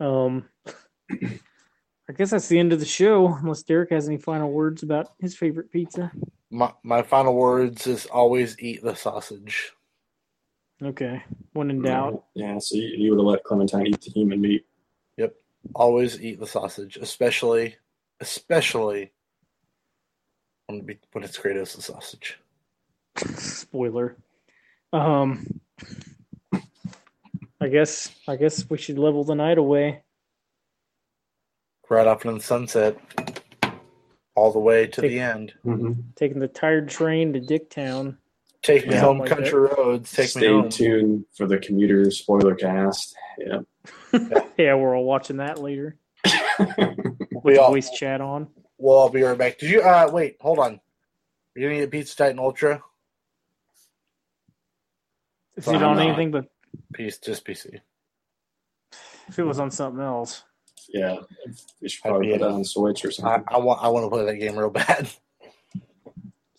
Um, *clears throat* I guess that's the end of the show. Unless Derek has any final words about his favorite pizza. My my final words is always eat the sausage. Okay. When in doubt. Yeah, so you, you would have let Clementine eat the human meat. Yep. Always eat the sausage, especially especially when, it be, when it's Kratos the sausage. Spoiler. Um. I guess. I guess we should level the night away. Right off in the sunset, all the way to Take- the end. Mm-hmm. Taking the tired train to Dicktown. Take me Yeah. home, Like country roads. Take Stay me home. tuned for the commuter spoiler cast. Yeah. *laughs* Yeah, we're all watching that later. *laughs* We With all, voice chat on. we'll all be right back. Did you? Uh, wait, hold on. Are You gonna get Pizza Titan Ultra? Is Fine, it on not. anything but Piece, just PC. if it was on something else? yeah. We should probably I'd put be that on Switch or something. I want. I want to play that game real bad.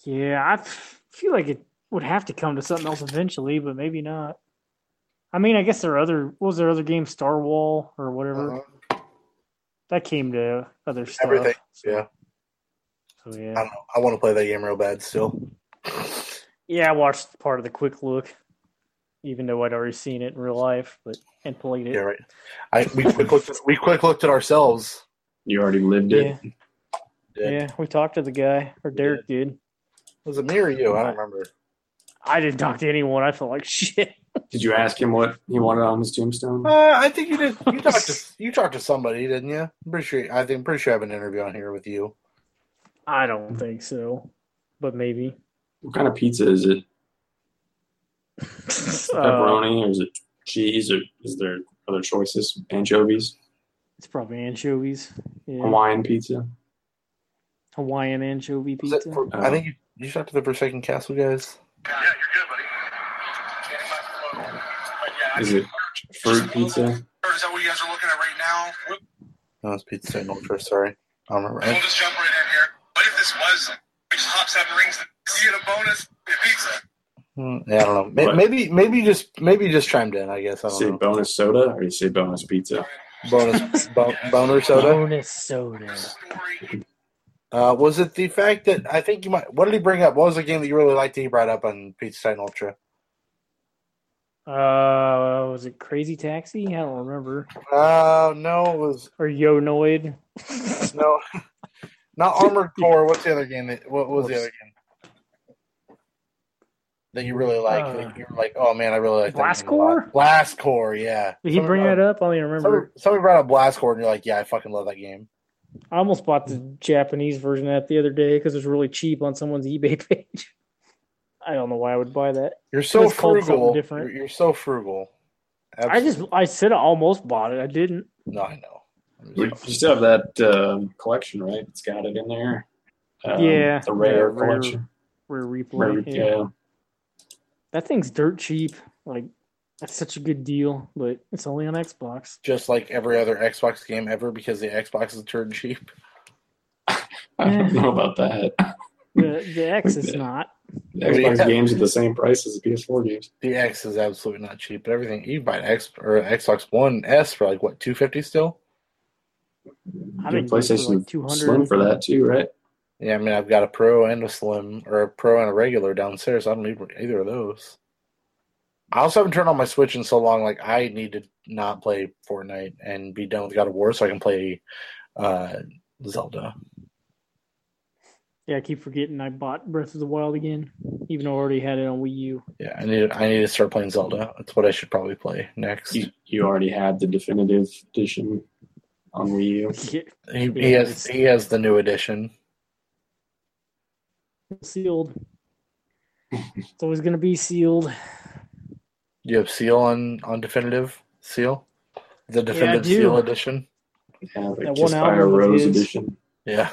Yeah, I feel like it would have to come to something else eventually, but maybe not. I mean, I guess there are other. What was there other game? Starwhal or whatever Uh-huh. that came to other stuff. Everything, So, Yeah, so I yeah, don't know. I want to play that game real bad still. yeah. I watched part of the quick look, even though I'd already seen it in real life, but and played it. Yeah, right. I we quick looked. At, we quick looked at ourselves. You already lived it. Yeah, Did. yeah. We talked to the guy, or Derek did. Was it me or you? I don't remember. I didn't talk to anyone. I felt like shit. *laughs* Did you ask him what he wanted on his tombstone? Uh, I think you did. You talked to you talked to somebody, didn't you? I'm pretty sure. I think I'm pretty sure I have an interview on here with you. I don't think so, but maybe. What kind of pizza is it? *laughs* Uh, Pepperoni or is it cheese or is there other choices? Anchovies? it's probably anchovies. Yeah. Hawaiian pizza? Hawaiian anchovy pizza. for- I think you you talked to the Forsaken Castle guys. Yeah, you're good, buddy. Is it fruit pizza? Or Is that what you guys are looking at right now? We'll, No, it's Pizza Titan Ultra. Sorry, I don't remember. we'll just jump right in here. What if this was just hop seven rings? You get a bonus pizza. Hmm, Yeah, I don't know. May- What? Maybe maybe just maybe just chimed in. I guess I You say don't know. bonus soda or you say bonus pizza? Bonus bo- boner soda. Bonus soda. Uh, was it the fact that I think you might? What did he bring up? What was the game that you really liked that he brought up on Pizza Titan Ultra? Uh, was it Crazy Taxi? I don't remember. Uh, no, it was Or Yo Noid. *laughs* no, not Armored Core. What's the other game? That, what was the other game that you really like? Uh, that you were like, oh man, I really like Blast that game a lot. Core? Blast Corps, yeah. Did he bring that up? I don't even remember. Somebody, somebody brought up Blast Corps, and you're like, yeah, I fucking love that game. I almost bought the Japanese version of that the other day because it was really cheap on someone's *laughs* eBay page. I don't know why I would buy that. You're so It's called something frugal. different. You're, you're so frugal. I just I said I almost bought it. I didn't. no, I know. I'm You just- you still have that um, collection, right? It's got it in there. Um, Yeah, The rare yeah, rare collection. Rare replay. Rare- yeah. yeah. That thing's dirt cheap. Like that's such a good deal, but it's only on Xbox. just like every other Xbox game ever because the Xbox is turned cheap. *laughs* I don't know about that. The the X *laughs* is not. The Xbox Yeah. games are the same price as the PS4 games. The X is absolutely not cheap, but everything you buy an X or an Xbox One S for like what two fifty still. I mean, PlayStation like 200. Slim for that too, right? Yeah, I mean I've got a Pro and a Slim or a Pro and a regular downstairs. I don't need either of those. I also haven't turned on my Switch in so long. Like I need to not play Fortnite and be done with God of War so I can play uh, Zelda. Yeah, I keep forgetting I bought Breath of the Wild again, even though I already had it on Wii U. Yeah, I need I need to start playing Zelda. That's what I should probably play next. You, you already had the definitive edition on Wii U. Yeah, He, Yeah, has it's- he has the new edition. sealed. it's always gonna be sealed. You have Seal on on definitive Seal, the definitive do. Seal edition. Yeah, the That Kiss one by a album Rose his. edition. Yeah,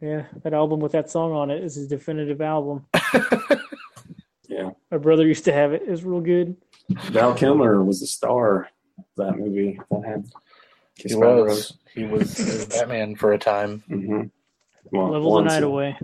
Yeah, that album with that song on it is his definitive album. *laughs* Yeah. My brother used to have it. It was real good. Val Kilmer was the star of that movie. That had He was. He was, he was Batman for a time. Mm-hmm. Well, Level the once- night away.